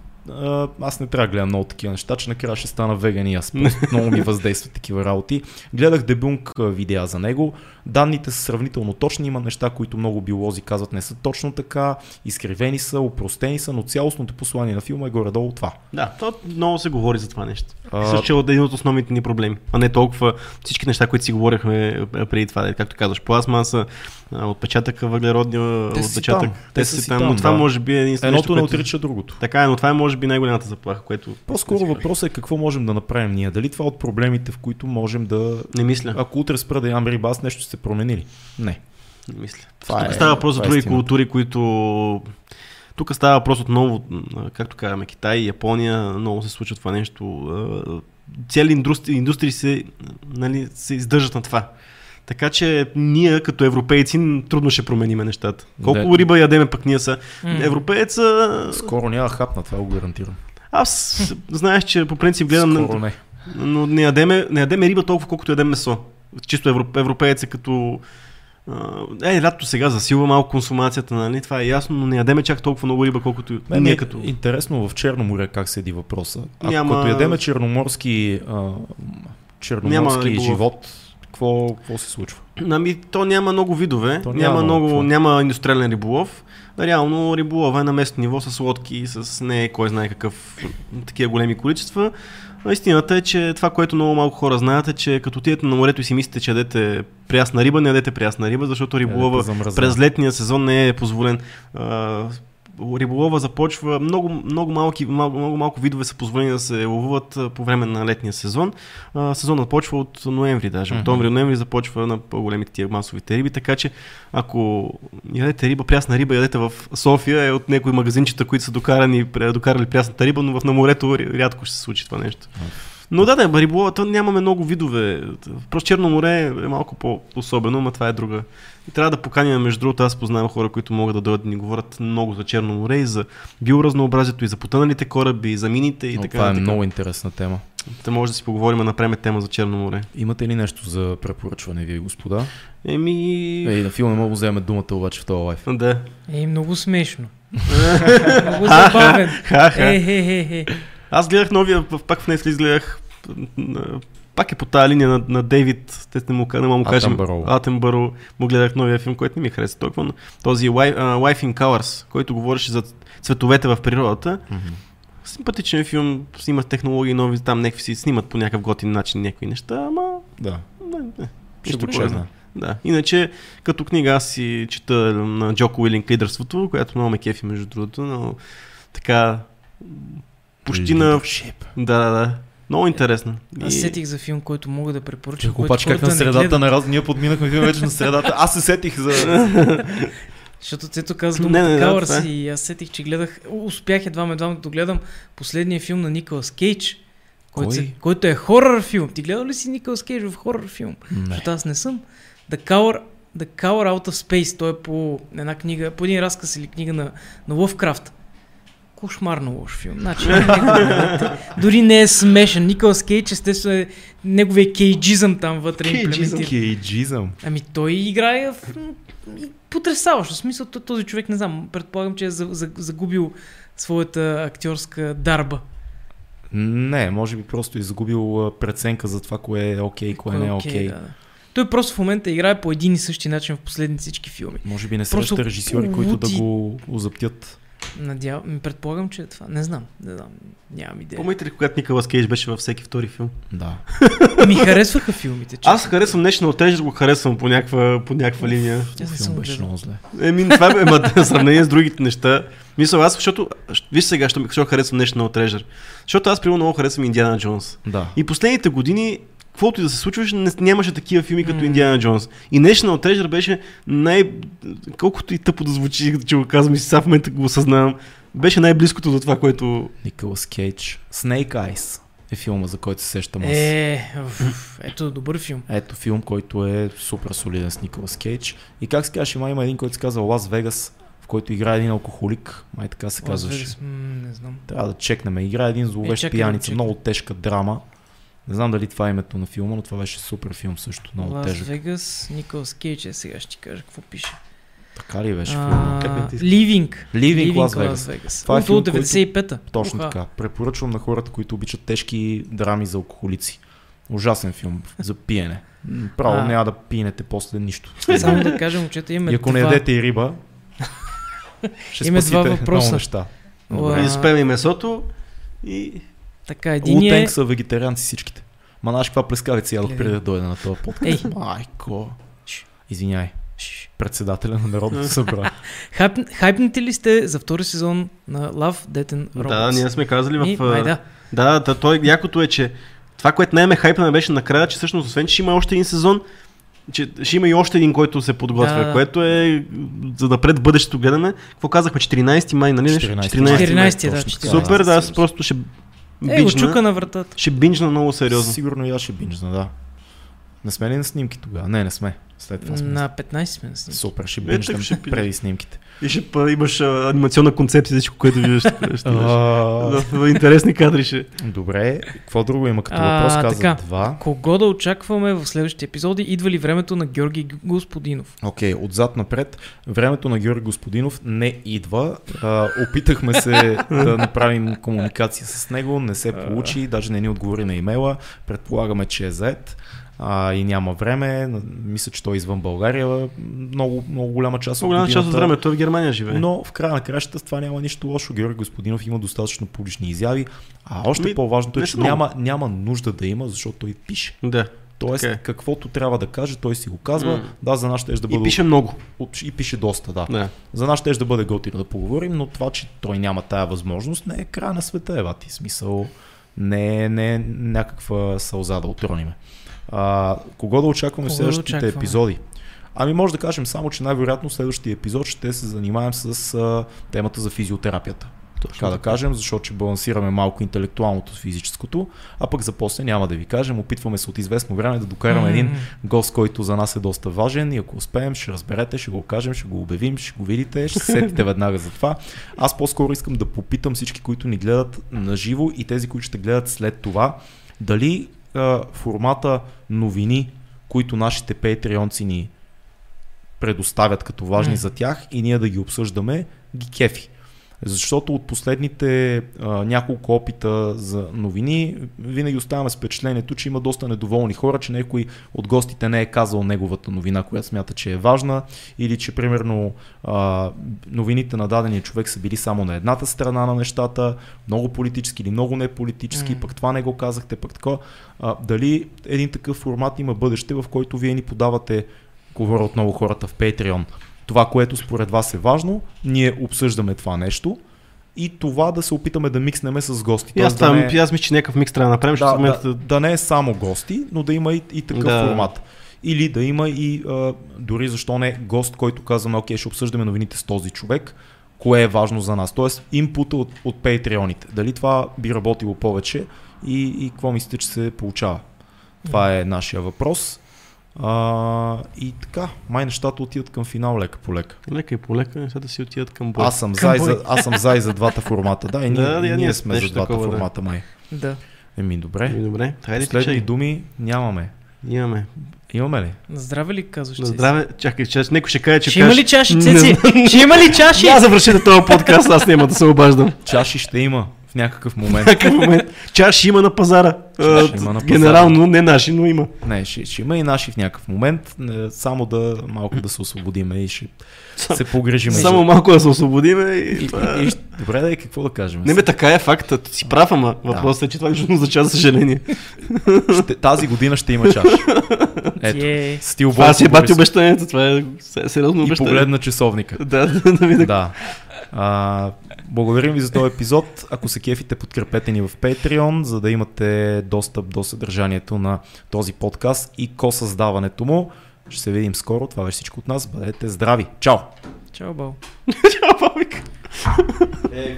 Аз не трябва да гледам много такива неща, че накрая ще стана веган и аз. Просто много ми въздействат такива работи. Гледах дебунк а, видеа за него. Данните са сравнително точни. Има неща, които много биолози казват не са точно така. Изкривени са, упростени са, но цялостното послание на филма е горе-долу това. Да, то много се говори за това нещо. А, Също че е един от основните ни проблеми, а не толкова всички неща, които си говорихме преди това, както казваш, пластмаса, а, отпечатъка, въглеродния Те отпечатък. там. Те са си там, но това да. може би е единствено Едното не отрича другото. Така е, но това е може би най-голямата заплаха, което... По-скоро въпросът е какво можем да направим ние. Дали това е от проблемите, в които можем да... Не мисля. Ако утре спра да ям риба, аз нещо ще се промени ли? Не. Не мисля. Това Тук е- става въпрос за е други култури, които... Тук става въпрос отново, както казваме, Китай, Япония, много се случва това нещо. Цели индустрии, индустрии се, нали, се издържат на това. Така че ние като европейци трудно ще промениме нещата. Колко Да. риба ядеме пък ние са. М. Европееца... Скоро няма хапна, това го гарантирам. Аз знаеш, че по принцип гледам, Скоро не. но не ядеме, не ядеме риба толкова, колкото ядем месо. Чисто европ, европеец е като... Е, лято сега засилва малко консумацията, нали? Това е ясно, но не ядеме чак толкова много риба, колкото Мен ние е като... интересно в Черно море как седи въпроса. Ако Няма- като ядеме черноморски, а, черноморски риболов. живот, какво, какво се случва? Ами, то няма много видове, То няма, няма много, какво. няма индустриален риболов. Реално риболова е на местно ниво с лодки, с не кой знае какъв такива големи количества. А истината е, че това, което много малко хора знаят е, че като отидете на морето и си мислите, че ядете прясна риба, не ядете прясна риба, защото риболова Ядете замръзана. през летния сезон не е позволен. А, риболова започва, много, много, малки, много, много малко видове са позволени да се ловуват по време на летния сезон. А, сезонът почва от ноември даже. Мгм. Октомври-ноември започва на по-големите тия масовите риби, така че ако ядете риба, прясна риба, ядете в София е от някои магазинчета, които са докарани, докарали прясната риба, но в на морето ря- рядко ще се случи това нещо. Но да, да, риболова, нямаме много видове. Просто Черно море е малко по-особено, но това е друга. И трябва да поканим, между другото, аз познавам хора, които могат да дойдат да ни говорят много за Черно море и за биоразнообразието, и за потъналите кораби, и за мините и Но така. това е нататък. много интересна тема. Та може да си поговорим, направим тема за Черно море. Имате ли нещо за препоръчване, вие господа? Еми... Ей, на филма не мога да вземе думата обаче в този лайф. Да. Е, много смешно. много забавен. Ха-ха. Е, е, е, е. Аз гледах новия, пак в Netflix гледах пак е по тази линия на, на Дейвид, те не му, не му кажем. Атенбъро. Атенбъро. Му гледах новия филм, който не ми хареса толкова. но Този Life, uh, Life in Colors, който говореше за цветовете в природата. Мгм. Симпатичен филм, снимат технологии нови, там някакви си снимат по някакъв готин начин някакви неща, ама Да. не, не. Ще го чекна. Да. Иначе, като книга аз си чета на Джоко Уилинг лидерството, която много ме кефи между другото, но така почти на... Да, да, да. Много интересно. Аз И- сетих за филм, който мога да препоръчам. Който обаче как на средата на раз... Ние подминахме филм вече на средата. Аз се сетих за... Защото Цето каза думата не, Калърс е. и аз сетих, че гледах, успях едва едва да гледам последния филм на Николас Кейдж, който, Кой? се, който е хорър филм. Ти гледал ли си Николас Кейдж в хорър филм? Не. Защото аз не съм. The Cower, The Cower Out of Space, той е по една книга, по един разказ или книга на, на Лъвкрафт. Кошмарно лош филм. Значи, дори не е смешен. Николас Кейдж, естествено е неговия кейджизъм там вътре Кейджизъм. имплементиран. Кейджизъм. Ами той играе в... потрясаващо. В смисъл, този човек, не знам, предполагам, че е за- за- загубил своята актьорска дарба. Не, може би просто е загубил преценка за това, кое е окей, кое не е окей. да, да. Той просто в момента играе по един и същи начин в последните всички филми. Може би не среща режисьори, които да го озаптят. Надявам, ми предполагам, че е това. Не знам, не знам, нямам идея. Помните ли, когато Николас Кейдж беше във всеки втори филм? Да. Ми харесваха филмите. Аз честно. харесвам National Treasure, го харесвам по някаква, по някаква линия. Аз не съм беше много зле. Еми, това е ма, в сравнение с другите неща. Мисля, аз, защото, виж сега, що, защо харесвам National Treasure. Защото аз, примерно, много харесвам Индиана Джонс. Да. И последните години, каквото и да се случваше, не, нямаше такива филми като М. Индиана Джонс. И National Treasure беше най... Колкото и тъпо да звучи, че го казвам и сега в момента го осъзнавам, беше най-близкото до това, което... Николас Кейдж. Snake Eyes е филма, за който се сещам аз. Е, ето добър филм. Ето филм, който е супер солиден с Николас Кейдж. И как се казваше, май има един, който се казва Лас Вегас, в който играе един алкохолик. Май така се казваше. Не знам. Трябва да чекнем. Играе един зловещ да пияница, чекна. много тежка драма. Не знам дали това е името на филма, но това беше супер филм също, много Лас тежък. Вегас, Николас Кейдж, е, сега ще ти кажа какво пише. Така ли беше филма? Las Las Vegas. Vegas. Това е филм, 95-та. Точно Уха. така. Препоръчвам на хората, които обичат тежки драми за алкохолици. Ужасен филм за пиене. Право А. няма да пинете после нищо. Само да кажем, момчета, имаме И ако не ядете и риба, ще Има спасите два въпроса. много неща. Добре. Изпеме месото и... Така, един Лутенг е... са вегетарианци всичките. Ма знаеш каква плескавица ядох Гледай. преди да дойда на този подкаст? Ей. Майко. Извиняй. ш. Председателя на Народното събрание. Хайп, хайпнете ли сте за втори сезон на Love, Death and Robots? Да, ние сме казали в... май да. Да, да, той якото е, че това, което най-ме хайпна беше накрая, че всъщност, освен, че ще има още един сезон, че ще има и още един, който се подготвя, Да, да. което е за напред в бъдещето гледаме. Какво казахме? 14 май, нали? нещо? 14 14 май. 14, да, Точно така. 14. Супер, да, аз просто ще Е, го чука бинджна, на вратата. ще бинджна много сериозно. Сигурно и аз ще бинжна, да. Не сме ли на снимки тогава? Не, не сме. След това сме. На 15 сме на снимки. Супер, ще ще пи- преди снимките. И ще па- имаш а, анимационна концепция, всичко, което виждаш. ще. А, интересни кадри ще. Добре, какво друго има като А, въпрос? Каза така. два. Кого да очакваме в следващите епизоди? Идва ли времето на Георги Господинов? Окей, отзад напред. Времето на Георги Господинов не идва. А, опитахме се да направим комуникация с него, не се получи, даже не ни отговори на имейла. Предполагаме, че е зает а, и няма време. Мисля, че той е извън България. Много, много голяма част от Голяма част от времето той в Германия живее. Но в края на кращата с това няма нищо лошо. Георги Господинов има достатъчно публични изяви. А още Ми, по-важното е, че много. няма, няма нужда да има, защото той пише. Да. Тоест, Така е. каквото трябва да каже, той си го казва. М. Да, за нас ще да И бъде. пише много. и пише доста, да. Да. За нас ще да бъде готино да поговорим, но това, че той няма тая възможност, не е края на света, Евати. Смисъл, не е, не е някаква сълза да отрониме. А, кого да очакваме Кого да следващите очакваме? епизоди? Ами може да кажем само, че най-вероятно следващия епизод ще се занимаем с а, темата за физиотерапията. Така да кажем, защото ще балансираме малко интелектуалното с физическото, а пък за после няма да ви кажем. Опитваме се от известно време да докараме един М. гост, който за нас е доста важен и ако успеем, ще разберете, ще го кажем, ще го обявим, ще го видите, ще се сетите веднага за това. Аз по-скоро искам да попитам всички, които ни гледат на живо и тези, които ще гледат след това, дали а, формата новини, които нашите патреонци ни предоставят като важни М. за тях и ние да ги обсъждаме, ги кефи. Защото от последните а, няколко опита за новини винаги оставаме с впечатлението, че има доста недоволни хора, че някой от гостите не е казал неговата новина, която смята, че е важна, или че примерно а, новините на дадения човек са били само на едната страна на нещата, много политически или много неполитически, М. пък това не го казахте, пък така. А, дали един такъв формат има бъдеще, в който вие ни подавате, говоря отново хората в Patreon, това, което според вас е важно, ние обсъждаме това нещо и това да се опитаме да микснеме с гостите. И аз, да там, не- аз мисля, че някакъв микс трябва да направим, защото да, момента... да, да не е само гости, но да има и, и такъв Да. формат. Или да има и а, дори защо не гост, който казваме, окей, ще обсъждаме новините с този човек, кое е важно за нас. Тоест, импута от, от патреоните. Дали това би работило повече и, и какво мислите, че се получава? Това е нашия въпрос. А, и така, май нещата отиват към финал лека по лека. Лека и полека нещата си отиват към бой. Аз съм, Към за, бой. за, аз съм за и за двата формата. Да, и ние, Да, да, ние сме за двата такова, да. формата, май. Да. Еми, добре. Ами, Добре, хайде Последни чай. думи нямаме. Имаме. Имаме ли? На здраве ли казваш? На здраве, чакай, че някой ще каже, че Ще има ли чаши, Цеци? Ще има ли чаши? Я завършите този подкаст, аз няма да се обаждам. Чаши ще има в някакъв момент. Някакъв момент. Чаш има на пазара. Чаш има на пазара. Генерално не наши, но има. Не, ще, ще има и наши в някакъв момент, не, само да малко да се освободиме и ще се погрежим. Само малко да се освободиме и, и, това... и, и, добре, да, и какво да кажем? Не ме така е факт, ти си прав, ама въпросът е, че това нищо означава за съжаление. ще, тази година ще има чаш. Ето, Е, стил Това си е бати обещанието, това е се- сериозно И обещание. погледна часовника. Да, да, да видя. Да. А, благодарим ви за този епизод. Ако се кефите, подкрепете ни в Patreon, за да имате достъп до съдържанието на този подкаст и ко-създаването му. Ще се видим скоро. Това беше всичко от нас. Бъдете здрави. Чао! чао, бал. Чао, Бабик. Е,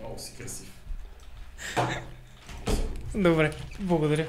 Много си красив. Добре, благодаря.